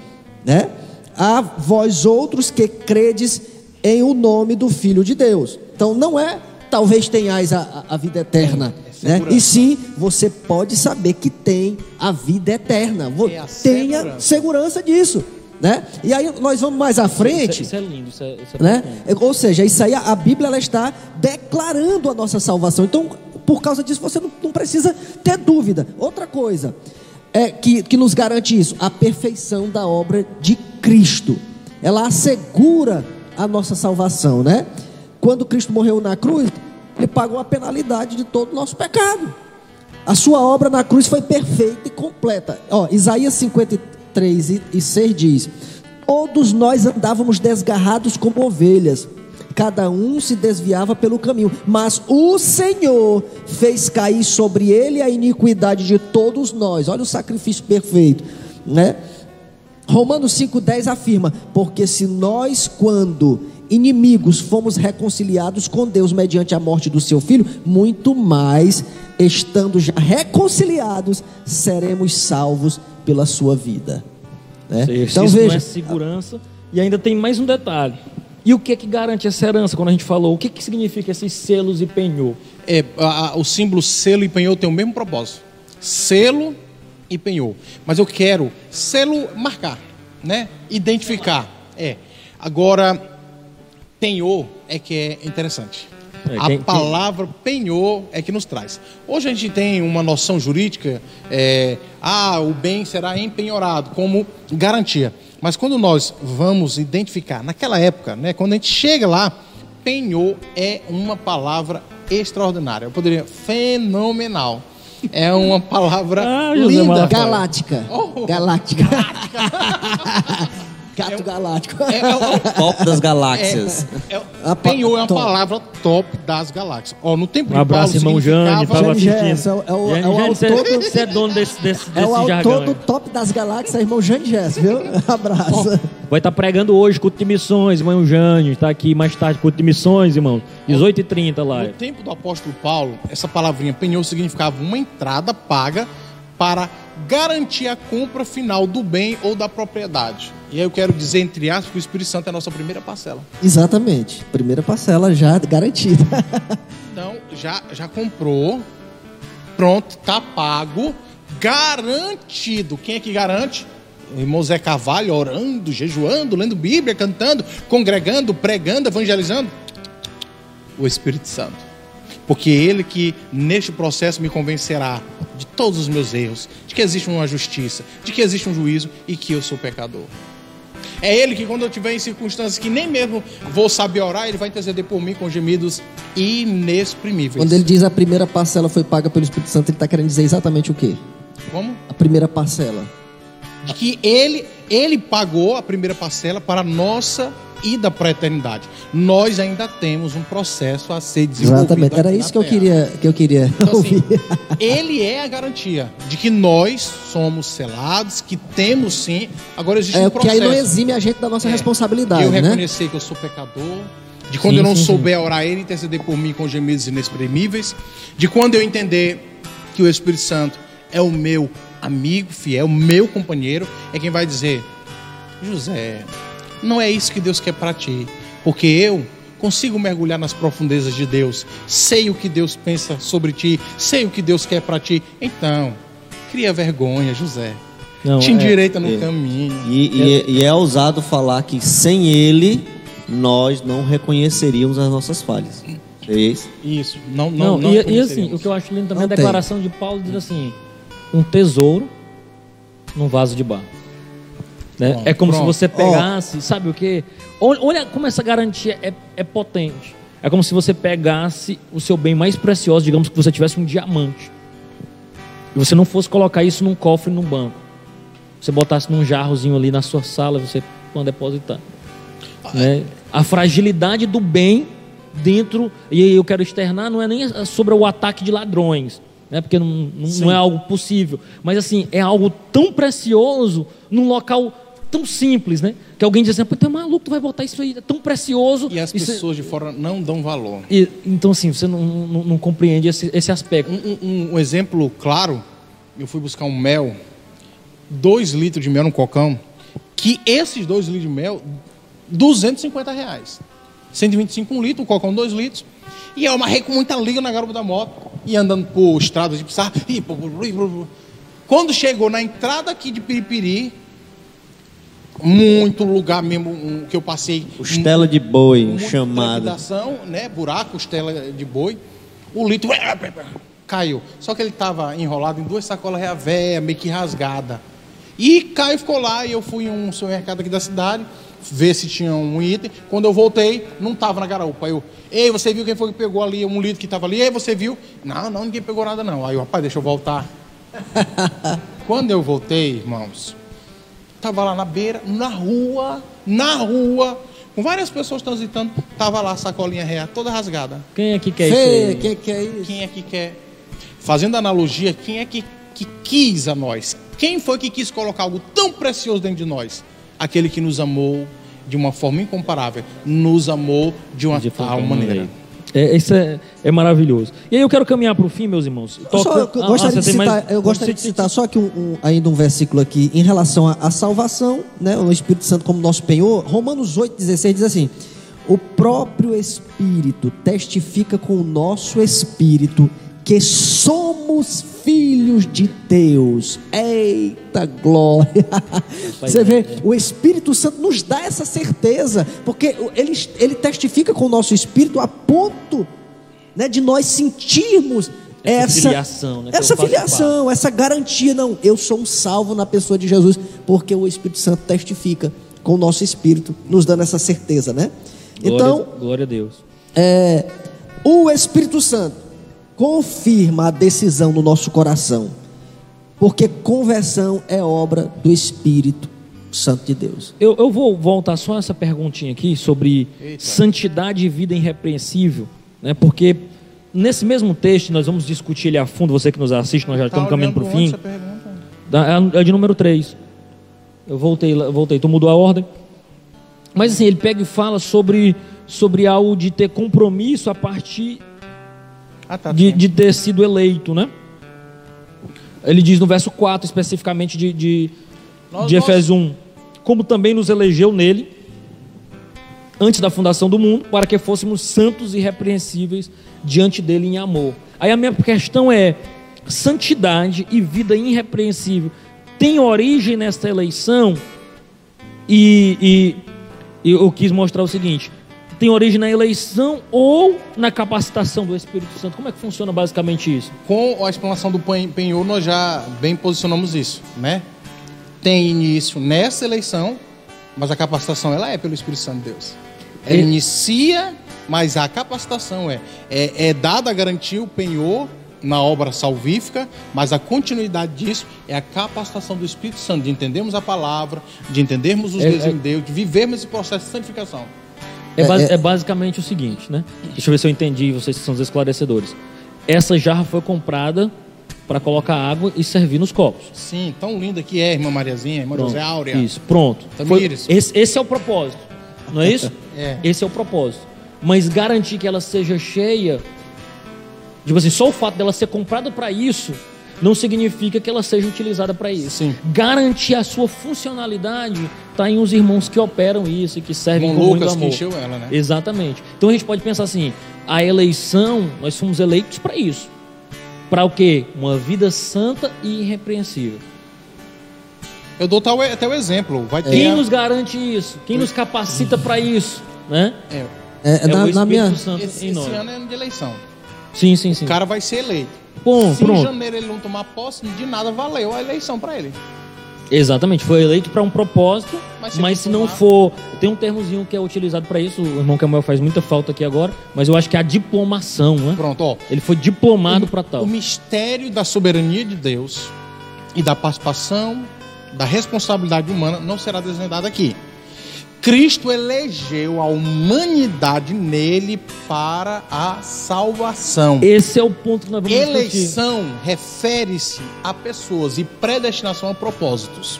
né? A vós outros que credes em o nome do Filho de Deus. Então não é talvez tenhais a, a- vida eterna, É né? segurança. E sim, você pode saber que tem a vida eterna. É a Tenha segurança. segurança disso, né? E aí nós vamos mais à frente, Isso, é- isso é lindo, isso é, isso é né? profundo. Ou seja, isso aí a Bíblia ela está declarando a nossa salvação. Então, por causa disso, você não, não precisa ter dúvida. Outra coisa é que, que nos garante isso, a perfeição da obra de Cristo. Ela assegura a nossa salvação, né? Quando Cristo morreu na cruz, ele pagou a penalidade de todo o nosso pecado. A sua obra na cruz foi perfeita e completa. Ó, Isaías 53 e- e 6 diz: Todos nós andávamos desgarrados como ovelhas, cada um se desviava pelo caminho, mas o Senhor fez cair sobre ele a iniquidade de todos nós. Olha o sacrifício perfeito, né? Romanos 5,10 afirma: Porque se nós, quando inimigos, fomos reconciliados com Deus mediante a morte do seu filho, muito mais, estando já reconciliados, seremos salvos pela sua vida. Né? Seja, Então isso não veja, é segurança. E ainda tem mais um detalhe. E o que é que garante essa herança quando a gente falou? O que, que significa esses selos e penhor? É, a- a- o símbolo selo e penhor tem o mesmo propósito. Selo e penhor. Mas eu quero selo marcar, né? Identificar. É. Agora, penhor é que é interessante. É, a quem- quem- palavra penhor é que nos traz. Hoje a gente tem uma noção jurídica, é, ah, o bem será empenhorado como garantia. Mas quando nós vamos identificar, naquela época, né, quando a gente chega lá, penhor é uma palavra extraordinária. Eu poderia, fenomenal. É uma palavra Ah, linda. Galáctica. Oh. Galáctica. Gato galáctico. É, é, é, Top das galáxias. é, é, penhor é uma top. palavra top das galáxias. Ó, no tempo Um de abraço, Paulo, irmão Jane, significava- tava Jane assistindo. Jess, é o- é o- Jane é o autor você- do- você é dono desse, desse, É o desse autor jargão. do aí. top das galáxias, irmão Jane Jess, viu? Abraço. Vai estar pregando hoje, culto de missões, irmão Jânio. Está aqui mais tarde, culto de missões, irmão. 18h30 lá. No tempo do apóstolo Paulo, essa palavrinha penhor significava uma entrada paga para garantir a compra final do bem ou da propriedade. E aí eu quero dizer, entre aspas, que o Espírito Santo é a nossa primeira parcela. Exatamente. Primeira parcela já garantida. Então, já, já comprou, pronto, tá pago, garantido. Quem é que garante? O irmão Zé Carvalho orando, jejuando, lendo Bíblia, cantando, congregando, pregando, evangelizando. O Espírito Santo. Porque ele que neste processo me convencerá de todos os meus erros, de que existe uma justiça, de que existe um juízo e que eu sou pecador. É ele que, quando eu estiver em circunstâncias que nem mesmo vou saber orar, ele vai interceder por mim com gemidos inexprimíveis. Quando ele diz a primeira parcela foi paga pelo Espírito Santo, ele está querendo dizer exatamente o quê? Como? A primeira parcela. De que ele, ele pagou a primeira parcela para a nossa ida para a eternidade. Nós ainda temos um processo a ser desenvolvido. Exatamente. Era isso que eu queria, que eu queria Então, assim, ouvir. ele é a garantia de que nós somos selados, que temos sim. Agora existe É um porque aí processo. não exime a gente da nossa É, responsabilidade, de eu né? reconhecer que eu sou pecador, de quando Sim, eu não sim, souber orar ele, interceder por mim com gemidos inexprimíveis, de quando eu entender que o Espírito Santo é o meu amigo fiel, o meu companheiro, é quem vai dizer: José, não é isso que Deus quer para ti, porque eu consigo mergulhar nas profundezas de Deus, sei o que Deus pensa sobre ti, sei o que Deus quer para ti. Então, cria vergonha, José. Não, Te é- endireita no é. caminho. E, e- e é ousado falar que sem ele nós não reconheceríamos as nossas falhas. É isso? Isso, não, Não, não, não e, e assim, o que eu acho lindo também Não é a tem. declaração de Paulo diz assim: um tesouro num vaso de barro. Né? É como pronto. se você pegasse, sabe o que? Olha, olha como essa garantia é, é potente. É como se você pegasse o seu bem mais precioso, digamos que você tivesse um diamante. E você não fosse colocar isso num cofre num banco. Você botasse num jarrozinho ali na sua sala, você pode depositar. né? A fragilidade do bem dentro, e aí eu quero externar, não é nem sobre o ataque de ladrões, né? porque não, não, não é algo possível, mas assim, é algo tão precioso num local tão simples, né? Que alguém diz assim, pô, tu é maluco, tu vai botar isso aí, é tão precioso. E as Isso pessoas de fora não dão valor. e- então assim, você não, não, não compreende esse, esse aspecto. Um, um- um exemplo claro, eu fui buscar um mel, dois litros de mel no cocão, que esses dois litros de mel, 250 reais. 125 um litro, um cocão dois litros. E eu amarrei com muita liga na garupa da moto, e andando por estradas de e pô. Quando chegou na entrada aqui de Piripiri, muito lugar mesmo um, que eu passei. Costela de boi, chamada. né? Buraco, costela de boi. O litro caiu. Só que ele estava enrolado em duas sacolas reavéia, meio que rasgada. E caiu, ficou lá, e eu fui em um supermercado aqui da cidade, ver se tinha um item. Quando eu voltei, não estava na garupa. Aí eu, ei, você viu quem foi que pegou ali, um litro que estava ali? Ei, você viu? Não, não, ninguém pegou nada não. Aí eu, rapaz, deixa eu voltar. Quando eu voltei, irmãos, Tava lá na beira, na rua, na rua, com várias pessoas transitando, tava lá a sacolinha real, toda rasgada. Quem é que quer Fê, isso quem que é isso? Quem é que quer? Fazendo analogia, quem é que, que quis a nós? Quem foi que quis colocar algo tão precioso dentro de nós? Aquele que nos amou de uma forma incomparável, nos amou de uma De tal qualquer maneira. É, isso é, é maravilhoso. E aí eu quero caminhar para o fim, meus irmãos. Eu, só, eu Toca- Ah, gostaria, você de citar, mais- eu gostaria de citar só que um, um- ainda um versículo aqui em relação à, à salvação, né? O Espírito Santo como nosso penhor. Romanos 8,16 diz assim: O próprio Espírito testifica com o nosso espírito que somos filhos de Deus. Eita glória! Você vê, o Espírito Santo nos dá essa certeza, porque ele, ele testifica com o nosso espírito a ponto né, de nós sentirmos Essa essa, filiação, né, essa filiação, essa garantia, não, eu sou um salvo na pessoa de Jesus, porque o Espírito Santo testifica com o nosso espírito, nos dando essa certeza, né? Glória, Então, glória a Deus. é, o Espírito Santo confirma a decisão no nosso coração, porque conversão é obra do Espírito Santo de Deus. Eu, eu vou voltar só essa perguntinha aqui sobre Eita. santidade e vida irrepreensível, né? Porque nesse mesmo texto nós vamos discutir ele a fundo. Você que nos assiste, nós já Tá estamos caminhando para o fim. onde essa pergunta? Da- É de número 3. Eu voltei, voltei, tu mudou a ordem. Mas assim, ele pega e fala sobre, sobre algo de ter compromisso a partir Ah, tá. de, de ter sido eleito, né? Ele diz no verso 4, especificamente de, de, Nós- de Efésios 1, como também nos elegeu nele, antes da fundação do mundo, para que fôssemos santos e irrepreensíveis diante dele em amor. Aí a minha questão é: santidade e vida irrepreensível tem origem nesta eleição? E, e- e eu quis mostrar o seguinte: tem origem na eleição ou na capacitação do Espírito Santo? Como é que funciona basicamente isso? Com a explanação do pen- penhor, nós já bem posicionamos isso, né? Tem início nessa eleição, mas a capacitação ela é pelo Espírito Santo de Deus. Ela E- inicia, mas a capacitação é, é, é dada a garantia o penhor na obra salvífica, mas a continuidade disso é a capacitação do Espírito Santo, de entendermos a palavra, de entendermos os É- desígnios de Deus, de vivermos esse processo de santificação. É, basi- é- é basicamente o seguinte, né? Deixa eu ver se eu entendi, vocês que são os esclarecedores. Essa jarra foi comprada para colocar água e servir nos copos. Sim, tão linda que é, irmã Mariazinha, irmã Pronto. José Áurea. Isso, pronto. Tamires. Foi- esse, esse é o propósito, não é isso? É. Esse é o propósito. Mas garantir que ela seja cheia, tipo assim, só o fato dela ser comprada para isso, não significa que ela seja utilizada para isso. Sim. Garantir a sua funcionalidade está em os irmãos que operam isso e que servem com muito que amor. encheu ela, né? Exatamente. Então a gente pode pensar assim: a eleição, nós fomos eleitos para isso. Para o quê? Uma vida santa e irrepreensível. Eu dou tal, até o exemplo. Vai ter. Quem a- nos garante isso? Quem nos capacita para isso? Né? É, É, É na, o na Espírito minha, Santo esse, em esse nós. ano é ano de eleição. Sim, sim, sim. O cara vai ser eleito. Bom, Se em pronto. janeiro ele não tomar posse, de nada valeu a eleição para ele. Exatamente, foi eleito para um propósito, Mas mas, se se não for. Tem um termozinho que é utilizado para isso, o irmão Camuel faz muita falta aqui agora, mas eu acho que é a diplomação, né? Pronto, ó. Ele foi diplomado para tal. O mistério da soberania de Deus e da participação da responsabilidade humana não será desvendado aqui. Cristo elegeu a humanidade nele para a salvação. Esse é o ponto que nós vamos. Eleição refere-se a pessoas e predestinação a propósitos,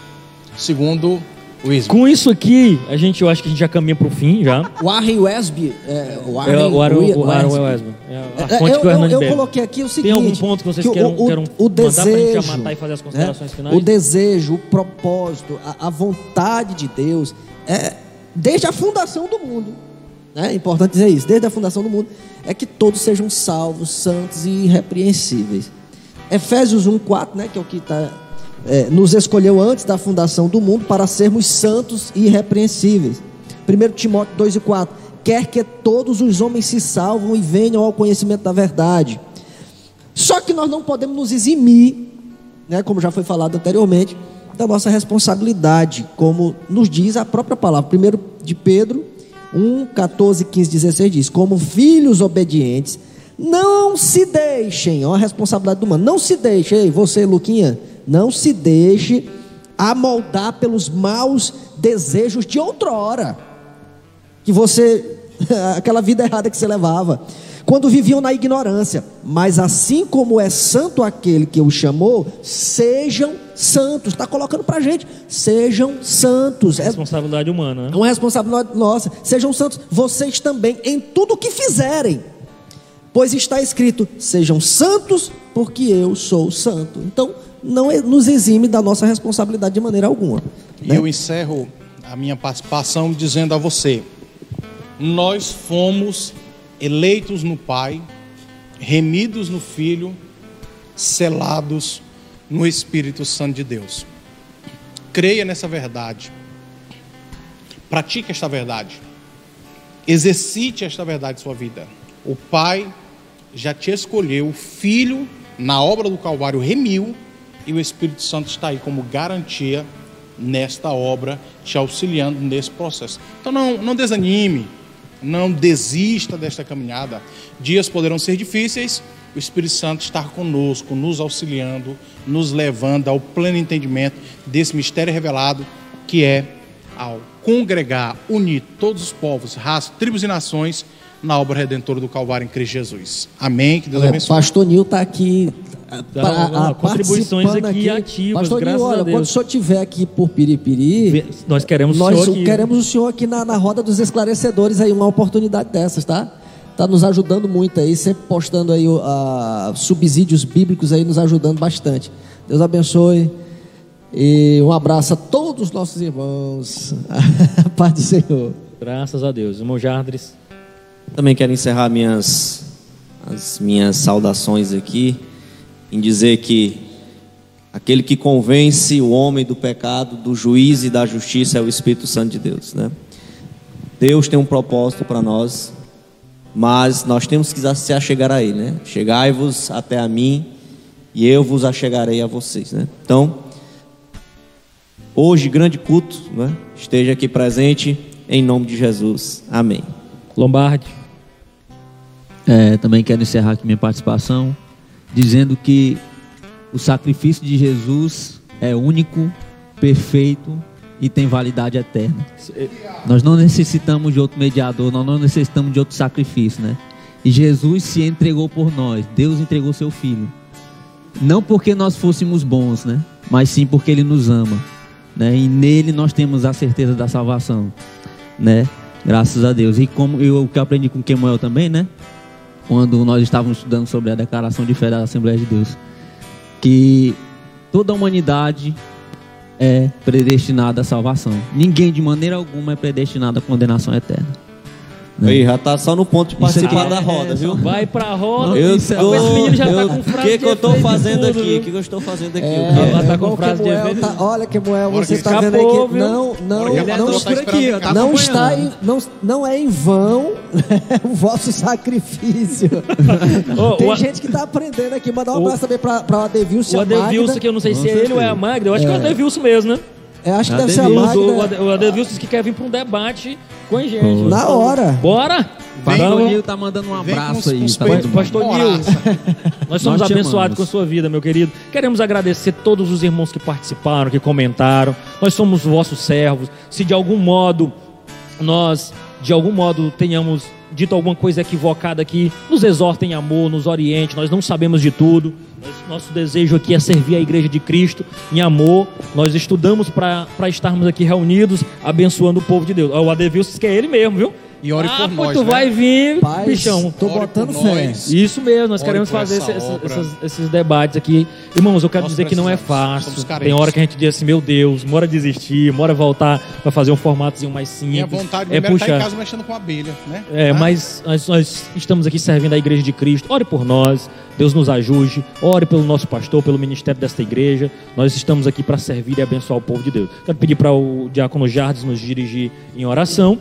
segundo o Isma. Com isso aqui, a gente, eu acho que a gente já caminha para o fim já. Warren Westby. É, É, Warren, o Aaron, Wi- o Aaron. É a É, fonte eu, que o eu, Hernani eu coloquei aqui o seguinte. Tem algum ponto que vocês o- queiram, o, queiram o mandar pra gente desejo, já matar e fazer as né? considerações finais? O desejo, o propósito, a, a vontade de Deus, é, desde a fundação do mundo, né? é importante dizer isso, desde a fundação do mundo, é que todos sejam salvos, santos e irrepreensíveis. Efésios 1,4, né, que é o que está. nos escolheu antes da fundação do mundo para sermos santos e irrepreensíveis. 1 Timóteo 2 e 4. Quer que todos os homens se salvam e venham ao conhecimento da verdade. Só que nós não podemos nos eximir, né, como já foi falado anteriormente, da nossa responsabilidade, como nos diz a própria palavra. Primeiro de Pedro 1, 14, 15, 16 diz: Como filhos obedientes, não se deixem, ó, a responsabilidade do humano, não se deixe, ei, você, Luquinha, não se deixe amoldar pelos maus desejos de outrora que você aquela vida errada que você levava, quando viviam na ignorância. Mas assim como é santo aquele que o chamou, sejam santos. Está colocando para gente, sejam santos. É Responsabilidade humana, né? uma responsabilidade nossa. Sejam santos vocês também em tudo o que fizerem. Pois está escrito: sejam santos, porque eu sou santo. Então, não é- nos exime da nossa responsabilidade de maneira alguma. E né? eu encerro a minha participação dizendo a você: nós fomos eleitos no Pai, remidos no Filho, selados no Espírito Santo de Deus. Creia nessa verdade. Pratique esta verdade. Exercite esta verdade em sua vida. O Pai já te escolheu, o Filho, na obra do Calvário, remiu, e o Espírito Santo está aí como garantia nesta obra, te auxiliando nesse processo. Então não, não desanime, não desista desta caminhada. Dias poderão ser difíceis, o Espírito Santo está conosco, nos auxiliando, nos levando ao pleno entendimento desse mistério revelado que é ao congregar, unir todos os povos, raças, tribos e nações na obra redentora do Calvário em Cristo Jesus. Amém. Que Deus É, abençoe. Pastor Nil está aqui. Dá pra- uma- a- contribuições participando aqui ativas, Pastor Nil, graças a olha, Deus. quando o senhor estiver aqui por Piripiri, Nós queremos nós o senhor aqui. queremos o senhor aqui na, na roda dos esclarecedores aí, uma oportunidade dessas, tá? Tá nos ajudando muito aí, sempre postando aí a- subsídios bíblicos aí, nos ajudando bastante. Deus abençoe. E um abraço a todos os nossos irmãos. Paz do Senhor. Graças a Deus. Irmão Jardres. Também quero encerrar minhas, as minhas saudações aqui em dizer que aquele que convence o homem do pecado, do juiz e da justiça é o Espírito Santo de Deus, né? Deus tem um propósito para nós, mas nós temos que se achegar a Ele, né? Chegai-vos até a mim e eu vos achegarei a vocês, né? Então, hoje, grande culto, né? Esteja aqui presente em nome de Jesus. Amém. Lombardi. É, também quero encerrar aqui minha participação dizendo que o sacrifício de Jesus é único, perfeito e tem validade eterna. Nós não necessitamos de outro mediador, nós não necessitamos de outro sacrifício, né? E Jesus se entregou por nós, Deus entregou seu filho. Não porque nós fôssemos bons, né? Mas sim porque ele nos ama, né? E nele nós temos a certeza da salvação, né? Graças a Deus. E como eu o que eu aprendi com Kemuel também, né? Quando nós estávamos estudando sobre a declaração de fé da Assembleia de Deus, que toda a humanidade é predestinada à salvação. Ninguém de maneira alguma é predestinado à condenação eterna. Né? Aí, já tá só no ponto de aqui participar é- da roda, viu? Vai pra roda. Eu é- tô, Esse menino já tá eu- com O frase que que eu tô de fazendo tudo, aqui? O que que eu estou fazendo aqui? É, O? Ela tá é com frase de Kemuel efeito. tá- olha, Kemuel, você que está escapou, vendo aí que viu? não, não, não, não, tá esperando em casa. não está em, não, não é em vão o vosso sacrifício. Tem o- gente que está aprendendo aqui. Mandar um o- abraço também para o Adevilson O. Adevilson, que eu não sei se Com é ele ou é a. Magda. Eu acho que é o Adevilson mesmo, né? É, acho que deve ser a o Magda. Ade- O Adevilson que quer vir pra um debate com a gente. Na hora. Bora! Pastor. Nil tá mandando um abraço aí. Tá Pastor. Nil, nós somos Nós te abençoados amamos. com a sua vida, meu querido. Queremos agradecer todos os irmãos que participaram, que comentaram. Nós somos vossos servos. Se de algum modo nós, de algum modo, tenhamos dito alguma coisa equivocada aqui, nos exortem em amor, nos oriente. Nós não sabemos de tudo. Nosso desejo aqui é servir a igreja de Cristo em amor. Nós estudamos para estarmos aqui reunidos, abençoando o povo de Deus. O Adevilson que é ele mesmo, viu? E ore ah, por nós, tu né? vai vir, Paz, bichão. tô botando fé. Isso mesmo, nós Ore queremos fazer esse- esse- obra. essas- esses debates aqui. Irmãos, eu quero Nós dizer que não é fácil. Tem hora que a gente diz assim, meu Deus, bora desistir, bora voltar para fazer um formatozinho mais simples. Minha vontade é é estar em puxar. casa mexendo com abelha, né? É, Ah, mas nós, nós estamos aqui servindo a igreja de Cristo. Ore por nós, Deus nos ajude. Ore pelo nosso pastor, pelo ministério desta igreja. Nós estamos aqui para servir e abençoar o povo de Deus. Quero pedir para o diácono Jardes nos dirigir em oração.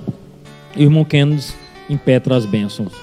Irmão Kennedy impetra as bênçãos.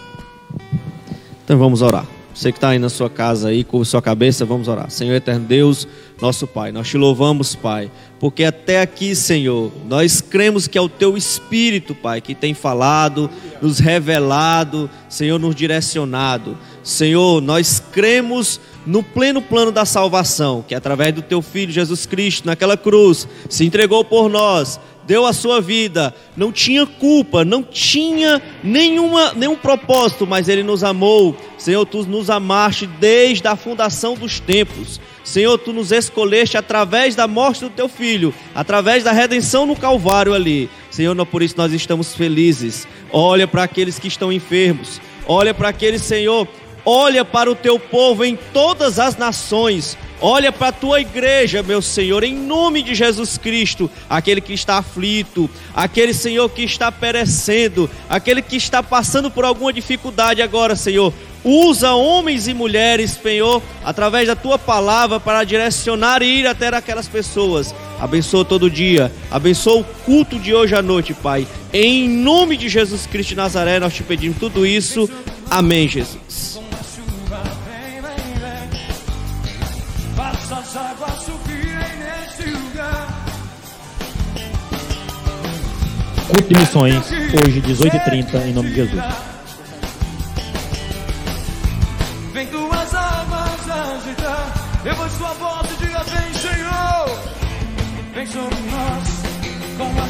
Então vamos orar. Você que está aí na sua casa aí, com sua cabeça, vamos orar. Senhor eterno Deus, nosso Pai, nós te louvamos, Pai, porque até aqui, Senhor, nós cremos que é o Teu Espírito, Pai, que tem falado, nos revelado, Senhor, nos direcionado. Senhor, nós cremos no pleno plano da salvação, que através do Teu Filho Jesus Cristo, naquela cruz, se entregou por nós, deu a sua vida, não tinha culpa, não tinha nenhuma, nenhum propósito, mas Ele nos amou. Senhor, Tu nos amaste desde a fundação dos tempos. Senhor, Tu nos escolheste através da morte do Teu Filho, através da redenção no Calvário ali. Senhor, não por isso nós estamos felizes. Olha para aqueles que estão enfermos, olha para aqueles, Senhor, olha para o Teu povo em todas as nações. Olha para a tua igreja, meu Senhor, em nome de Jesus Cristo, aquele que está aflito, aquele Senhor que está perecendo, aquele que está passando por alguma dificuldade agora, Senhor. Usa homens e mulheres, Senhor, através da tua palavra para direcionar e ir até aquelas pessoas. Abençoa todo dia, abençoa o culto de hoje à noite, Pai. Em nome de Jesus Cristo de Nazaré, nós te pedimos tudo isso. Amém, Jesus. culto de missões, hoje, 18h30, em nome de Jesus. Vem tuas almas agitar, eu levante sua volta e diga: Vem, Senhor, vem sobre